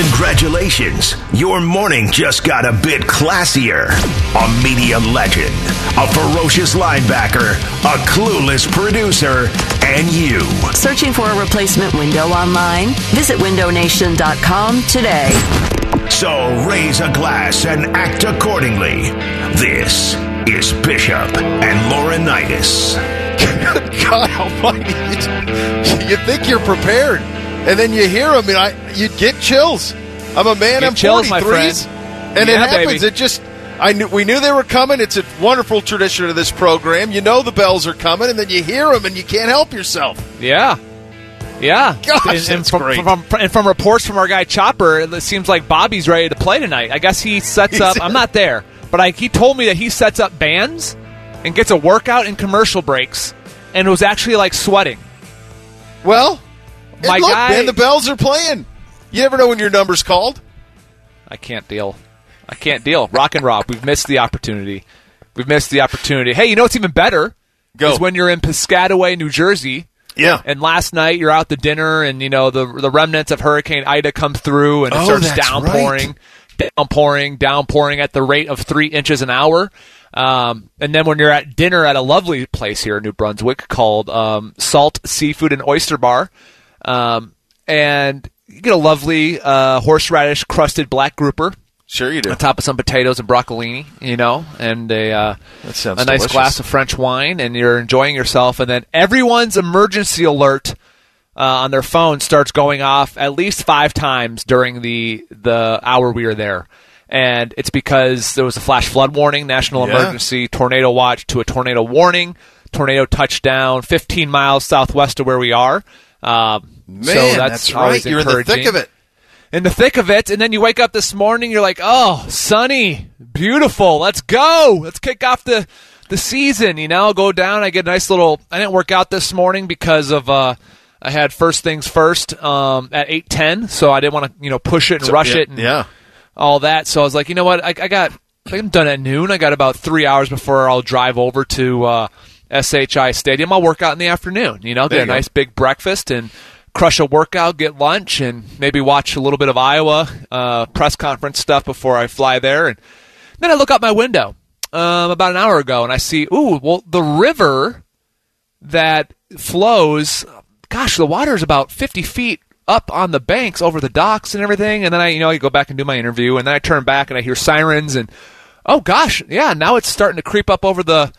Congratulations! Your morning just got a bit classier. A media legend, a ferocious linebacker, a clueless producer, and you. Searching for a replacement window online? Visit windownation.com today. So raise a glass and act accordingly. This is Bishop and Laurinaitis. God Almighty! You think you're prepared, and then you hear them, and I you get chills. I'm a man. Get I'm chills, my 43s, and it happens. baby. It just I knew we knew they were coming. It's a wonderful tradition of this program. You know the bells are coming, and then you hear them, and you can't help yourself. Yeah. Yeah. Gosh, and, and that's from, great. From, and from reports from our guy Chopper, it seems like Bobby's ready to play tonight. I guess he sets He's- up. I'm not there, but I, he told me that he sets up bands and gets a workout in commercial breaks, and was actually like sweating. Well, and My look, guy- man, the bells are playing. You never know when your number's called. I can't deal. I can't deal. Rock and Rob, we've missed the opportunity. We've missed the opportunity. Hey, you know what's even better? Go. Is when you're in Piscataway, New Jersey, Yeah, and last night you're out to dinner, and you know the the remnants of Hurricane Ida come through, and it Oh, starts downpouring, downpouring, downpouring at the rate of three inches an hour. Um, and then when you're at dinner at a lovely place here in New Brunswick called um, Salt Seafood and Oyster Bar, um, and you get a lovely uh, horseradish crusted black grouper sure you do. on top of some potatoes and broccolini, you know, and a uh, a nice delicious. glass of French wine, and you're enjoying yourself. And then everyone's emergency alert uh, on their phone starts going off at least five times during the the hour we were there. And it's because there was a flash flood warning, national Yeah. emergency, tornado watch to a tornado warning, tornado touchdown 15 miles southwest of where we are. Um, Man, so that's, that's right. You're in the thick of it. in the thick of it, and then you wake up this morning, you're like, "Oh, sunny, beautiful. Let's go. Let's kick off the the season." You know, go down. I get a nice little. I didn't work out this morning because of uh, I had first things first um, at eight ten, so I didn't want to you know push it and rush yeah, it and yeah. all that. So I was like, you know what? I, I got. I'm done at noon. I got about three hours before I'll drive over to uh, SHI Stadium. I'll work out in the afternoon. You know, get you a go. nice big breakfast and crush a workout, get lunch, and maybe watch a little bit of Iowa uh, press conference stuff before I fly there. And then I look out my window um, about an hour ago, and I see, ooh, well, the river that flows. Gosh, the water is about 50 feet up on the banks over the docks and everything. And then I, you know, I go back and do my interview, and then I turn back and I hear sirens, and oh gosh, yeah, now it's starting to creep up over the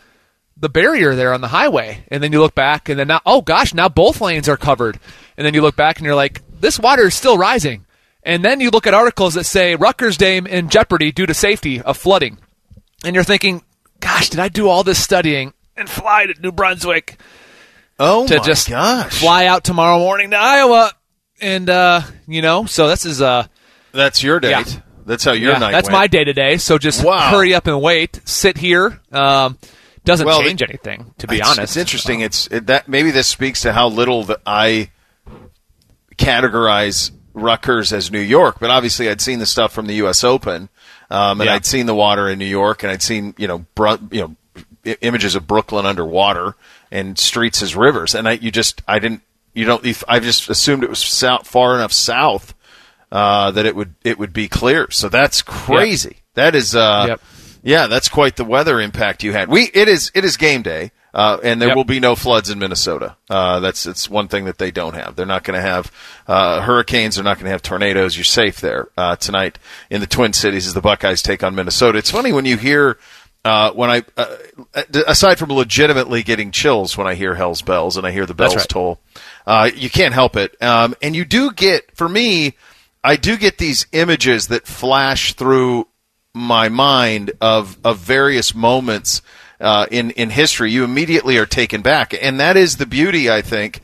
the barrier there on the highway. And then you look back, and then now, oh gosh, now both lanes are covered. And then you look back, and you're like, this water is still rising. And then you look at articles that say Rutgers Dame in jeopardy due to safety of flooding. And you're thinking, gosh, did I do all this studying and fly to New Brunswick? Oh to my just gosh! fly out tomorrow morning to Iowa, and uh, you know, so this is uh, That's your date. Yeah. That's how your yeah, night. that's went. my day today. So just Wow. hurry up and wait, sit here. Um, doesn't Well, change it- anything, to be It's- honest. it's interesting. It's it, that maybe this speaks to how little that I categorize Rutgers as New York, but obviously I'd seen the stuff from the U.S. Open, um, and Yeah. I'd seen the water in New York, and I'd seen you know br- you know i- images of Brooklyn underwater and streets as rivers, and I you just I didn't you don't I just assumed it was south, far enough south uh, that it would it would be clear. So that's crazy. That is uh, Yep. yeah, that's quite the weather impact you had. We it is it is game day, uh, and there Yep. will be no floods in Minnesota. Uh, that's it's one thing that they don't have. They're not going to have uh, hurricanes. They're not going to have tornadoes. You're safe there uh, tonight in the Twin Cities as the Buckeyes take on Minnesota. It's funny when you hear. Uh, when I, uh, aside from legitimately getting chills when I hear Hell's Bells and I hear the bells right. toll, uh, you can't help it. Um, and you do get, for me, I do get these images that flash through my mind of of various moments uh, in in history. You immediately are taken back, and that is the beauty, I think,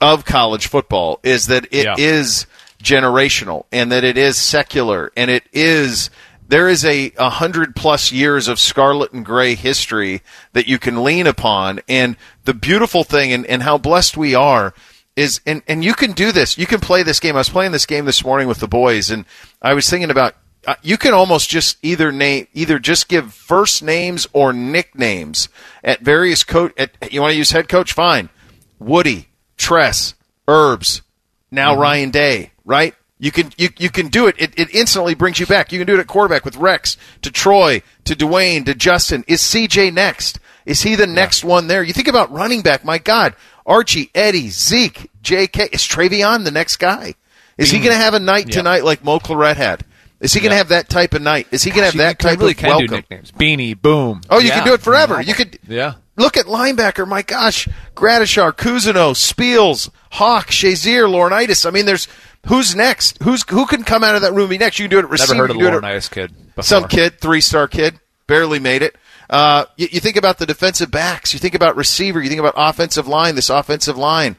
of college football is that it is Yeah. generational and that it is secular and it is there is a, a hundred plus years of scarlet and gray history that you can lean upon. And the beautiful thing and, and how blessed we are is, and, and you can do this. You can play this game. I was playing this game this morning with the boys and I was thinking about, Uh, you can almost just either name, either just give first names or nicknames at various coach. At, you want to use head coach? Fine. Woody, Tress, Herbs, now mm-hmm. Ryan Day, right? You can you, you can do it. it. It instantly brings you back. You can do it at quarterback with Rex to Troy to Dwayne to Justin. Is CJ next? Is he the next one there? You think about running back. My God, Archie, Eddie, Zeke, J.K. Is TreVeyon the next guy? Is he going to have a night tonight like Mo Clarett had? Is he going to have that type of night? Is he going to have that type really of can welcome? do nicknames. Beanie, boom. Oh, you Yeah. can do it forever. You could Yeah. look at linebacker. My gosh, Gradishar, Kuzino, Spiels, Hawk, Shazier, Laurinaitis. I mean, there's who's next? Who's who can come out of that room and be next? You can do it at receiver. Never heard of you the can do it at- Laurinaitis kid. Before. Some kid, three star kid, barely made it. Uh, you, you think about the defensive backs. You think about receiver. You think about offensive line. This offensive line.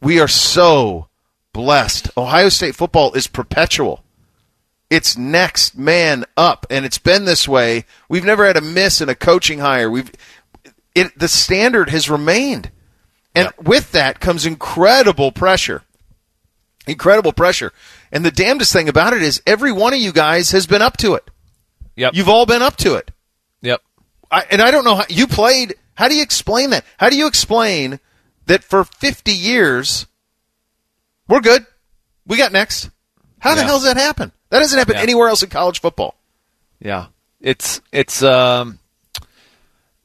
We are so blessed. Ohio State football is perpetual. It's next man up, and it's been this way. We've never had a miss in a coaching hire. We've it, the standard has remained, and with that comes incredible pressure. Incredible pressure, and the damnedest thing about it is every one of you guys has been up to it. Yep. You've all been up to it. yep. I, and I don't know how you played. How do you explain that? How do you explain that for 50 years we're good? We got next. How the Yeah. hell does that happen? That doesn't happen Yeah. anywhere else in college football. Yeah, it's it's um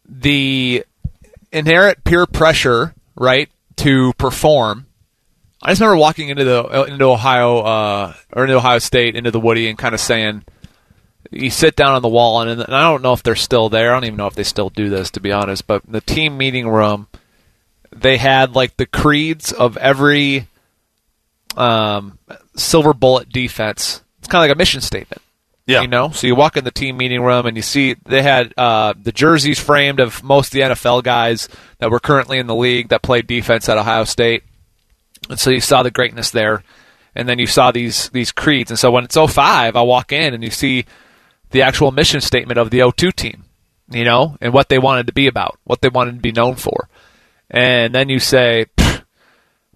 the inherent peer pressure, right, to perform. I just remember walking into the into Ohio uh, or into Ohio State into the Woody and kind of saying, you sit down on the wall and, and I don't know if they're still there. I don't even know if they still do this to be honest. But the team meeting room, they had like the creeds of every um, silver bullet defense. It's kind of like a mission statement. Yeah. You know, so you walk in the team meeting room and you see they had uh, the jerseys framed of most of the NFL guys that were currently in the league that played defense at Ohio State. And so you saw the greatness there. And then you saw these these creeds. And so when it's 05, I walk in and you see the actual mission statement of the 02 team, you know, and what they wanted to be about, what they wanted to be known for. And then you say,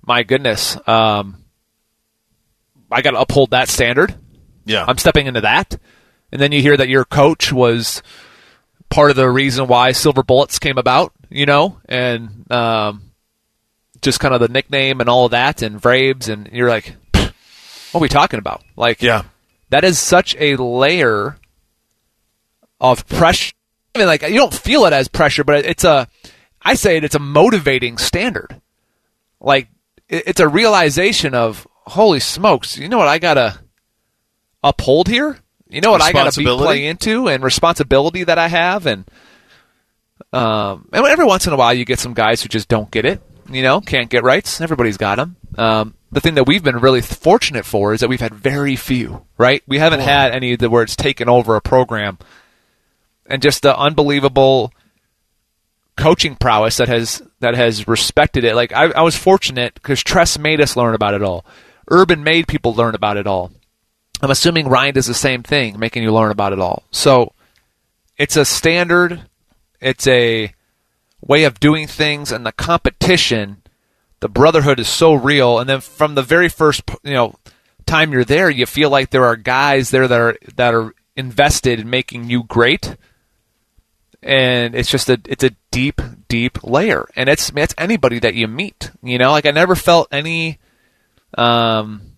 my goodness, um, I got to uphold that standard. Yeah. I'm stepping into that. And then you hear that your coach was part of the reason why Silver Bullets came about, you know, and um, just kind of the nickname and all of that, and Vrabes, and you're like, what are we talking about? Like, yeah. that is such a layer of pressure. I mean, like you don't feel it as pressure, but it's a. I say it. It's a motivating standard. Like it's a realization of holy smokes. You know what I gotta uphold here. You know what I gotta be Responsibility? play into and responsibility that I have and. Um, and every once in a while, you get some guys who just don't get it. You know, can't get rights. Everybody's got them. Um, the thing that we've been really fortunate for is that we've had very few. Right? We haven't had any of the where it's taken over a program, and just the unbelievable coaching prowess that has that has respected it. Like I, I was fortunate because Tress made us learn about it all. Urban made people learn about it all. I'm assuming Ryan does the same thing, making you learn about it all. So it's a standard. It's a way of doing things, and the competition, the brotherhood is so real. And then from the very first, you know, time you're there, you feel like there are guys there that are that are invested in making you great. And it's just a it's a deep deep layer, and it's it's anybody that you meet. You know, like I never felt any. Um,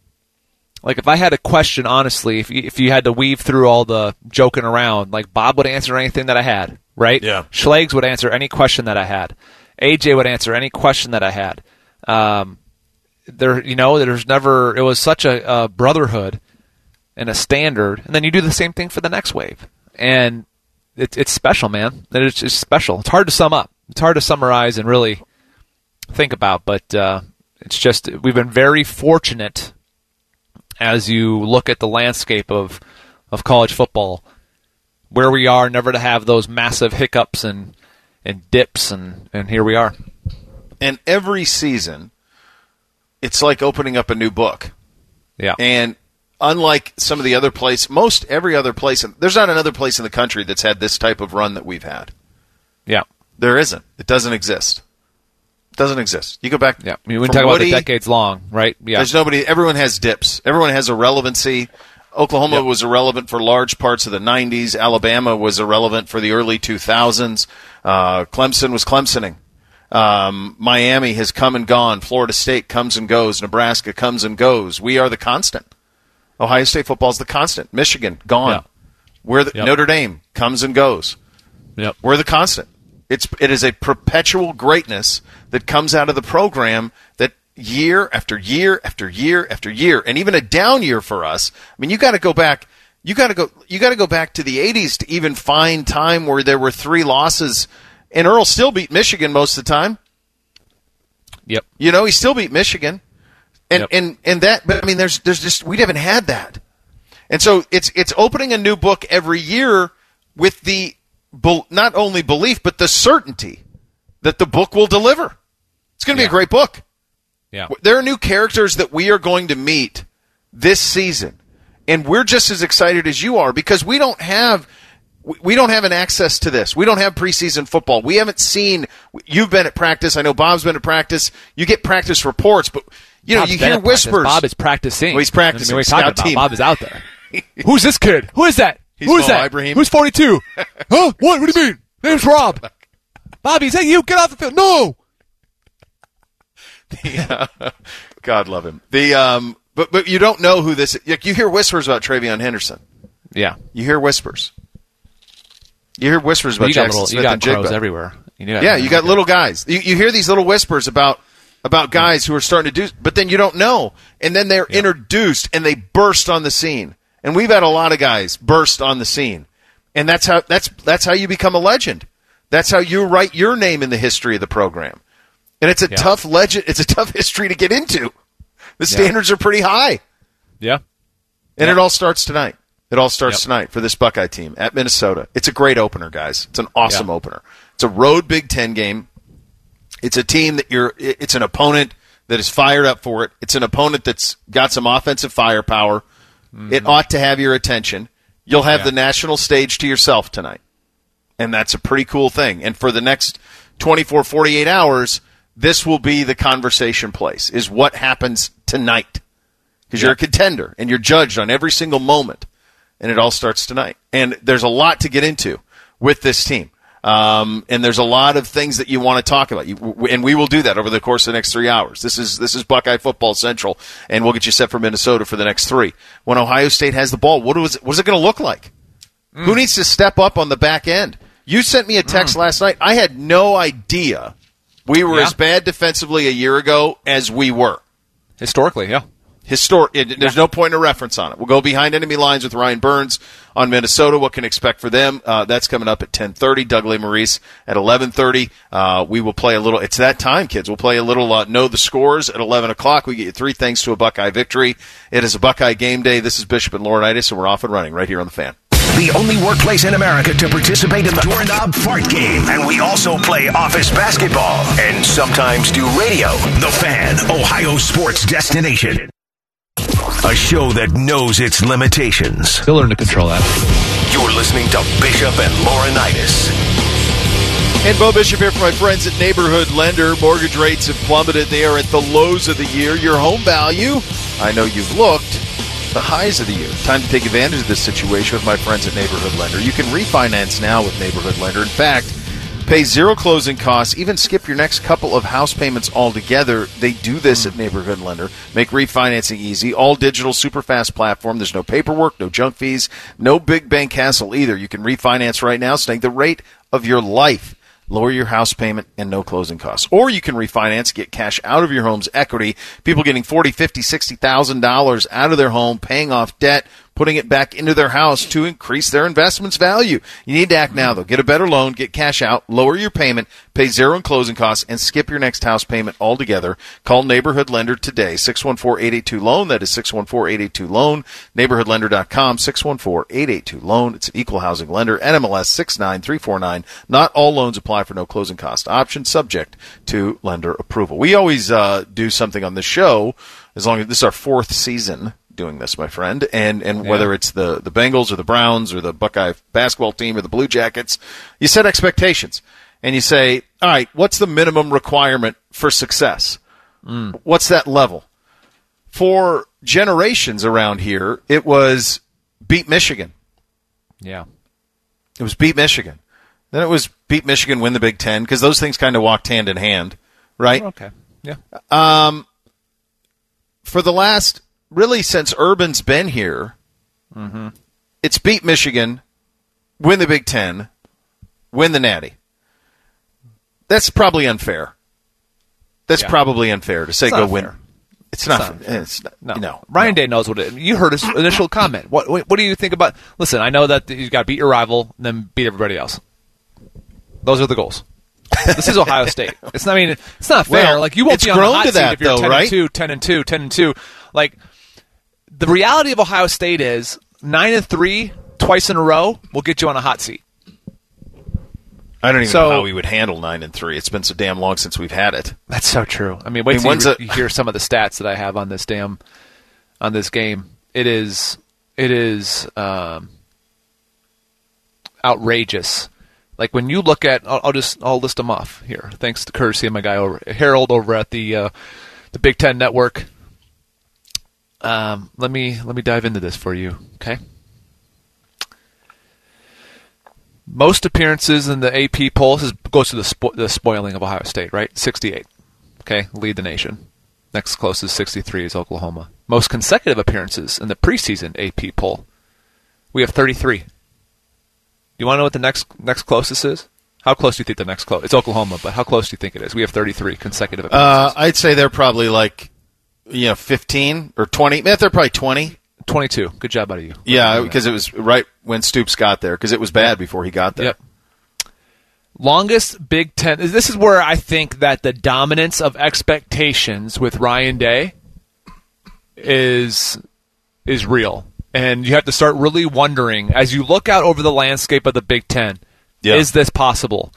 like if I had a question, honestly, if you, if you had to weave through all the joking around, like Bob would answer anything that I had, right? Yeah. Schlegs would answer any question that I had. AJ would answer any question that I had. Um, there, you know, there's never. It was such a, a brotherhood and a standard, and then you do the same thing for the next wave, and it's it's special, man. It's just special. It's hard to sum up. It's hard to summarize and really think about, but uh, it's just we've been very fortunate as you look at the landscape of of college football, where we are, never to have those massive hiccups and and dips, and and here we are. And every season, it's like opening up a new book. Yeah. And unlike some of the other places, most every other place, there's not another place in the country that's had this type of run that we've had. Yeah. There isn't. It doesn't exist. Doesn't exist. You go back. Yeah. I mean, we talk about the decades long, right? Yeah. There's nobody. Everyone has dips. Everyone has irrelevancy. Oklahoma Yep. was irrelevant for large parts of the 90s. Alabama was irrelevant for the early 2000s. Uh, Clemson was Clemsoning. Um, Miami has come and gone. Florida State comes and goes. Nebraska comes and goes. We are the constant. Ohio State football is the constant. Michigan gone. Yeah. We're the, Yep. Notre Dame comes and goes. Yep. We're the constant. It's it is a perpetual greatness that comes out of the program that year after year after year after year, and even a down year for us. I mean, you got to go back. You got to go. You got to go back to the '80s to even find time where there were three losses, and Earl still beat Michigan most of the time. Yep. You know, he still beat Michigan, and Yep. and and that. But I mean, there's there's just we haven't had that, and so it's it's opening a new book every year with the bel- not only belief but the certainty that the book will deliver. It's going to be a great book. Yeah. There are new characters that we are going to meet this season, and we're just as excited as you are because we don't have we- don't have an access to this. We don't have preseason football. We haven't seen. You've been at practice. I know Bob's been at practice. You get practice reports, but you know Bob's you hear practice. whispers. Bob is practicing. Well, he's practicing. I mean, we're talking about team. Bob is out there. Who's this kid? Who is that? He's Who is that? Ibrahim. Who's 42? huh? What? What do you mean? Name's Rob. Bobby, is that you? Get off the field. No. God love him. The um, but but you don't know who this. Like you hear whispers about TreVeyon Henderson. Yeah. You hear whispers. You hear whispers about you got Jackson little, Smith you got and Jigba. everywhere. You know, Yeah, you got little guys. You, you hear these little whispers about about guys who are starting to do, but then you don't know, and then they're introduced and they burst on the scene. And we've had a lot of guys burst on the scene, and that's how that's that's how you become a legend. That's how you write your name in the history of the program. And it's a Yeah. tough legend. It's a tough history to get into. The standards are pretty high. Yeah. And it all starts tonight. It all starts Yep. tonight for this Buckeye team at Minnesota. It's a great opener, guys. It's an awesome Yeah. opener. It's a road Big Ten game. It's a team that you're. It's an opponent that is fired up for it. It's an opponent that's got some offensive firepower. It ought to have your attention. You'll have Mm-hmm. Yeah. the national stage to yourself tonight, and that's a pretty cool thing. And for the next 24, 48 hours, this will be the conversation place. Is what happens tonight because you're a contender and you're judged on every single moment. And it all starts tonight. And there's a lot to get into with this team. Um, and there's a lot of things that you want to talk about. You, and we will do that over the course of the next three hours. This is this is Buckeye Football Central, and we'll get you set for Minnesota for the next three. When Ohio State has the ball, what is what is it was it going to look like? Who needs to step up on the back end? You sent me a text last night. I had no idea we were Yeah. as bad defensively a year ago as we were. Historically, yeah. Historic. It, there's no point of reference on it. We'll go behind enemy lines with Ryan Burns on Minnesota. What can expect for them? Uh, that's coming up at 10:30. Doug Maurice at 11:30. Uh, we will play a little. It's that time, kids. We'll play a little. Uh, know the scores at 11 o'clock. We get you three things to a Buckeye victory. It is a Buckeye game day. This is Bishop and Laurinaitis, and we're off and running right here on the fan. The only workplace in America to participate in the doorknob fart game. And we also play office basketball and sometimes do radio. The Fan, Ohio sports destination. A show that knows its limitations. Still learn to control that. You're listening to Bishop and Laurinaitis. And Bo Bishop here for my friends at Neighborhood Lender. Mortgage rates have plummeted. They are at the lows of the year. Your home value, I know you've looked, the highs of the year. Time to take advantage of this situation with my friends at Neighborhood Lender. You can refinance now with Neighborhood Lender. In fact, pay zero closing costs, even skip your next couple of house payments altogether. They do this at hmm. Neighborhood Lender. Make refinancing easy. All digital, super fast platform. There's no paperwork, no junk fees, no big bank hassle either. You can refinance right now, snag the rate of your life. Lower your house payment and no closing costs. Or you can refinance, get cash out of your home's equity. People getting forty, fifty, sixty thousand dollars out of their home, paying off debt, putting it back into their house to increase their investment's value. You need to act now though. Get a better loan, get cash out, lower your payment, pay zero in closing costs, and skip your next house payment altogether. Call Neighborhood Lender today, 614-882-LOAN. That is 614-882-LOAN. NeighborhoodLender.com, 614-882-LOAN. It's an equal housing lender, NMLS 69349. Not all loans apply for no closing cost option, subject to lender approval. We always uh, do something on the show, as long as this is our fourth season doing this, my friend. And and whether it's the the Bengals or the Browns or the Buckeye basketball team or the Blue Jackets, you set expectations and you say, all right, what's the minimum requirement for success? What's that level? For generations around here, it was beat Michigan. Yeah. It was beat Michigan. Then it was beat Michigan, win the Big Ten, because those things kind of walked hand in hand, right? Okay. Yeah. Um, For the last, really, since Urban's been here, mm-hmm. it's beat Michigan, win the Big Ten, win the Natty. That's probably unfair. That's Yeah. probably unfair to say It's go not win. fair. It's not. not fair. It's not. No. No. Ryan Day knows what it. You heard his initial comment. What, what What do you think about? Listen, I know that you got to beat your rival, and then beat everybody else. Those are the goals. this is Ohio State. It's not. I mean, it's not fair. Well, like you won't be on the hot to seat that, if you're though, 10 right? and 2, 10 and 2, 10 and 2. Like the reality of Ohio State is 9 and 3 twice in a row will get you on a hot seat. I don't even So- know how we would handle nine and three. It's been so damn long since we've had it. That's so true. I mean, wait I mean, till when's you, a- you hear some of the stats that I have on this damn on this game. It is it is um, outrageous. Like when you look at, I'll, I'll just I'll list them off here. Thanks to courtesy of my guy over Harold over at the uh, the Big Ten Network. Um, let me let me dive into this for you. Okay. Most appearances in the AP poll this is, goes to the, spo- the spoiling of Ohio State, right? 68. Okay, lead the nation. Next closest, 63, is Oklahoma. Most consecutive appearances in the preseason AP poll, we have 33. You want to know what the next next closest is? How close do you think the next close? It's Oklahoma, but how close do you think it is? We have 33 consecutive Uh. I'd say they're probably like, you know, fifteen or twenty. Man, they're probably twenty. 22. Good job out of you. Yeah, because it was right when Stoops got there. Because it was bad before he got there. Yep. Longest Big Ten. This is where I think that the dominance of expectations with Ryan Day is is real, and you have to start really wondering as you look out over the landscape of the Big Ten. Yeah. Is this possible?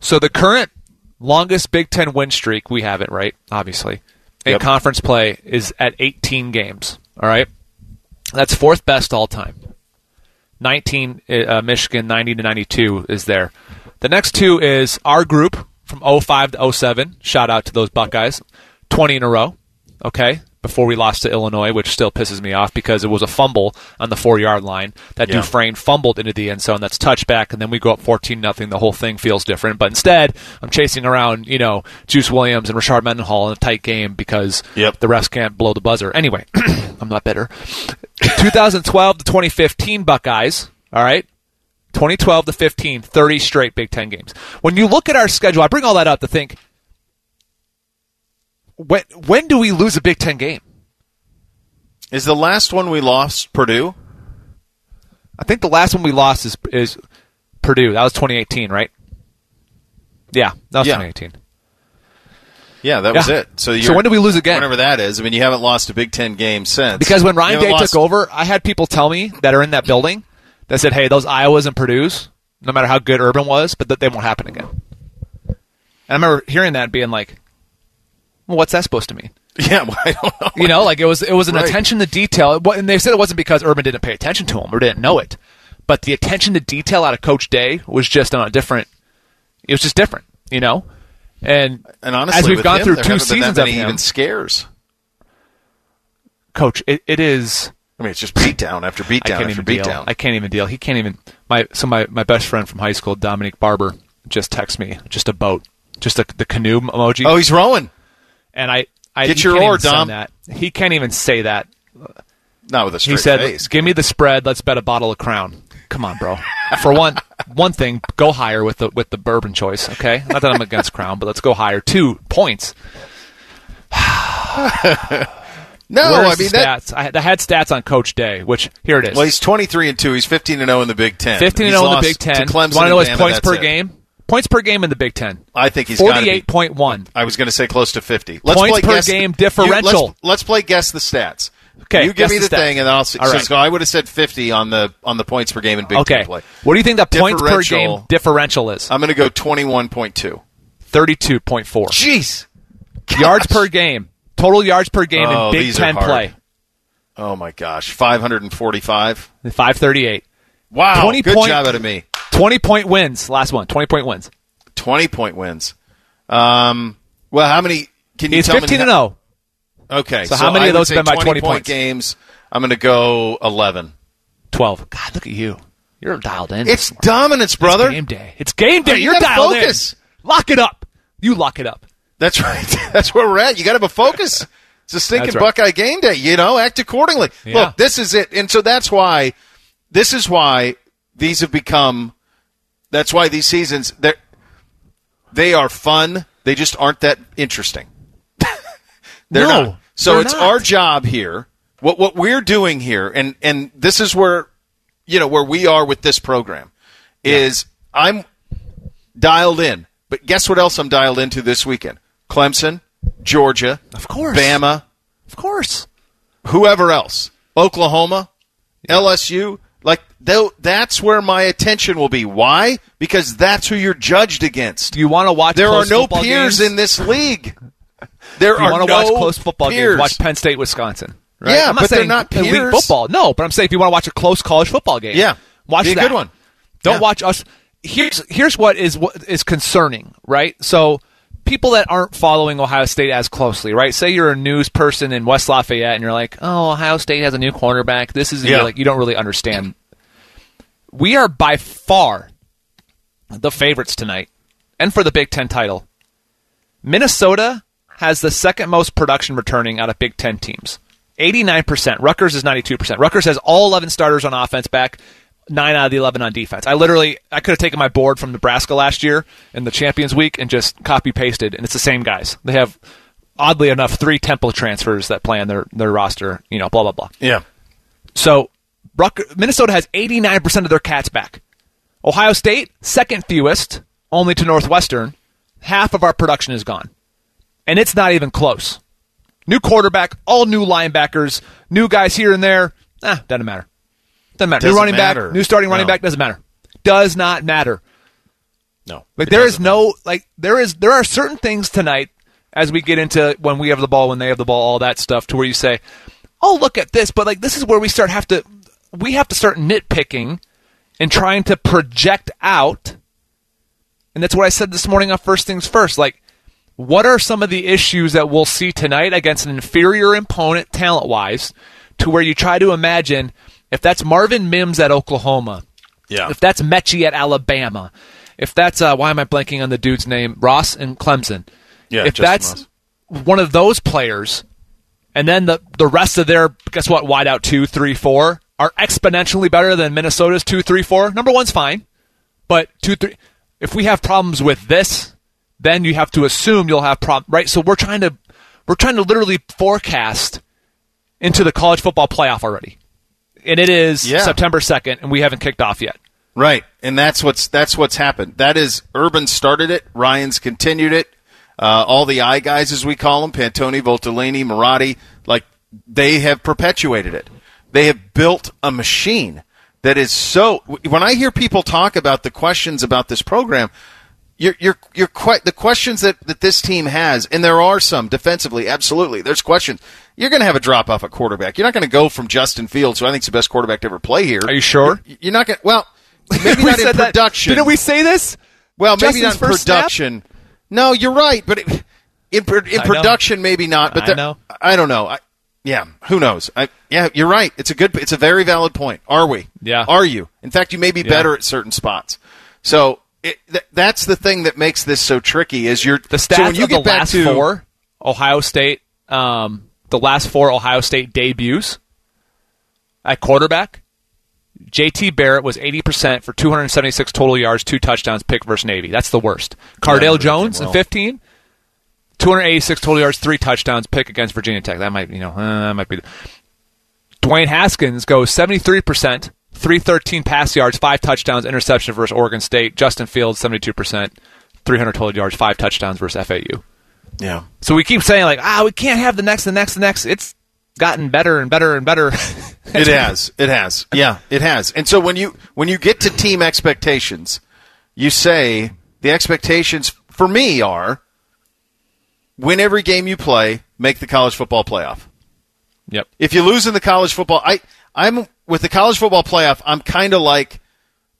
So the current longest Big Ten win streak we have it right, obviously, in Yep. conference play is at 18 games. All right, that's fourth best all time. 19 uh, Michigan 90 to 92 is there. The next two is our group from 05 to 07. Shout out to those Buckeyes. 20 in a row. Okay? Before we lost to Illinois, which still pisses me off because it was a fumble on the 4-yard line that Yeah. Dufresne fumbled into the end zone. That's touchback and then we go up 14 nothing. The whole thing feels different. But instead, I'm chasing around, you know, Juice Williams and Rashard Mendenhall in a tight game because Yep. the refs can't blow the buzzer. Anyway, I'm not bitter. 2012 to 2015 Buckeyes, all right? 2012 to 15, 30 straight Big Ten games. When you look at our schedule, I bring all that up to think when when do we lose a Big Ten game? Is the last one we lost Purdue? I think the last one we lost is is Purdue. That was 2018, right? Yeah, that was Yeah. 2018. Yeah, that was it. So, So when do we lose again? Whenever that is. I mean, you haven't lost a Big Ten game since. Because when Ryan Day lost- took over, I had people tell me that are in that building that said, "Hey, those Iowas and Purdue's, no matter how good Urban was, but that they won't happen again." And I remember hearing that and being like, well, "What's that supposed to mean?" Yeah, well, I don't know. You know, like it was it was an Right. attention to detail. And they said it wasn't because Urban didn't pay attention to him or didn't know it, but the attention to detail out of Coach Day was just on a different. It was just different, you know. And And honestly, as we've gone him, through two seasons of him, even scares. Coach, it, it is. I mean, it's just beat down after beat I down can't after even beat down. I can't even deal. He can't even. My so my my best friend from high school, Dominic Barber, just texted me just a boat, just a, the canoe emoji. oh, he's rowing. And I, I Get your oar, Dom. That he can't even say that. Not with a straight He said, face. "Give me the spread. Let's bet a bottle of Crown." Come on, bro. For one, one thing, go higher with the with the bourbon choice. Okay, not that I'm against Crown, but let's go higher. Two points. No, Where's I mean the that. stats? I had, I had stats on Coach Day, which here it is. Well, he's 23 and 2. He's 15 and 0 in the Big 10. 15 and oh He's 0 in the Big Ten. Clemson Want to know his points per it. game? Points per game in the Big Ten. I think he's 48.1. I was going to say close to 50. Let's Points play per guess game you- differential. let's, let's play guess the stats. Okay, you give me the the, thing, and then I'll. See, All right. so I would have said 50 on the on the points per game in Big Okay. Ten play. What do you think the points per game differential is? I'm going to go 21.2. 32.4. Jeez. yards per game. Total yards per game Oh, in Big Ten play. Oh my gosh, 545. 538. Wow, 20 good point- job out of me. 20 point wins. Last one. 20 point wins. 20 point wins. Um, well, how many? Can you He's tell 15 me? and 0. Okay, So how many I of those have been by 20 point points? games? I'm going to go 11. 12. God, look at you. You're dialed in. It's dominance, brother. It's game day. It's game day. You You're gotta dialed focus. in. Lock it up. You lock it up. That's right. That's where we're at. You got to have a focus. It's a stinking right. Buckeye game day. You know, act accordingly. Yeah. Look, this is it, and so that's why. This is why these have become. That's why these seasons they they are fun. They just aren't that interesting. they're No, not. So they're it's not. our job here. What what we're doing here, and and this is where you know where we are with this program is I'm dialed in. But guess what else I'm dialed into this weekend? Clemson, Georgia, Of course. Bama, Of course. whoever else, Oklahoma, LSU. Like tho- that's where my attention will be. Why? Because that's who you're judged against. You want to watch there are no peers games? in this league. There you are want to no watch close football peers. games, watch Penn State, Wisconsin. Right? Yeah, I'm not but they're saying not elite peers. football. No, but I'm saying if you want to watch a close college football game, Yeah. watch Be a that. good one. Don't Yeah. watch us. Here's here's what is what is concerning, right? So people that aren't following Ohio State as closely, right? Say you're a news person in West Lafayette and you're like, "Oh, Ohio State has a new quarterback. This is Yeah. like you don't really understand." We are by far the favorites tonight, and for the Big Ten title. Minnesota has the second most production returning out of Big Ten teams. 89%. Rutgers is 92%. Rutgers has all 11 starters on offense back, 9 out of the 11 on defense. I literally, I could have taken my board from Nebraska last year in the Champions Week and just copy pasted, and it's the same guys. They have, oddly enough, three Temple transfers that play on their, their roster, you know, blah, blah, blah. Yeah. So Minnesota has 89% of their cats back. Ohio State, second fewest, only to Northwestern. Half of our production is gone. And it's not even close. New quarterback, all new linebackers, new guys here and there. Ah, doesn't matter. Doesn't matter. Doesn't new running matter. back, new starting running No. back, doesn't matter. Does not matter. No. Like there is no like there is there are certain things tonight as we get into when we have the ball, when they have the ball, all that stuff, to where you say, "Oh, look at this," but like this is where we start have to we have to start nitpicking and trying to project out. And that's what I said this morning on First Things First. Like, what are some of the issues that we'll see tonight against an inferior opponent, talent wise, to where you try to imagine if that's Marvin Mims at Oklahoma, Yeah. if that's Metchie at Alabama, if that's uh, why am I blanking on the dude's name? Ross and Clemson. Yeah, if Justin that's one of those players, and then the the rest of their guess what wideout two, three, four are exponentially better than Minnesota's two, three, four. Number one's fine, but two, three. If we have problems with this, then you have to assume you'll have problems, right? So we're trying to we're trying to literally forecast into the college football playoff already, and it is Yeah. September second, and we haven't kicked off yet. Right, and that's what's that's what's happened. That is Urban started it. Ryan's continued it. Uh, all the I guys, as we call them, Pantoni, Voltolini, Marotti, like they have perpetuated it. They have built a machine that is so. When I hear people talk about the questions about this program, you're you're you're quite the questions that that this team has, and there are some defensively. Absolutely, there's questions. You're going to have a drop off at quarterback. You're not going to go from Justin Fields, who I think is the best quarterback to ever play here. Are you sure? You're, you're not going. to Well, maybe not in said that- production. Didn't we say this? Well, maybe Justin's not in first snap? production. No, you're right, but it, in in production, maybe not. But I there- know. I don't know. I, yeah, who knows? I, yeah, you're right. It's a good. It's a very valid point. Are we? Yeah. Are you? In fact, you may be Yeah. better at certain spots. So it, th- that's the thing that makes this so tricky. Is you're The stats so when you of get the back last to four Ohio State, um, the last four Ohio State debuts at quarterback, JT Barrett was 80% for 276 total yards, two touchdowns, pick versus Navy. That's the worst. Cardale that Jones in 15, 286 total yards, three touchdowns, pick against Virginia Tech. That might, you know, uh, that might be. Dwayne Haskins goes 73%, 313 pass yards, five touchdowns, interception versus Oregon State. Justin Fields 72%, 300 total yards, five touchdowns versus FAU. yeah. So we keep saying like, ah, we can't have the next, the next, the next. It's gotten better and better and better. It has. It has. Yeah, it has. And so when you when you get to team expectations, you say the expectations for me are win every game you play, make the college football playoff. Yep. If you lose in the college football, I I'm with the college football playoff. I'm kind of like,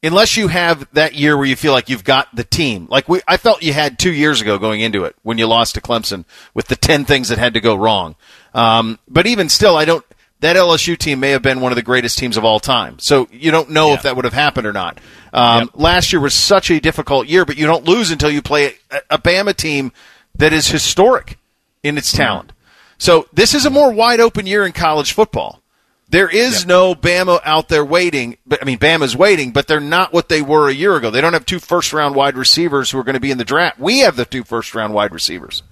unless you have that year where you feel like you've got the team. Like we, I felt you had two years ago going into it when you lost to Clemson with the ten things that had to go wrong. Um, but even still, I don't. That LSU team may have been one of the greatest teams of all time. So you don't know if that would have happened or not. Um, Last year was such a difficult year, but you don't lose until you play a, a Bama team that is historic in its talent. So this is a more wide open year in college football. There is no Bama out there waiting. But I mean, Bama's waiting, but they're not what they were a year ago. They don't have two first round wide receivers who are going to be in the draft. We have the two first round wide receivers.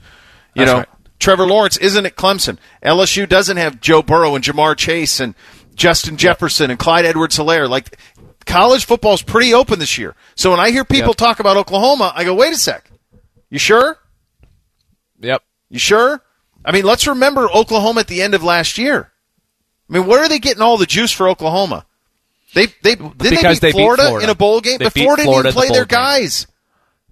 You That's know, right. Trevor Lawrence isn't at Clemson. LSU doesn't have Joe Burrow and Ja'Marr Chase and Justin Jefferson and Clyde Edwards Helaire. Like college football's pretty open this year. So when I hear people Yep. talk about Oklahoma, I go, wait a sec. You sure? Yep. You sure? I mean, let's remember Oklahoma at the end of last year. I mean, where are they getting all the juice for Oklahoma? They they didn't Because they they beat beat Florida, Florida. in a bowl game, They but beat Florida, Florida didn't the play their bowl game. guys.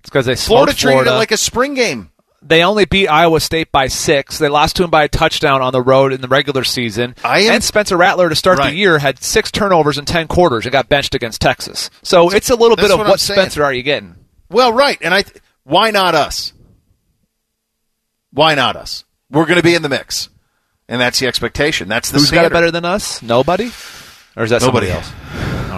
It's because they Florida smoked treated Florida. it like a spring game. they only beat Iowa State by six. They lost to him by a touchdown on the road in the regular season. I am- and Spencer Rattler to start Right. the year had six turnovers in ten quarters and got benched against Texas. So it's a little that's bit of what what, saying. Spencer are you getting? Well, right, and I th- why not us? Why not us? We're going to be in the mix, and that's the expectation. That's the Who's got it better than us? Nobody, or is that Nobody somebody else?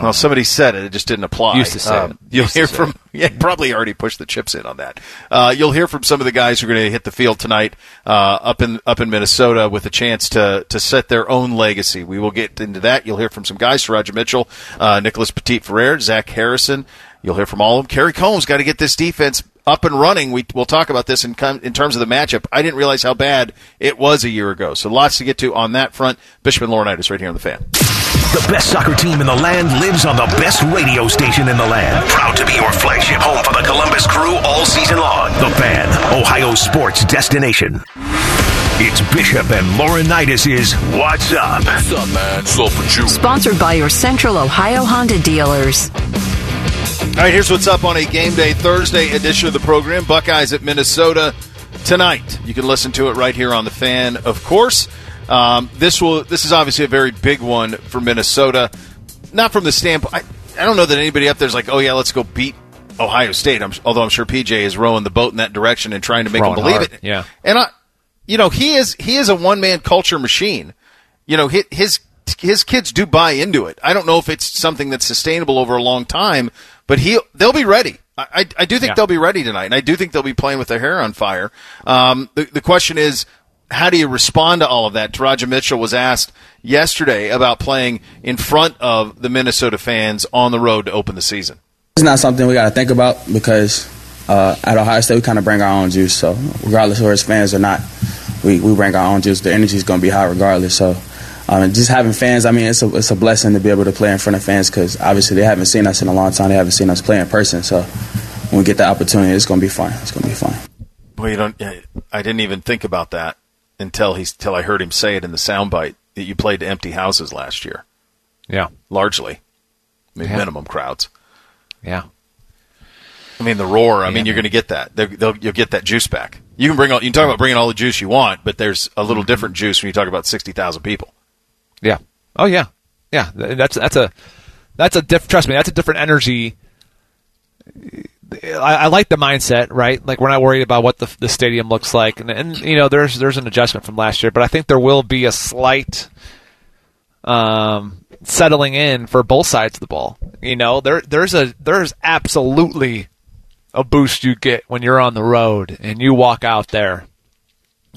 Well, somebody said it; it just didn't apply. Used to say Um, it. You'll hear from yeah, probably already pushed the chips in on that. Uh, you'll hear from some of the guys who are going to hit the field tonight uh, up in up in Minnesota with a chance to to set their own legacy. We will get into that. You'll hear from some guys: Roger Mitchell, uh, Nicholas Petit Frere, Zach Harrison. You'll hear from all of them. Kerry Coombs got to get this defense up and running. We, we'll talk about this in, com- in terms of the matchup. I didn't realize how bad it was a year ago. So lots to get to on that front. Bishop and Laurinaitis right here on the fan. The best soccer team in the land lives on the best radio station in the land. Proud to be your flagship home for the Columbus crew all season long. The Fan, Ohio sports destination. It's Bishop and Laurinaitis' is What's Up? What's up, man? So for you. Sponsored by your Central Ohio Honda dealers. All right, here's what's up on a game day Thursday edition of the program. Buckeyes at Minnesota tonight. You can listen to it right here on the fan, of course. Um, this will. This is obviously a very big one for Minnesota. Not from the standpoint. I, I don't know that anybody up there's like, oh yeah, let's go beat Ohio State. I'm, although I'm sure PJ is rowing the boat in that direction and trying to make them believe hard, it. yeah. And I, you know, he is he is a one man culture machine. You know, his, his his kids do buy into it. I don't know if it's something that's sustainable over a long time, but he they'll be ready. I, I, I do think Yeah. they'll be ready tonight, and I do think they'll be playing with their hair on fire. Um, the, the question is, how do you respond to all of that? Teradja Mitchell was asked yesterday about playing in front of the Minnesota fans on the road to open the season. It's not something we got to think about because uh, at Ohio State we kind of bring our own juice. So regardless of whether it's fans or not, we, we bring our own juice. The energy is going to be high regardless. So um, just having fans, I mean, it's a, it's a blessing to be able to play in front of fans because obviously they haven't seen us in a long time. They haven't seen us play in person. So when we get the opportunity, it's going to be fun. It's going to be fun. Well, you don't. I didn't even think about that until he's until I heard him say it in the soundbite that you played to empty houses last year, Yeah, largely. I mean, Yeah. minimum crowds. yeah. I mean, the roar. I mean, you're going to get that. They'll, they'll, you'll get that juice back. You can bring all. You can talk about bringing all the juice you want, but there's a little different juice when you talk about sixty thousand people. Yeah. Oh yeah. Yeah. Th- That's that's a that's a diff- trust me. That's a different energy. I, I like the mindset, right? Like we're not worried about what the the stadium looks like, and, and you know there's there's an adjustment from last year, but I think there will be a slight um, settling in for both sides of the ball. You know, there there's a there's absolutely a boost you get when you're on the road and you walk out there,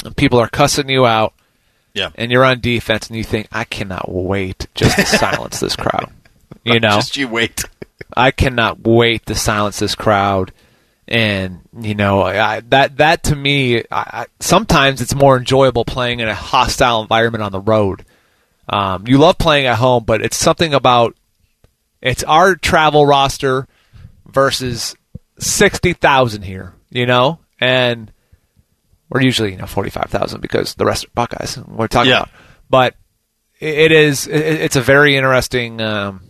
and people are cussing you out Yeah. and you're on defense and you think, I cannot wait just to silence this crowd. You know, Just you wait. I cannot wait to silence this crowd. And you know I, that that to me, I, I, sometimes it's more enjoyable playing in a hostile environment on the road. Um, you love playing at home, but it's something about it's our travel roster versus sixty thousand here. You know, and we're usually you know forty five thousand because the rest are Buckeyes. We're talking Yeah. about, but it is it's a very interesting. Um,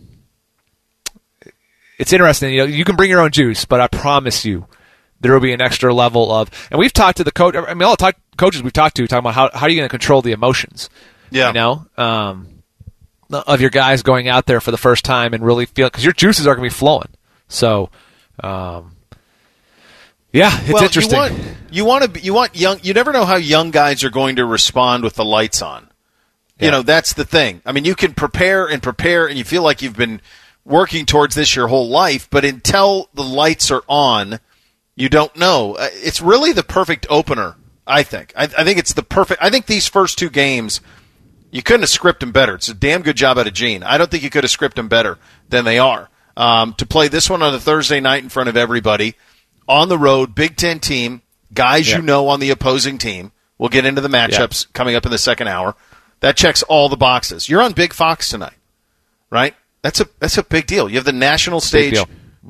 it's interesting. You know, you can bring your own juice, but I promise you, there will be an extra level of. And we've talked to the coach. I mean, all the talk, coaches we've talked to talking about how how are you going to control the emotions. Yeah. You know, um, of your guys going out there for the first time and really feel because your juices are going to be flowing. So, um, yeah, it's well, interesting. You want, you want to you want young. You never know how young guys are going to respond with the lights on. You know that's the thing. I mean, you can prepare and prepare, and you feel like you've been working towards this your whole life, but until the lights are on, you don't know. Uh, It's really the perfect opener. I think. I, I think it's the perfect. I think these first two games, you couldn't have scripted them better. It's a damn good job out of Gene. I don't think you could have scripted them better than they are. Um, to play this one on a Thursday night in front of everybody on the road, Big Ten team, guys you know on the opposing team. We'll get into the matchups coming up in the second hour. That checks all the boxes. You're on Big Fox tonight, right? That's a that's a big deal. You have the national stage.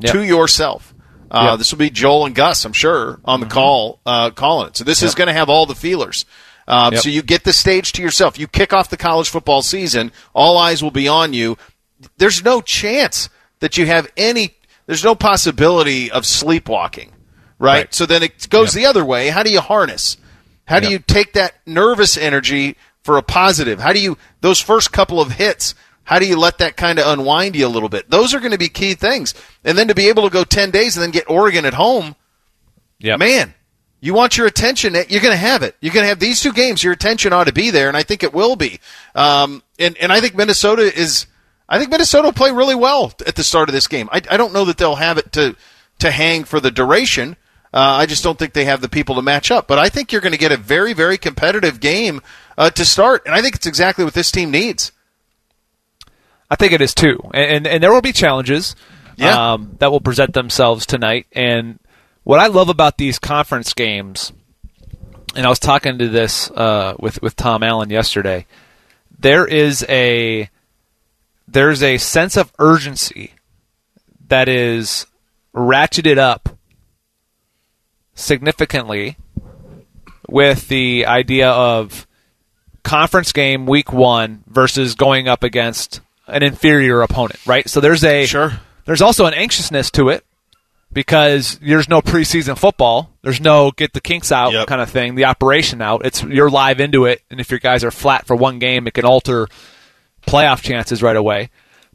Yep. to yourself. Uh. This will be Joel and Gus, I'm sure, on the call uh, calling it. So this is going to have all the feelers. Um. So you get the stage to yourself. You kick off the college football season. All eyes will be on you. There's no chance that you have any. There's no possibility of sleepwalking, right? Right. So then it goes the other way. How do you harness? How do you take that nervous energy for a positive? How do you those first couple of hits? How do you let that kind of unwind you a little bit? Those are going to be key things. And then to be able to go 10 days and then get Oregon at home, Yep. man, you want your attention. You're going to have it. You're going to have these two games. Your attention ought to be there, and I think it will be. Um, and and I think Minnesota is. I think Minnesota will play really well at the start of this game. I, I don't know that they'll have it to to hang for the duration. Uh, I just don't think they have the people to match up. But I think you're going to get a very very competitive game uh, to start, and I think it's exactly what this team needs. I think it is too, and and, and there will be challenges Yeah. um, that will present themselves tonight. And what I love about these conference games, and I was talking to this uh, with with Tom Allen yesterday, there is a there's a sense of urgency that is ratcheted up significantly with the idea of conference game week one versus going up against an inferior opponent, right? So there's a Sure. There's also an anxiousness to it because there's no preseason football. There's no get the kinks out Yep. kind of thing, the operation out. It's you're live into it, and if your guys are flat for one game, it can alter playoff chances right away.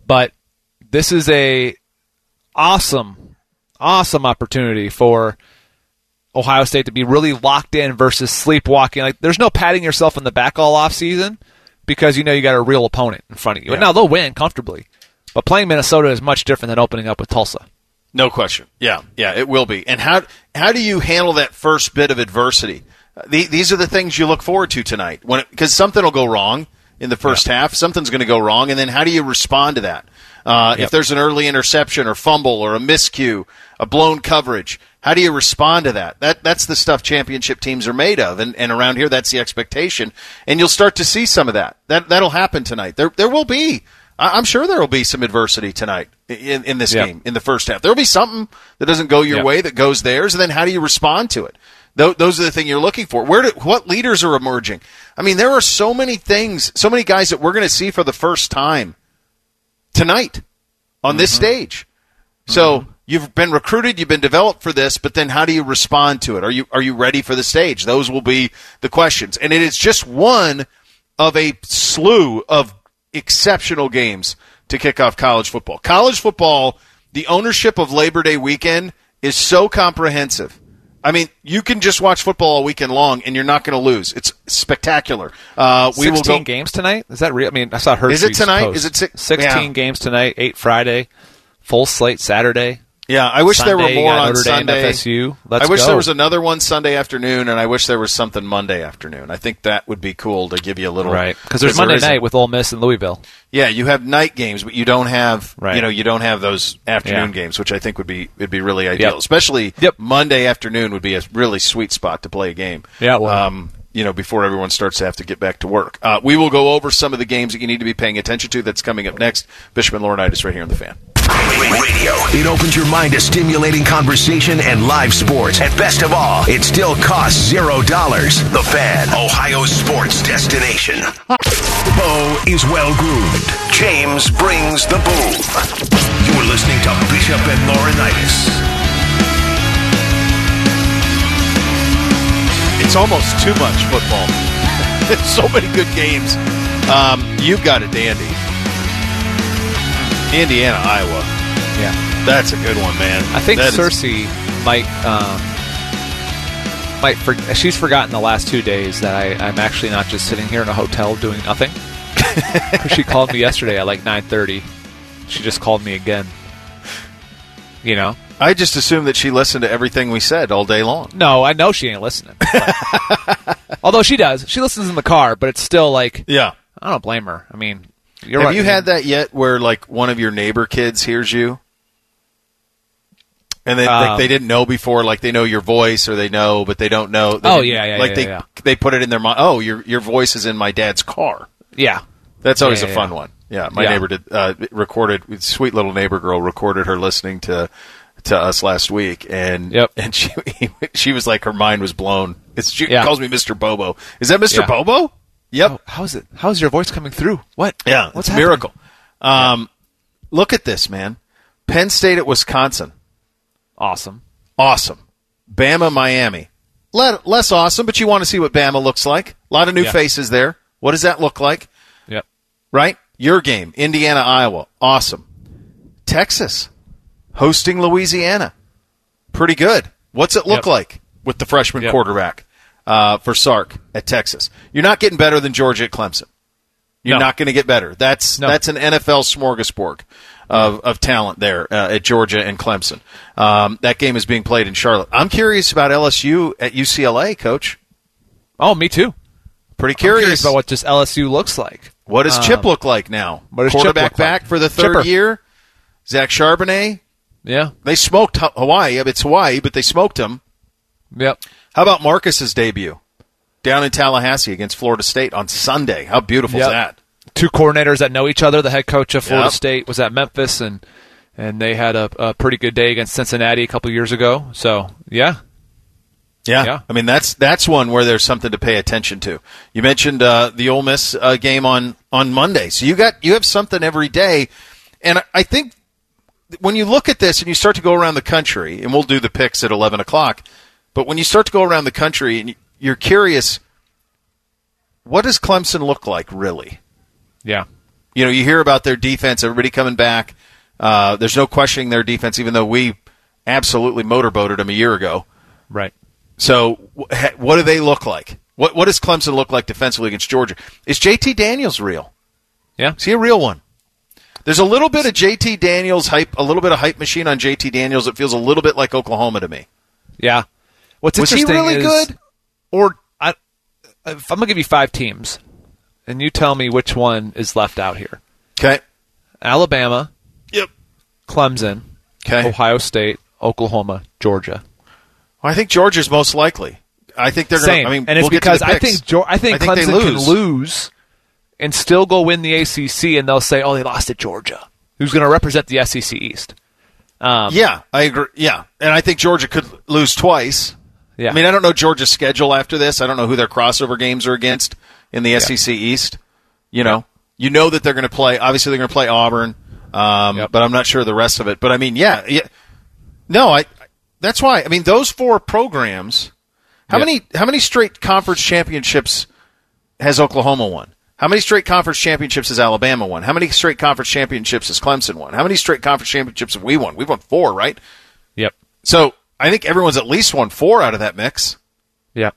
But this is a awesome, awesome opportunity for Ohio State to be really locked in versus sleepwalking. Like there's no patting yourself in the back all off season because you know you got a real opponent in front of you. And now they'll win comfortably. But playing Minnesota is much different than opening up with Tulsa. No question. Yeah, yeah, it will be. And how how do you handle that first bit of adversity? The, these are the things you look forward to tonight, when because something will go wrong in the first half. Something's going to go wrong, and then how do you respond to that? Uh, If there's an early interception or fumble or a miscue, a blown coverage, how do you respond to that? That that's the stuff championship teams are made of, and, and around here that's the expectation, and you'll start to see some of that. That that'll happen tonight. There there will be. I'm sure there will be some adversity tonight in, in this Yeah. game in the first half. There will be something that doesn't go your Yeah. way that goes theirs, and then how do you respond to it? Tho- Those are the thing you're looking for. Where do, what leaders are emerging? I mean, there are so many things, so many guys that we're going to see for the first time tonight on this mm-hmm. stage. So mm-hmm. you've been recruited, you've been developed for this, but then how do you respond to it? Are you are you ready for the stage? Those will be the questions, and it is just one of a slew of exceptional games to kick off college football. College football, the ownership of Labor Day weekend is so comprehensive. I mean, you can just watch football all weekend long, and you're not going to lose. It's spectacular. Uh, we will go. games tonight. Is that real? I mean, I saw her. Is it tonight? Is it six- sixteen yeah. games tonight? Eight Friday, full slate Saturday. Yeah, I wish there were more on Notre Dame, Sunday. FSU. Let's I wish go. there was another one Sunday afternoon, and I wish there was something Monday afternoon. I think that would be cool to give you a little Right, because there's there Monday isn't. night with Ole Miss and Louisville. Yeah, you have night games, but you don't have Right. you know you don't have those afternoon Yeah. games, which I think would be would be really ideal. Yep. Especially Yep. Monday afternoon would be a really sweet spot to play a game. Yeah, would. um, you know, before everyone starts to have to get back to work. Uh, we will go over some of the games that you need to be paying attention to. That's coming up next. Bishop and Laurinaitis right here on the fan. Radio. It opens your mind to stimulating conversation and live sports. And best of all, it still costs zero dollars. The Fan, Ohio sports destination. Bo is well groomed. James brings the boom. You're listening to Bishop and Laurinaitis. It's almost too much football. so many good games Um, you've got a dandy. Indiana, Iowa. Yeah. That's a good one, man. I think That is- Cersei might um, might for, she's forgotten the last two days that I, I'm actually not just sitting here in a hotel doing nothing. she called me yesterday at like 9:30. She just called me again. You know? I just assumed that she listened to everything we said all day long. No, I know she ain't listening. But- although she does, she listens in the car, but it's still like Yeah. I don't blame her. I mean, you're Have right. you had that yet where like one of your neighbor kids hears you? And they like, Um, they didn't know before, like they know your voice or they know, but they don't know. They Oh, yeah, yeah, Like yeah, they yeah. they put it in their mind. Oh, your your voice is in my dad's car. Yeah. That's always Yeah, a fun one. Yeah, my neighbor did uh, recorded. Sweet little neighbor girl recorded her listening to to us last week, and Yep. and she she was like her mind was blown. It's she Yeah. calls me Mr. Bobo. Is that Mr. Yeah. Bobo? Yep. Oh, how's it? How's your voice coming through? What? Yeah, What's it's a miracle. Um, Look at this, man. Penn State at Wisconsin, Awesome. awesome. Bama, Miami, Le- less awesome, but you want to see what Bama looks like. A lot of new Yeah. faces there. What does that look like? Yep. Right? Your game, Indiana, Iowa, awesome. Texas, hosting Louisiana, pretty good. What's it look Yep. like with the freshman Yep. quarterback uh, for Sark at Texas? You're not getting better than Georgia at Clemson. You're No. not going to get better. That's No. that's an NFL smorgasbord of, of talent there uh, at Georgia and Clemson. Um, that game is being played in Charlotte. I'm curious about LSU at UCLA, Coach. Oh, me too. Pretty I'm curious. curious about what this LSU looks like. what does um, Chip look like now? what Chip Quarterback like? back for the third Chipper. year. Zach Charbonnet. Yeah. They smoked Ha- Hawaii. It's Hawaii, but they smoked him. Yep. How about Marcus's debut down in Tallahassee against Florida State on Sunday? How beautiful Yep. is that? Two coordinators that know each other. The head coach of Florida Yep. State was at Memphis, and and they had a, a pretty good day against Cincinnati a couple years ago. So yeah, Yeah. Yeah. I mean that's that's one where there's something to pay attention to. You mentioned uh, the Ole Miss uh, game on on Monday, so you got you have something every day, and I think when you look at this and you start to go around the country, and we'll do the picks at eleven o'clock, but when you start to go around the country and you're curious, what does Clemson look like really? yeah, you know, you hear about their defense, everybody coming back. Uh, there's no questioning their defense, even though we absolutely motorboated them a year ago. right. So, what do they look like? What What does Clemson look like defensively against Georgia? Is JT Daniels real? Yeah, Is he a real one? There's a little bit of JT Daniels hype, a little bit of hype machine on JT Daniels. It feels a little bit like Oklahoma to me. yeah. What's Was he really is, good? Or I, if I'm gonna give you five teams, and you tell me which one is left out here: Okay. Alabama, Yep. Clemson, Okay. Ohio State, Oklahoma, Georgia. Well, I think Georgia's most likely. I think they're going Same, to. I mean, and it's we'll because I think I think I think they Clemson can lose. And still go win the ACC, and they'll say, "Oh, they lost to Georgia." Who's going to represent the SEC East? Um, Yeah, I agree. Yeah, and I think Georgia could lose twice. yeah. I mean, I don't know Georgia's schedule after this. I don't know who their crossover games are against in the SEC East. You know, you know that they're going to play. Obviously, they're going to play Auburn, um, Yep. but I'm not sure the rest of it. But I mean, yeah, yeah. No, I. That's why. I mean, those four programs. How Yep. many? How many straight conference championships has Oklahoma won? How many straight conference championships has Alabama won? How many straight conference championships has Clemson won? How many straight conference championships have we won? We've won four, right? Yep. So I think everyone's at least won four out of that mix. Yep.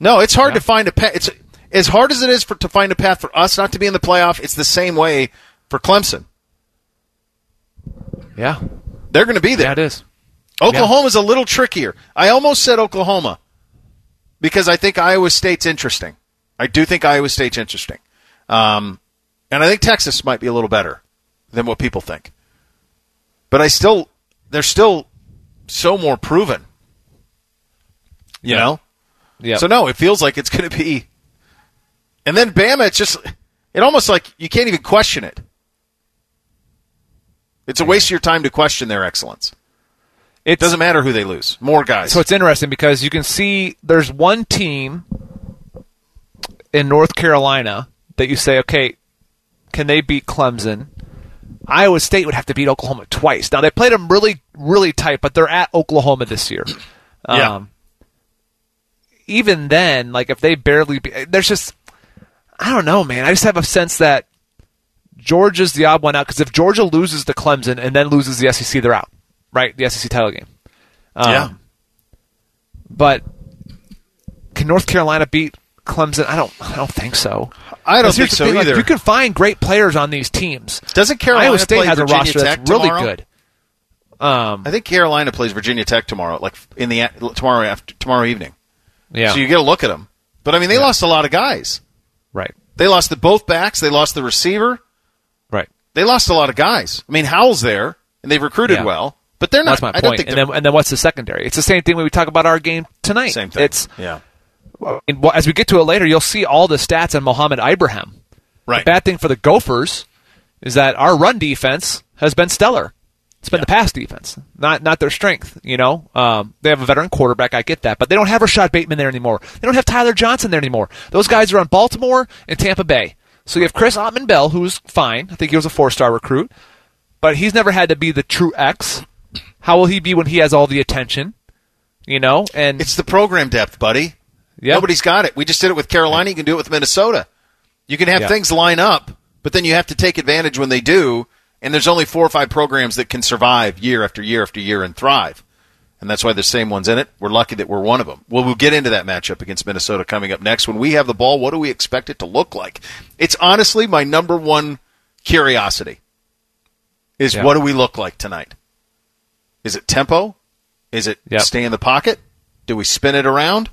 No, it's hard Yeah. to find a path. It's as hard as it is for to find a path for us not to be in the playoff. It's the same way for Clemson. Yeah. They're going to be there. Yeah, it is. Oklahoma's a little trickier. I almost said Oklahoma because I think Iowa State's interesting. I do think Iowa State's interesting, um, and I think Texas might be a little better than what people think. But I still, they're still so more proven. You Yeah. know. Yeah. So no, it feels like it's going to be. And then Bama, it's just it almost like you can't even question it. It's a waste of your time to question their excellence. it Doesn't matter who they lose. More guys. So it's interesting because you can see there's one team in North Carolina that you say, okay, can they beat Clemson? Iowa State would have to beat Oklahoma twice. Now they played them really, really tight, but they're at Oklahoma this year. Yeah. Um, even then, like if they barely, be, there's just, I don't know, man. I just have a sense that Georgia's the odd one out because if Georgia loses to Clemson and then loses the SEC, they're out, right? The SEC title game. Um, yeah. But can North Carolina beat Clemson? I don't. I don't think so. I don't think so thing, like, either. you can find great players on these teams. Doesn't Carolina Iowa State play has a Virginia roster Tech that's really tomorrow? good. Um, I think Carolina plays Virginia Tech tomorrow, like in the tomorrow after tomorrow evening. yeah, So you get a look at them. But I mean, they lost a lot of guys. right, They lost the both backs. They lost the receiver. right. They lost a lot of guys. I mean, Howell's there, and they've recruited Yeah. well, but they're not. That's my point. And then, and then what's the secondary? It's the same thing when we talk about our game tonight. same thing. It's yeah, as we get to it later, you'll see all the stats on Mohamed Ibrahim. right. The bad thing for the Gophers is that our run defense has been stellar. It's been the pass defense, not not their strength. You know, um, they have a veteran quarterback. I get that, but they don't have Rashod Bateman there anymore. They don't have Tyler Johnson there anymore. Those guys are on Baltimore and Tampa Bay. So you have Chris Autman-Bell, who's fine. I think he was a four star recruit, but he's never had to be the true X. How will he be when he has all the attention? You know, and It's the program depth, buddy. Yeah, Nobody's got it. We just did it with Carolina. You can do it with Minnesota. You can have Yeah. things line up, but then you have to take advantage when they do. And there's only four or five programs that can survive year after year after year and thrive. And that's why the same one's in it. We're lucky that we're one of them. Well, we'll get into that matchup against Minnesota coming up next. When we have the ball, what do we expect it to look like? It's honestly my number one curiosity is Yeah. what do we look like tonight? Is it tempo? Is it Yep. stay in the pocket? Do we spin it around?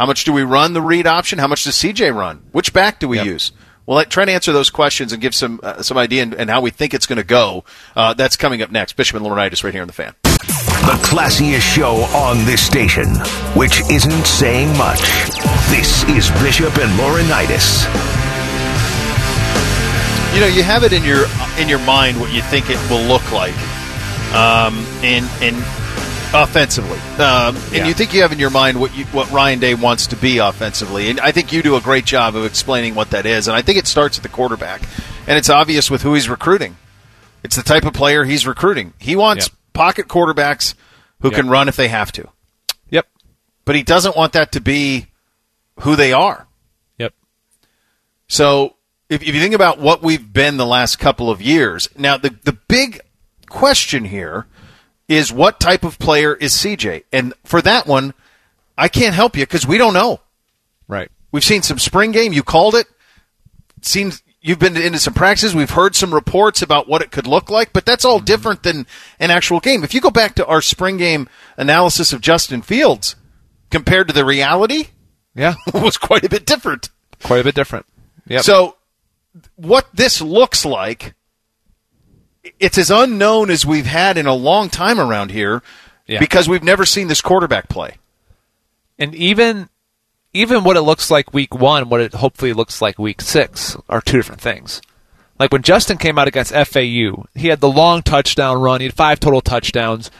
How much do we run the read option? How much does CJ run? Which back do we Yep. use? Well, let, try to answer those questions and give some uh, some idea and, and how we think it's going to go. Uh, that's coming up next. Bishop and Laurinaitis right here on the fan. The classiest show on this station, which isn't saying much. This is Bishop and Laurinaitis. You know, you have it in your in your mind what you think it will look like, um, and and offensively, um, and Yeah. you think you have in your mind what you, what Ryan Day wants to be offensively, and I think you do a great job of explaining what that is, and I think it starts at the quarterback, and it's obvious with who he's recruiting. It's the type of player he's recruiting. He wants Yep. pocket quarterbacks who Yep. can run if they have to, yep, but he doesn't want that to be who they are. yep, So if, if you think about what we've been the last couple of years, now the the big question here is what type of player is CJ? And for that one, I can't help you because we don't know. right. We've seen some spring game. You called it. Seems you've been into some practices. We've heard some reports about what it could look like, but that's all mm-hmm. different than an actual game. If you go back to our spring game analysis of Justin Fields compared to the reality, Yeah, it was quite a bit different. quite a bit different. Yeah. So, what this looks like, it's as unknown as we've had in a long time around here Yeah. because we've never seen this quarterback play. and even even what it looks like week one, what it hopefully looks like week six, are two different things. Like when Justin came out against FAU, he had the long touchdown run. He had five total touchdowns,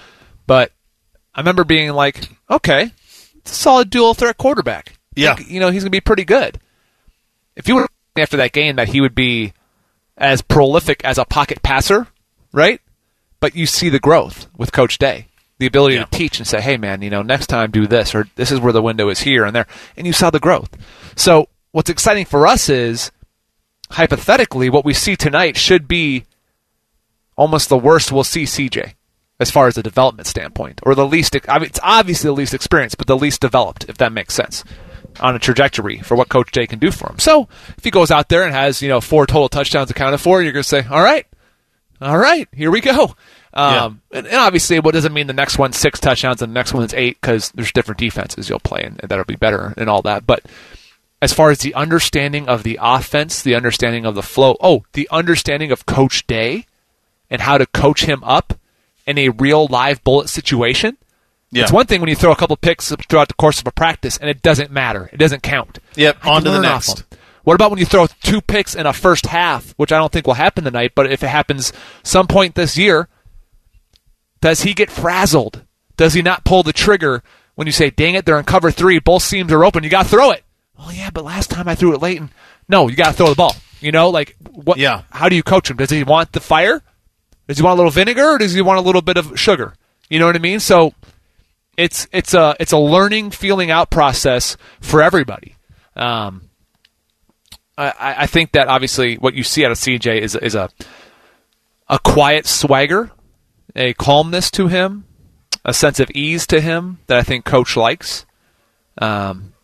but I remember being like, okay, it's a solid dual threat quarterback. Yeah. Think, you know he's gonna be pretty good. If you were after that game that he would be as prolific as a pocket passer, right? But you see the growth with Coach Day, the ability Yeah. to teach and say, "Hey, man, you know, next time do this, or this is where the window is here and there," and you saw the growth. So what's exciting for us is, hypothetically, what we see tonight should be almost the worst we'll see CJ as far as a development standpoint, or the least. I mean, it's obviously the least experienced, but the least developed, if that makes sense, on a trajectory for what Coach Day can do for him. So if he goes out there and has you know four total touchdowns accounted for, you're going to say, "All right, all right, here we go." Um, and, and obviously, what doesn't mean the next one's six touchdowns and the next one's eight because there's different defenses you'll play and, and that'll be better and all that. But as far as the understanding of the offense, the understanding of the flow, oh, the understanding of Coach Day and how to coach him up in a real live bullet situation. Yeah. It's one thing when you throw a couple picks throughout the course of a practice and it doesn't matter. It doesn't count. Yep, on to the next. What about when you throw two picks in a first half, which I don't think will happen tonight, but if it happens some point this year, does he get frazzled? Does he not pull the trigger when you say, dang it, they're in cover three, both seams are open, you got to throw it? Oh, yeah, but last time I threw it late. And, no, you got to throw the ball. You know, like, what? Yeah. how do you coach him? Does he want the fire? Does he want a little vinegar or does he want a little bit of sugar? You know what I mean? So it's it's a it's a learning, feeling out process for everybody. Um, I, I think that obviously what you see out of CJ is is a a quiet swagger, a calmness to him, a sense of ease to him that I think Coach likes. Um,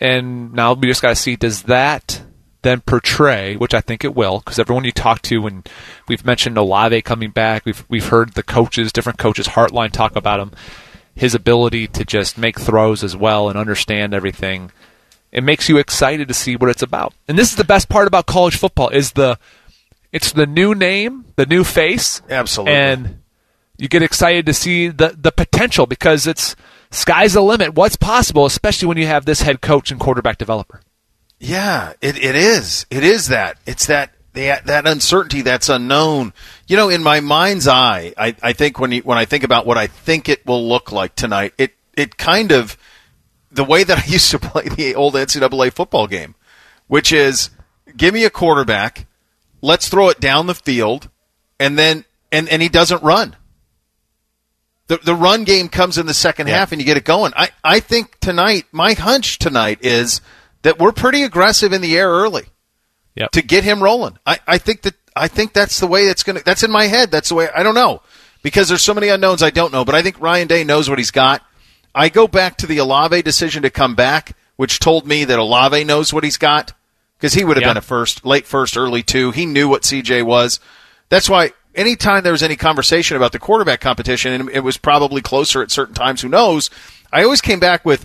and now we just got to see does that then portray, which I think it will, because everyone you talk to, when we've mentioned Olave coming back, we've we've heard the coaches, different coaches, Hartline talk about him, his ability to just make throws as well and understand everything. It makes you excited to see what it's about. And this is the best part about college football is the it's the new name, the new face. Absolutely. And you get excited to see the the potential because it's sky's the limit. What's possible, especially when you have this head coach and quarterback developer. Yeah, it, it is. It is that. It's that that that uncertainty that's unknown. You know, in my mind's eye, I, I think when you, when I think about what I think it will look like tonight, it it kind of the way that I used to play the old NCAA football game, which is give me a quarterback, let's throw it down the field, and then and and he doesn't run. The the run game comes in the second Yeah. half and you get it going. I I think tonight, my hunch tonight is that we're pretty aggressive in the air early Yep. to get him rolling. I, I think that I think that's the way it's gonna. That's in my head. That's the way. I don't know because there's so many unknowns. I don't know, but I think Ryan Day knows what he's got. I go back to the Olave decision to come back, which told me that Olave knows what he's got because he would have Yeah. been a first, late first, early two. He knew what CJ was. That's why anytime there was any conversation about the quarterback competition, and it was probably closer at certain times, who knows? I always came back with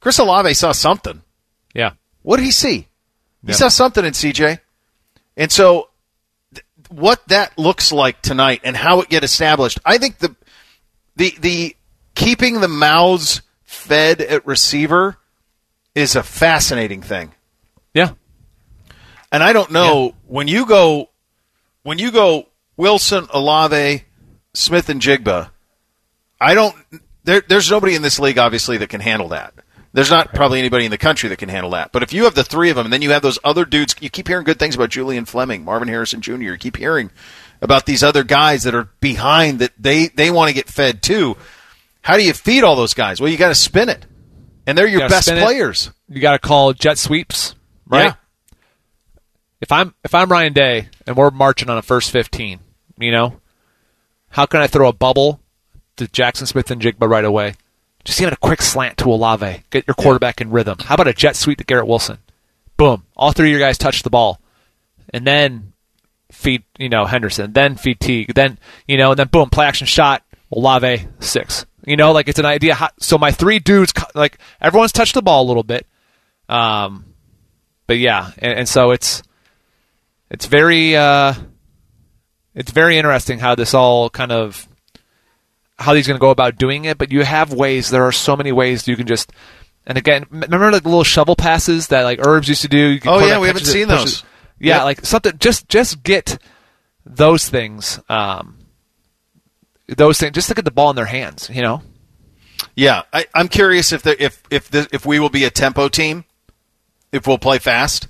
Chris Olave saw something. Yeah. What did he see? He Yeah. saw something in CJ. And so th- what that looks like tonight and how it get established, I think the the the keeping the mouths fed at receiver is a fascinating thing. Yeah. And I don't know when you go when you go Wilson, Olave, Smith-Njigba. I don't. There, there's nobody in this league, obviously, that can handle that. There's not probably anybody in the country that can handle that. But if you have the three of them, and then you have those other dudes, you keep hearing good things about Julian Fleming, Marvin Harrison Jr. You keep hearing about these other guys that are behind that they they want to get fed too. How do you feed all those guys? Well, you got to spin it, and they're your Gotta best spin it. players. You got to call jet sweeps, right? Yeah. If I'm if I'm Ryan Day and we're marching on a first 15, you know, how can I throw a bubble to Jaxon Smith-Njigba right away? Just even a quick slant to Olave, get your quarterback in rhythm. How about a jet sweep to Garrett Wilson? Boom! All three of your guys touch the ball, and then feed you know Henderson, then feed Teague, then you know, and then boom, play action shot Olave six. You know, like it's an idea. How, so my three dudes, like everyone's touched the ball a little bit, um, but yeah, and, and so it's it's very uh, it's very interesting how this all kind of how he's going to go about doing it. But you have ways. There are so many ways you can just. And again, remember like the little shovel passes that like Herbs used to do. You Oh, yeah, we haven't seen pushes- those. Yeah, Yep. like something. Just just get those things. Um, those things. Just to get the ball in their hands. You know. Yeah, I, I'm curious if the, if if the, if we will be a tempo team, if we'll play fast,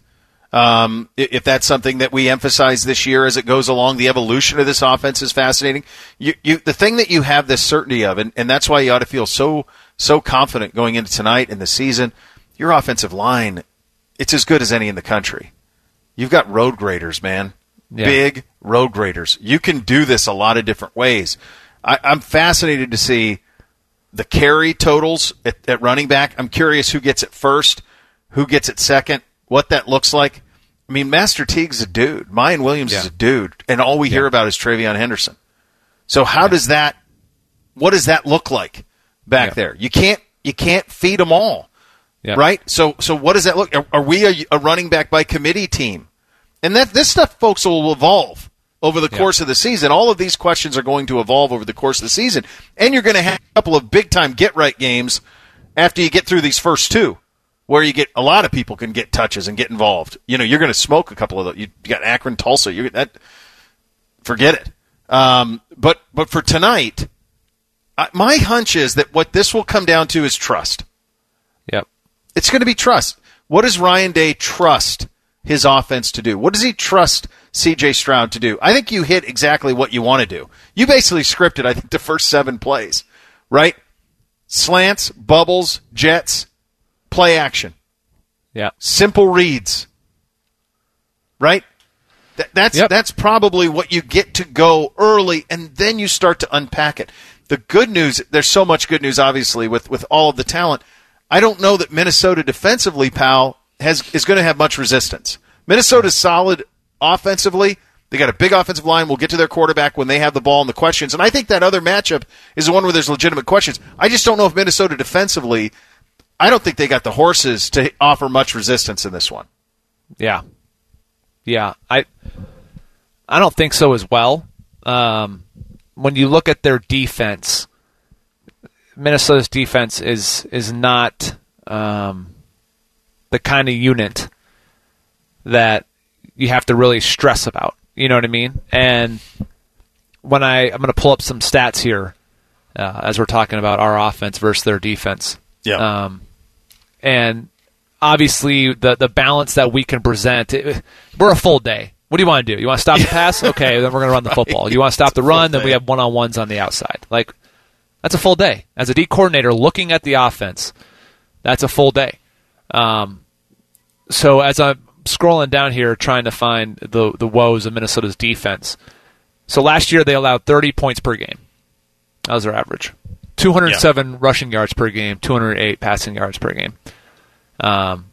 um, if that's something that we emphasize this year as it goes along. The evolution of this offense is fascinating. You, you the thing that you have this certainty of, and, and that's why you ought to feel so so confident going into tonight and the season. Your offensive line, it's as good as any in the country. You've got road graders, man. Yeah. Big road graders. You can do this a lot of different ways. I, I'm fascinated to see the carry totals at, at running back. I'm curious who gets it first, who gets it second, what that looks like. I mean, Master Teague's a dude. Miyan Williams is a dude, and all we hear about is TreVeyon Henderson. So how does that? What does that look like back Yeah. there? You can't you can't feed them all, Yeah. right? So so what does that look? Are, are we a, a running back by committee team? And that this stuff, folks, will evolve over the course of the season. All of these questions are going to evolve over the course of the season, and you're going to have a couple of big time get right games after you get through these first two, where you get a lot of people can get touches and get involved. You know, you're going to smoke a couple of those. You got Akron, Tulsa. You that forget it. Um, but but for tonight, I, my hunch is that what this will come down to is trust. Yep. It's going to be trust. What does Ryan Day trust his offense to do? What does he trust CJ Stroud to do? I think you hit exactly what you want to do. You basically scripted, I think, the first seven plays, right? Slants, bubbles, jets, play action, Yeah. simple reads. right? That, that's Yep. that's probably what you get to go early, and then you start to unpack it. The good news, there's so much good news, obviously, with with all of the talent. I don't know that Minnesota defensively, pal, has is going to have much resistance. Minnesota's solid offensively. They got a big offensive line. We'll get to their quarterback when they have the ball and the questions. And I think that other matchup is the one where there's legitimate questions. I just don't know if Minnesota defensively. I don't think they got the horses to offer much resistance in this one. Yeah, yeah. I I don't think so as well. Um, when you look at their defense, Minnesota's defense is is not um, the kind of unit that you have to really stress about. You know what I mean? And when I I'm going to pull up some stats here uh, as we're talking about our offense versus their defense. Yeah. Um, and obviously the the balance that we can present, it, we're a full day. What do you want to do? You want to stop the pass? Okay, then we're going to run the football. You want to stop the run? Then we have one on ones on the outside. Like that's a full day as a D coordinator looking at the offense. That's a full day. Um, so as I'm scrolling down here trying to find the the woes of Minnesota's defense. So last year they allowed 30 points per game. That was their average. 207 rushing yards per game, 208 passing yards per game. Um,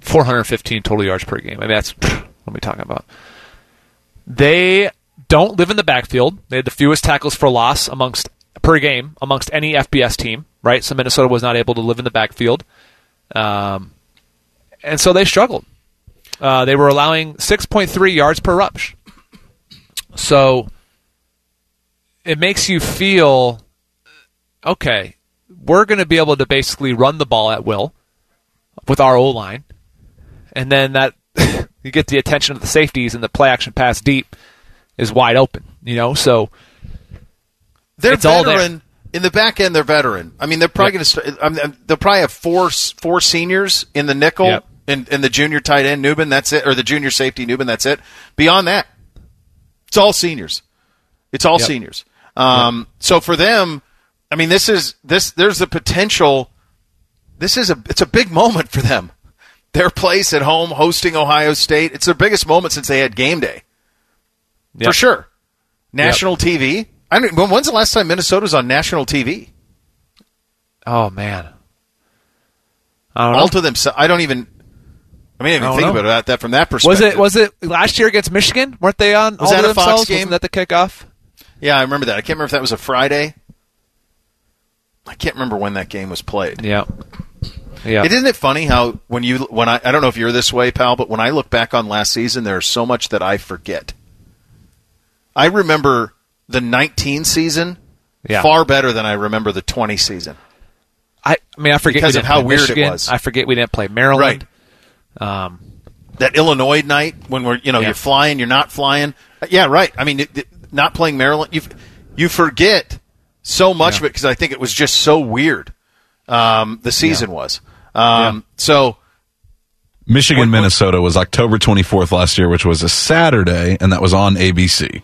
415 total yards per game. I mean, that's what are we talking about? They don't live in the backfield. They had the fewest tackles for loss amongst per game amongst any FBS team. Right, so Minnesota was not able to live in the backfield, um, and so they struggled. Uh, they were allowing 6.3 yards per rush. So it makes you feel okay, we're going to be able to basically run the ball at will with our O line, and then that you get the attention of the safeties, and the play action pass deep is wide open. You know, so They're It's all there. veteran in the back end. They're veteran. I mean, they're probably Yep. going to. I mean, they'll probably have four four seniors in the nickel Yep. and, and the junior tight end Newman. That's it, or the junior safety Newman. That's it. Beyond that, it's all seniors. It's all Yep. seniors. Um, So for them, I mean, this is this. There's the potential. This is a. It's a big moment for them. Their place at home hosting Ohio State. It's their biggest moment since they had game day. Yep. For sure. National TV. I when- When's the last time Minnesota's on national TV? oh man, I don't know. All to themselves. I don't even. I mean, I didn't I even think know. about that, from that perspective. was it was it last year against Michigan? Weren't they on Was all that a Fox themselves? game? Wasn't that the kickoff? Yeah, I remember that. I can't remember if that was a Friday. I can't remember when that game was played. Yeah, yeah. It isn't it funny how when you when I I don't know if you're this way, pal, but when I look back on last season, there's so much that I forget. I remember the 19 season Yeah. far better than I remember the 20 season. I, I mean, I forget Because of how weird it Michigan. was. I forget we didn't play Maryland. Um, that Illinois night when we're you know Yeah. you're flying, you're not flying. Yeah, right. I mean, it, it- not playing Maryland, you you forget so much of it because I think it was just so weird. Um, the season was. Um, So Michigan, What- what- Minnesota was October 24th last year, which was a Saturday, and that was on ABC.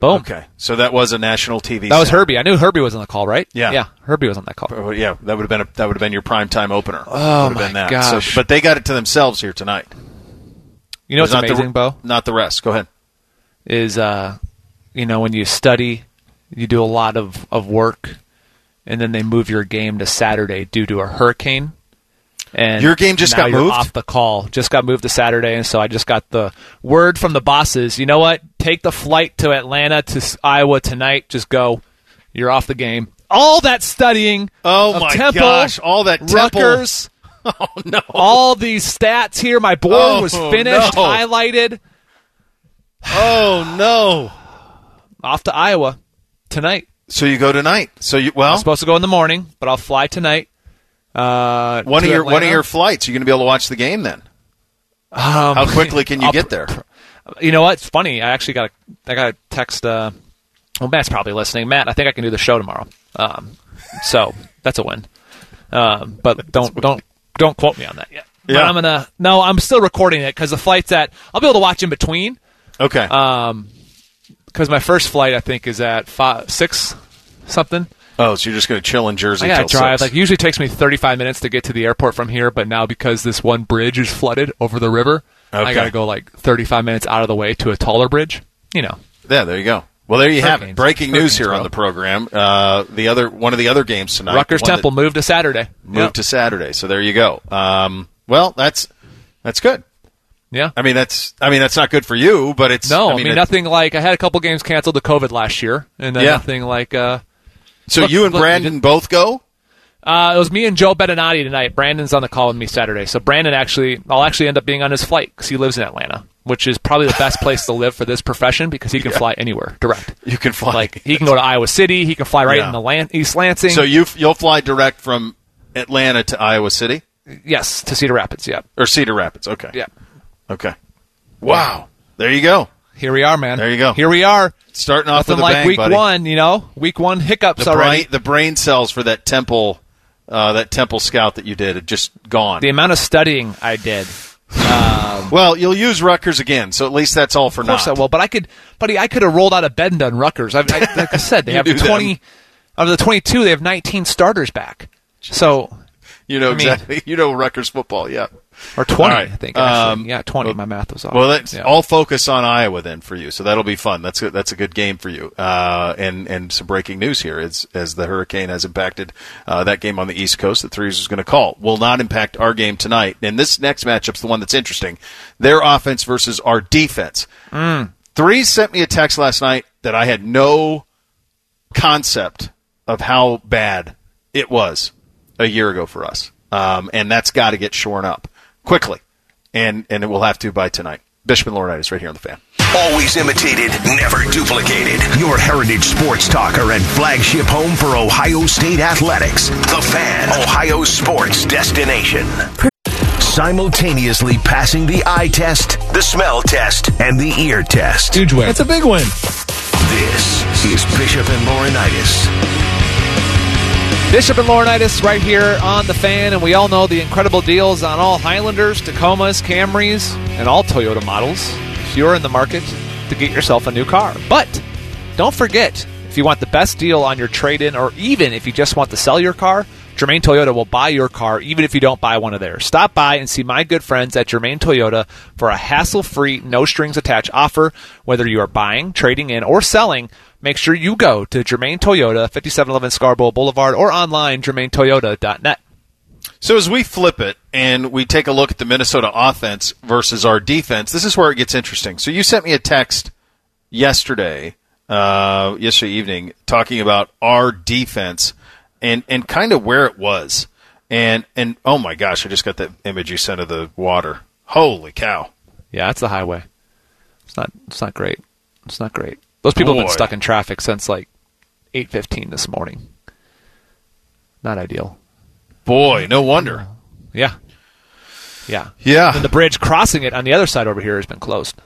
boom. okay, so that was a national TV. That was. Herbie. I knew Herbie was on the call, right? Yeah. yeah. Herbie was on that call. Oh, yeah, that would have been a, that would have been your prime time opener. Oh, Would have been my that. gosh. So, but they got it to themselves here tonight. You know what's Not the- amazing, Bo? Not the rest. Go ahead. Is uh, you know when you study, you do a lot of of work, and then they move your game to Saturday due to a hurricane. And Your game just got moved? off the call. Just got moved to Saturday, and so I just got the word from the bosses. You know what? Take the flight to Atlanta to Iowa tonight. Just go. You're off the game. All that studying. Oh my Temple, gosh, all that Temple- Rutgers. Oh no! all these stats here. My board Oh, was finished, no. highlighted. Oh no! Off to Iowa tonight. So you go tonight. So you well I'm supposed to go in the morning, but I'll fly tonight. Uh, one of your one of your flights. You're going to be able to watch the game then. Um, How quickly can you I'll get there? You know what? It's funny. I actually got a I got a text. Uh, well, Matt's probably listening. Matt, I think I can do the show tomorrow. Um, so that's a win. Um, but don't don't don't quote me on that yet. But Yeah. I'm gonna no. I'm still recording it because the flight's at. I'll be able to watch in between. Okay. Um, because my first flight I think is at five six something, Oh, so you're just going to chill in Jersey? I gotta drive. six. Like usually takes me 35 minutes to get to the airport from here, but now because this one bridge is flooded over the river, Okay. I gotta go like 35 minutes out of the way to a taller bridge. You know, Yeah, there you go. Well, there you have it. Hurricanes. Breaking news here on the program. Uh, the other one of the other games tonight. Rutgers Temple moved to Saturday. moved Yep. to Saturday. So there you go. Um, well, that's that's good. Yeah. I mean, that's I mean that's not good for you, but it's No, I mean, it- nothing like I had a couple games canceled to COVID last year, and then Yeah. nothing like. Uh, So Look- you and look, Brandon both go. uh, it was me and Joe Beninati tonight. Brandon's on the call with me Saturday, so Brandon actually, I'll actually end up being on his flight because he lives in Atlanta, which is probably the best place to live for this profession because he can fly anywhere direct. You can fly. Like he can go to Iowa City, he can fly right Yeah. in the Lan- East Lansing. so you you'll fly direct from Atlanta to Iowa City yes, to Cedar Rapids. Yeah, or Cedar Rapids. Okay. yeah. Okay. Wow. There you go. Here we are, man. There you go. Here we are. Starting off Nothing with a like bang, week buddy. one, you know, week one hiccups The already. brain, the brain cells for that temple, uh, that temple scout that you did, had just gone. The amount of studying I did. well, you'll use Rutgers again, so at least that's all for Of course now. I will, but I could, buddy, I could have rolled out of bed and done Rutgers. I, I, like I said, they have do them. twenty out of the twenty-two. They have nineteen starters back, so You know I mean- exactly. You know Rutgers football, yeah. Or twenty, All right. I think. Um, yeah, twenty. well- my math was off. Well, let's Yeah. all focus on Iowa then for you. So that'll be fun. That's a, that's a good game for you. Uh, and and some breaking news here as as the hurricane has impacted uh, that game on the East Coast. The Threes is going to call will not impact our game tonight. And this next matchup's the one that's interesting. Their offense versus our defense. Mm. Threes sent me a text last night that I had no concept of how bad it was a year ago for us. Um, and that's got to get shorn up quickly. And, and it will have to by tonight. Bishop and Laurinaitis right here on the fan. Always imitated, never duplicated. Your heritage sports talker and flagship home for Ohio State athletics. The Fan, Ohio sports destination. Simultaneously passing the eye test, the smell test, and the ear test. Huge win. It's a big win. This is Bishop and Laurinaitis. Bishop and Laurinaitis right here on the fan, and we all know the incredible deals on all Highlanders, Tacomas, Camrys, and all Toyota models. If you're in the market to get yourself a new car, but don't forget if you want the best deal on your trade-in, or even if you just want to sell your car. Germain Toyota will buy your car even if you don't buy one of theirs. Stop by and see my good friends at Germain Toyota for a hassle-free, no-strings-attached offer. Whether you are buying, trading in, or selling, make sure you go to Germain Toyota, 5711 Scarborough Boulevard, or online, germaintoyota.net. So as we flip it and we take a look at the Minnesota offense versus our defense, this is where it gets interesting. So you sent me a text yesterday, uh, yesterday evening, talking about our defense and and kind of where it was. And and oh my gosh, I just got that image you sent of the water. Holy cow! Yeah, that's the highway. It's not. It's not great. It's not great. Those people have been stuck in traffic since like eight fifteen this morning. Not ideal. Boy, no wonder. Yeah. Yeah. Yeah, And the bridge crossing it on the other side over here has been closed,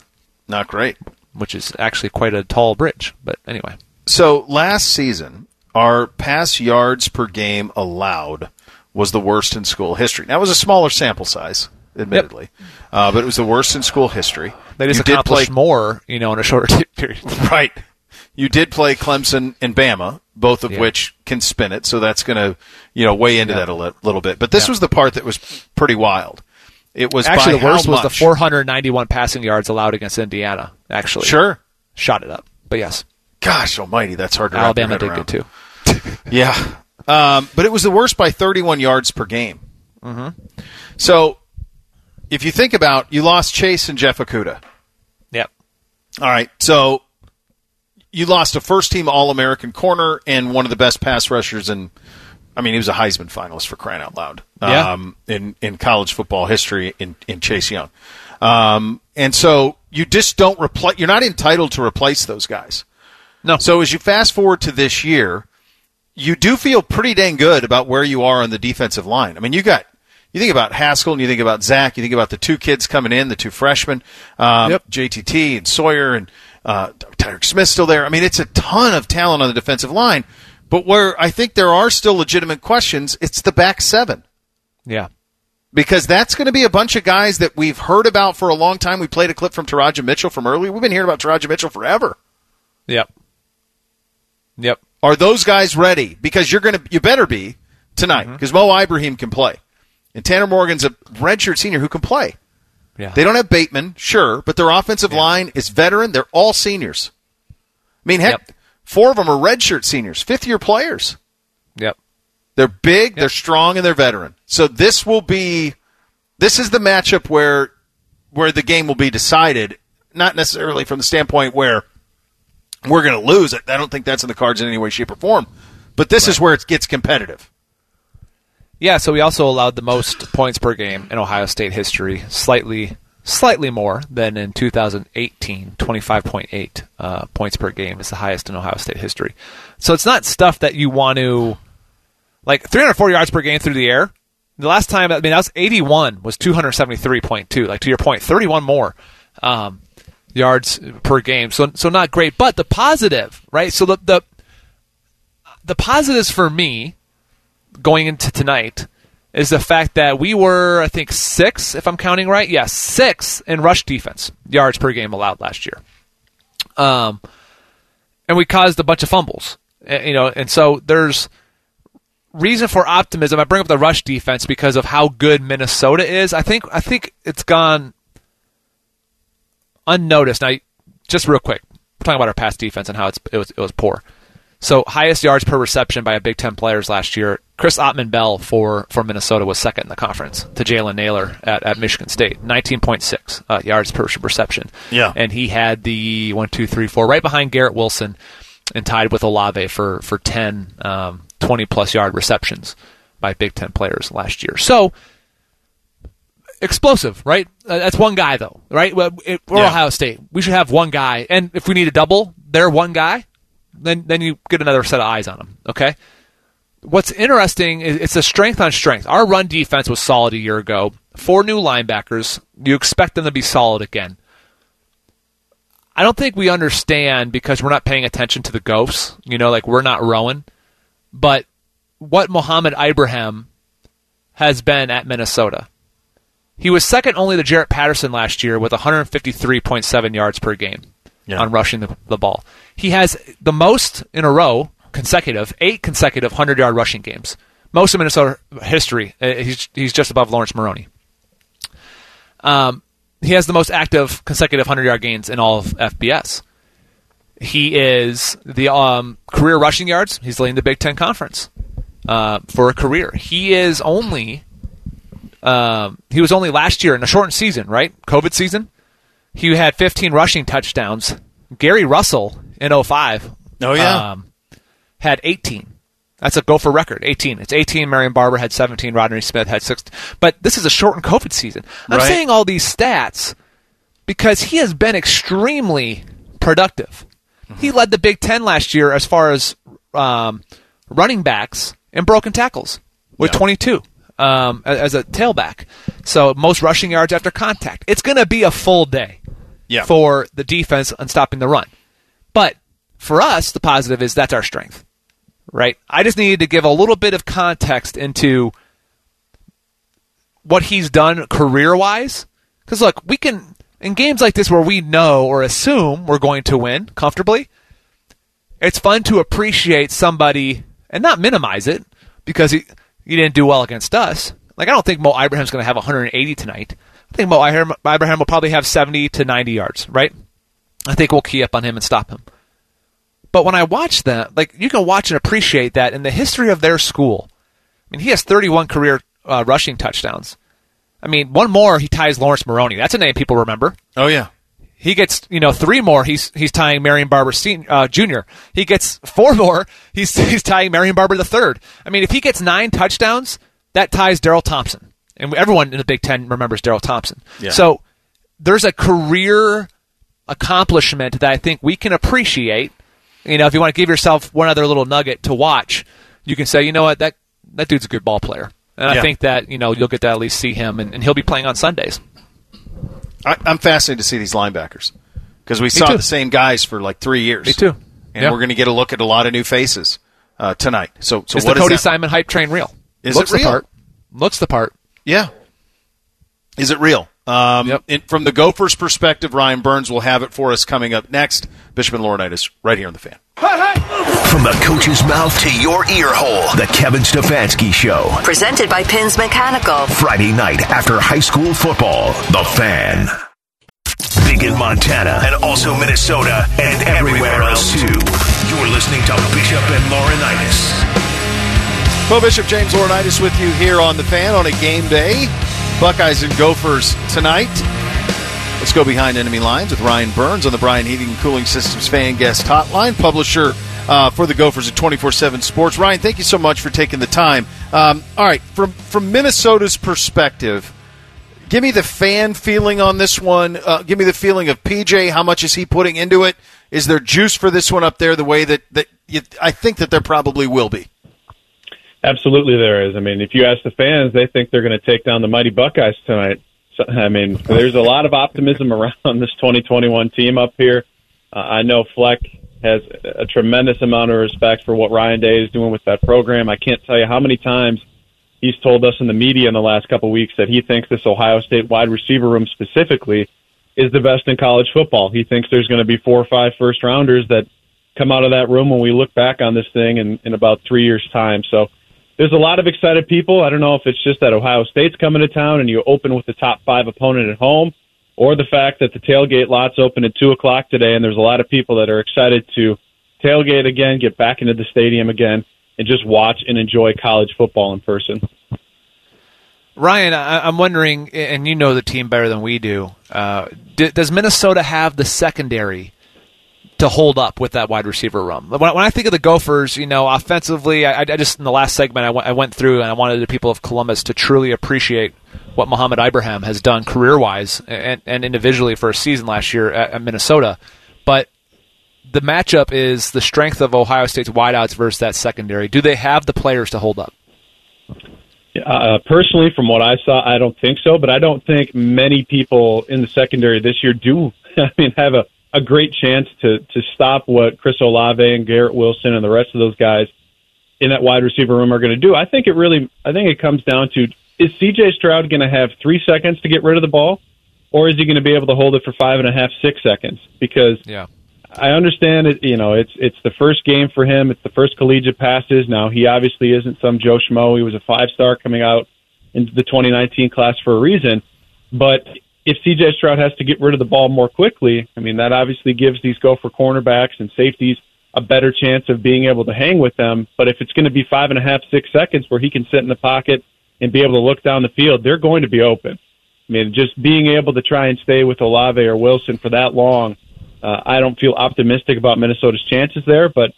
not great. which is actually quite a tall bridge. But anyway, So last season, our pass yards per game allowed was the worst in school history. Now it was a smaller sample size, admittedly, uh, but it was the worst in school history. they just you did play accomplished more, you know, in a shorter period. right. You did play Clemson and Bama, both of Yeah. which can spin it, so that's going to you know weigh into Yeah. that a li- little bit. But this Yeah. was the part that was pretty wild. It was Actually, by the worst was the 491 passing yards allowed against Indiana. Actually, Sure. shot it up. But yes, Gosh Almighty, that's hard to Alabama did around. good too. Yeah. Um, but it was the worst by 31 yards per game. Mm-hmm. So if you think about, you lost Chase and Jeff Okudah. Yep. All right. So you lost a first team All American corner and one of the best pass rushers in, I mean, he was a Heisman finalist for crying out loud. Yeah. Um, in, in college football history in, in Chase Young. Um, and so you just don't replace, you're not entitled to replace those guys. No. So as you fast forward to this year, you do feel pretty dang good about where you are on the defensive line. I mean, you got you think about Haskell and you think about Zach, you think about the two kids coming in, the two freshmen, um, Yep. JTT and Sawyer and uh, Tyreke Smith still there. I mean, it's a ton of talent on the defensive line. But where I think there are still legitimate questions, it's the back seven Yeah. because that's going to be a bunch of guys that we've heard about for a long time. We played a clip from Teradja Mitchell from earlier. We've been hearing about Teradja Mitchell forever. Yep. Yep. Are those guys ready? Because you're gonna, you better be tonight Mm-hmm. because Mo Ibrahim can play, and Tanner Morgan's a redshirt senior who can play. Yeah. They don't have Bateman, sure, but their offensive line is veteran. They're all seniors. I mean, heck, Yep. four of them are redshirt seniors, fifth year players. Yep. They're big, they're strong, and they're veteran. So this will be, this is the matchup where, where the game will be decided. Not necessarily from the standpoint where we're going to lose. I I don't think that's in the cards in any way, shape, or form. But this is where it gets competitive. Yeah, so we also allowed the most points per game in Ohio State history, slightly slightly more than in 2018, 25.8 uh, points per game is the highest in Ohio State history. So it's not stuff that you want to like 304 yards per game through the air. The last time, I mean, that was 81 was 273.2. Like to your point, 31 more um, yards per game. So so not great, but the positive, right? So the the the positives for me going into tonight is the fact that we were, I think, six, if I'm counting right. Yeah, six in rush defense yards per game allowed last year. Um, and we caused a bunch of fumbles, Eh, you know, and so there's reason for optimism. I bring up the rush defense because of how good Minnesota is. I think I think it's gone unnoticed. Now, just real quick, we're talking about our past defense and how it's it was it was poor. So highest yards per reception by a Big Ten players last year. Chris Autman-Bell for, for Minnesota was second in the conference to Jalen Nailor at, at Michigan State, nineteen point six uh, yards per reception. Yeah. and he had the one, two, three, four, right behind Garrett Wilson, and tied with Olave for for 10, um, 20 plus yard receptions by Big Ten players last year. So explosive, right? Uh, that's one guy though, right? Well, it, we're Yeah. Ohio State. We should have one guy, and if we need a double, they're one guy. Then then you get another set of eyes on him. Okay. What's interesting is it's a strength on strength. Our run defense was solid a year ago. Four new linebackers. You expect them to be solid again. I don't think we understand because we're not paying attention to the ghosts. You know, like we're not rowing. But what Mohamed Ibrahim has been at Minnesota. He was second only to Jaret Patterson last year with 153.7 yards per game Yeah. on rushing the, the ball. He has the most in a row, consecutive, eight consecutive 100 yard rushing games. Most of Minnesota history. Uh, He's, he's just above Laurence Maroney. Um, he has the most active consecutive 100 yard gains in all of FBS. He is the um, career rushing yards. He's leading the Big Ten Conference uh, for a career. He is only um, he was only last year in a shortened season, right? COVID season. He had 15 rushing touchdowns. Gary Russell in 05 Oh, yeah. um, had 18. That's a gopher record. 18. It's 18. Marion Barber had 17. Rodney Smith had 16. But this is a shortened COVID season. I'm Right. saying all these stats because he has been extremely productive. He led the Big Ten last year as far as um, running backs and broken tackles with Yeah. 22 um, as a tailback. So most rushing yards after contact. It's going to be a full day Yeah. for the defense on stopping the run. But for us, the positive is that's our strength, right? I just needed to give a little bit of context into what he's done career wise. Because look, we can in games like this where we know or assume we're going to win comfortably. It's fun to appreciate somebody and not minimize it because he he didn't do well against us. Like I don't think Mo Ibrahim's going to have 180 tonight. I think Mo Ibrahim Ibrahim will probably have 70 to 90 yards, right? I think we'll key up on him and stop him. But when I watch that, like you can watch and appreciate that in the history of their school. I mean, he has 31 career uh, rushing touchdowns. I mean, one more he ties Laurence Maroney. That's a name people remember. Oh yeah. He gets you know three more. He's he's tying Marion Barber Sen- uh, Jr. He gets four more. He's he's tying Marion Barber the third. I mean, if he gets nine touchdowns, that ties Darrell Thompson, and everyone in the Big Ten remembers Darrell Thompson. Yeah. So there's a career accomplishment that I think we can appreciate. You know, if you want to give yourself one other little nugget to watch, you can say, you know what, that that dude's a good ball player, and Yeah. I think that you know you'll get to at least see him, and, and he'll be playing on Sundays. I, I'm fascinated to see these linebackers because we saw too. the same guys for like three years. Me too. And Yeah. we're going to get a look at a lot of new faces uh, tonight. So, so Is what the is Cody that? Simon hype train real? Is Looks it real? the part. Looks the part. Yeah. Is it real? Um, Yep. in- from the Gophers' perspective, Ryan Burns will have it for us coming up next. Bishop and Laurinaitis right here on the fan. From the coach's mouth to your ear hole, The Kevin Stefanski Show. Presented by Pins Mechanical. Friday night after high school football. The Fan. Big in Montana and also Minnesota and everywhere else too. You're listening to Bishop and Laurinaitis. Well, Bishop James Laurinaitis with you here on The Fan on a game day. Buckeyes and Gophers tonight. Let's go behind enemy lines with Ryan Burns on the Brian Heating and Cooling Systems fan guest hotline, publisher uh, for the Gophers at 24 7 Sports. Ryan, thank you so much for taking the time. Um, all right, from, from Minnesota's perspective, give me the fan feeling on this one. Uh, give me the feeling of PJ. How much is he putting into it? Is there juice for this one up there the way that, that you, I think that there probably will be? Absolutely, there is. I mean, if you ask the fans, they think they're going to take down the mighty Buckeyes tonight. So, I mean, there's a lot of optimism around this 2021 team up here. Uh, I know Fleck has a tremendous amount of respect for what Ryan Day is doing with that program. I can't tell you how many times he's told us in the media in the last couple of weeks that he thinks this Ohio State wide receiver room specifically is the best in college football. He thinks there's going to be four or five first rounders that come out of that room when we look back on this thing in, in about three years' time. So there's a lot of excited people. I don't know if it's just that Ohio State's coming to town and you open with the top five opponent at home, or the fact that the tailgate lots open at two o'clock today, and there's a lot of people that are excited to tailgate again, get back into the stadium again, and just watch and enjoy college football in person. Ryan, I, am wondering, and you know the team better than we do. Uh, does Minnesota have the secondary to hold up with that wide receiver room. When, I think of the Gophers, you know, offensively, I, I just in the last segment I went, I went through and I wanted the people of Columbus to truly appreciate what Mohamed Ibrahim has done career wise and, and individually for a season last year at, at Minnesota. But the matchup is the strength of Ohio State's wideouts versus that secondary. Do they have the players to hold up? Uh, personally, from what I saw, I don't think so. But I don't think many people in the secondary this year do. I mean, have a a great chance to to stop what Chris Olave and Garrett Wilson and the rest of those guys in that wide receiver room are going to do. I think it really I think it comes down to is CJ Stroud going to have three seconds to get rid of the ball, or is he going to be able to hold it for five and a half, six seconds? Because yeah. I understand it. You know, it's it's the first game for him. It's the first collegiate passes. Now he obviously isn't some Joe Schmo. He was a five star coming out into the 2019 class for a reason. But if CJ Stroud has to get rid of the ball more quickly, I mean, that obviously gives these gopher cornerbacks and safeties a better chance of being able to hang with them. But if it's going to be five and a half, six seconds where he can sit in the pocket and be able to look down the field, they're going to be open. I mean, just being able to try and stay with Olave or Wilson for that long, uh, I don't feel optimistic about Minnesota's chances there. But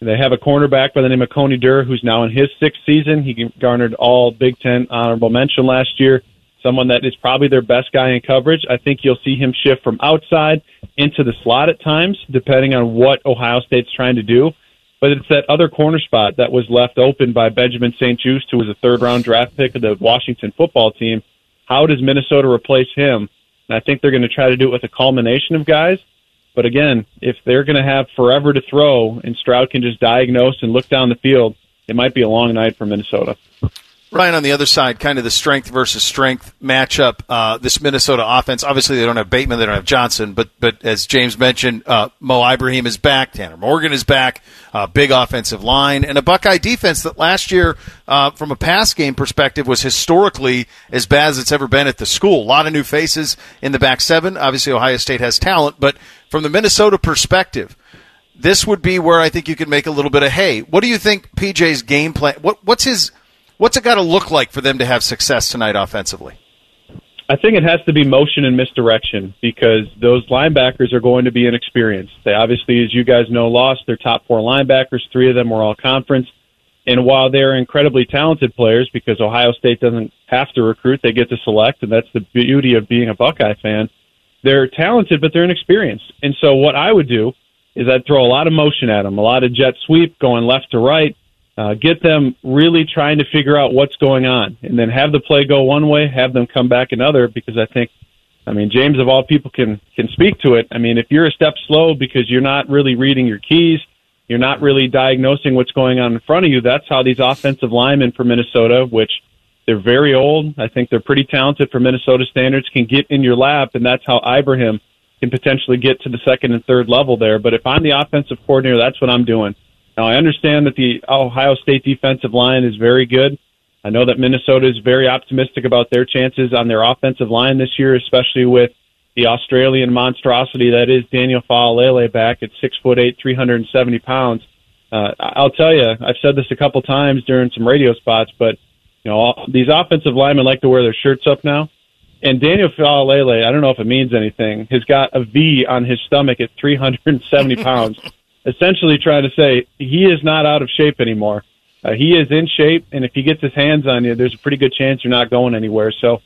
they have a cornerback by the name of Coney Durr, who's now in his sixth season. He garnered all Big Ten honorable mention last year someone that is probably their best guy in coverage. I think you'll see him shift from outside into the slot at times, depending on what Ohio State's trying to do. But it's that other corner spot that was left open by Benjamin St-Juste, who was a third round draft pick of the Washington football team. How does Minnesota replace him? And I think they're going to try to do it with a culmination of guys. But again, if they're going to have forever to throw and Stroud can just diagnose and look down the field, it might be a long night for Minnesota. Ryan, on the other side, kind of the strength versus strength matchup. Uh, this Minnesota offense, obviously, they don't have Bateman, they don't have Johnson, but but as James mentioned, uh, Mo Ibrahim is back, Tanner Morgan is back, uh, big offensive line, and a Buckeye defense that last year, uh, from a pass game perspective, was historically as bad as it's ever been at the school. A lot of new faces in the back seven. Obviously, Ohio State has talent, but from the Minnesota perspective, this would be where I think you could make a little bit of hay. What do you think PJ's game plan? What what's his What's it got to look like for them to have success tonight offensively? I think it has to be motion and misdirection because those linebackers are going to be inexperienced. They obviously, as you guys know, lost their top four linebackers. Three of them were all conference. And while they're incredibly talented players, because Ohio State doesn't have to recruit, they get to select, and that's the beauty of being a Buckeye fan. They're talented, but they're inexperienced. And so what I would do is I'd throw a lot of motion at them, a lot of jet sweep going left to right, uh, get them really trying to figure out what's going on, and then have the play go one way, have them come back another. Because I think, I mean, James of all people can can speak to it. I mean, if you're a step slow because you're not really reading your keys, you're not really diagnosing what's going on in front of you. That's how these offensive linemen for Minnesota, which they're very old, I think they're pretty talented for Minnesota standards, can get in your lap, and that's how Ibrahim can potentially get to the second and third level there. But if I'm the offensive coordinator, that's what I'm doing. Now, I understand that the Ohio State defensive line is very good. I know that Minnesota is very optimistic about their chances on their offensive line this year, especially with the Australian monstrosity that is Daniel Faalele back at six foot eight, three hundred and seventy pounds. Uh, I'll tell you, I've said this a couple times during some radio spots, but you know all, these offensive linemen like to wear their shirts up now. And Daniel Faalele, I don't know if it means anything, has got a V on his stomach at 370 pounds, essentially trying to say he is not out of shape anymore. Uh, he is in shape, and if he gets his hands on you, there's a pretty good chance you're not going anywhere. So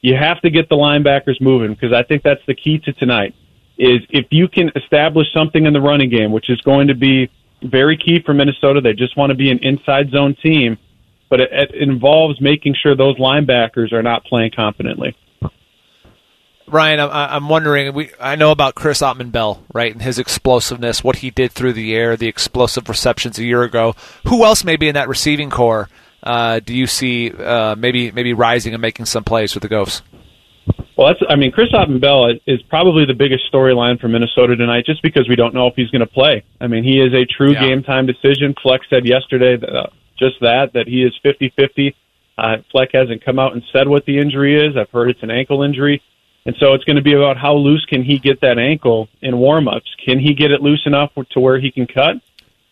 you have to get the linebackers moving because I think that's the key to tonight. Is if you can establish something in the running game, which is going to be very key for Minnesota. They just want to be an inside zone team, but it, it involves making sure those linebackers are not playing competently. Ryan, I'm, I'm wondering. We I know about Chris Autman-Bell, right, and his explosiveness, what he did through the air, the explosive receptions a year ago. Who else maybe in that receiving core uh, do you see uh, maybe maybe rising and making some plays with the Ghosts? Well, that's I mean, Chris Autman-Bell is probably the biggest storyline for Minnesota tonight, just because we don't know if he's going to play. I mean, he is a true Yeah. game time decision. Fleck said yesterday that, uh, just that that he is 50-50. Uh, Fleck hasn't come out and said what the injury is. I've heard it's an ankle injury. And so it's going to be about how loose can he get that ankle in warm-ups? Can he get it loose enough to where he can cut?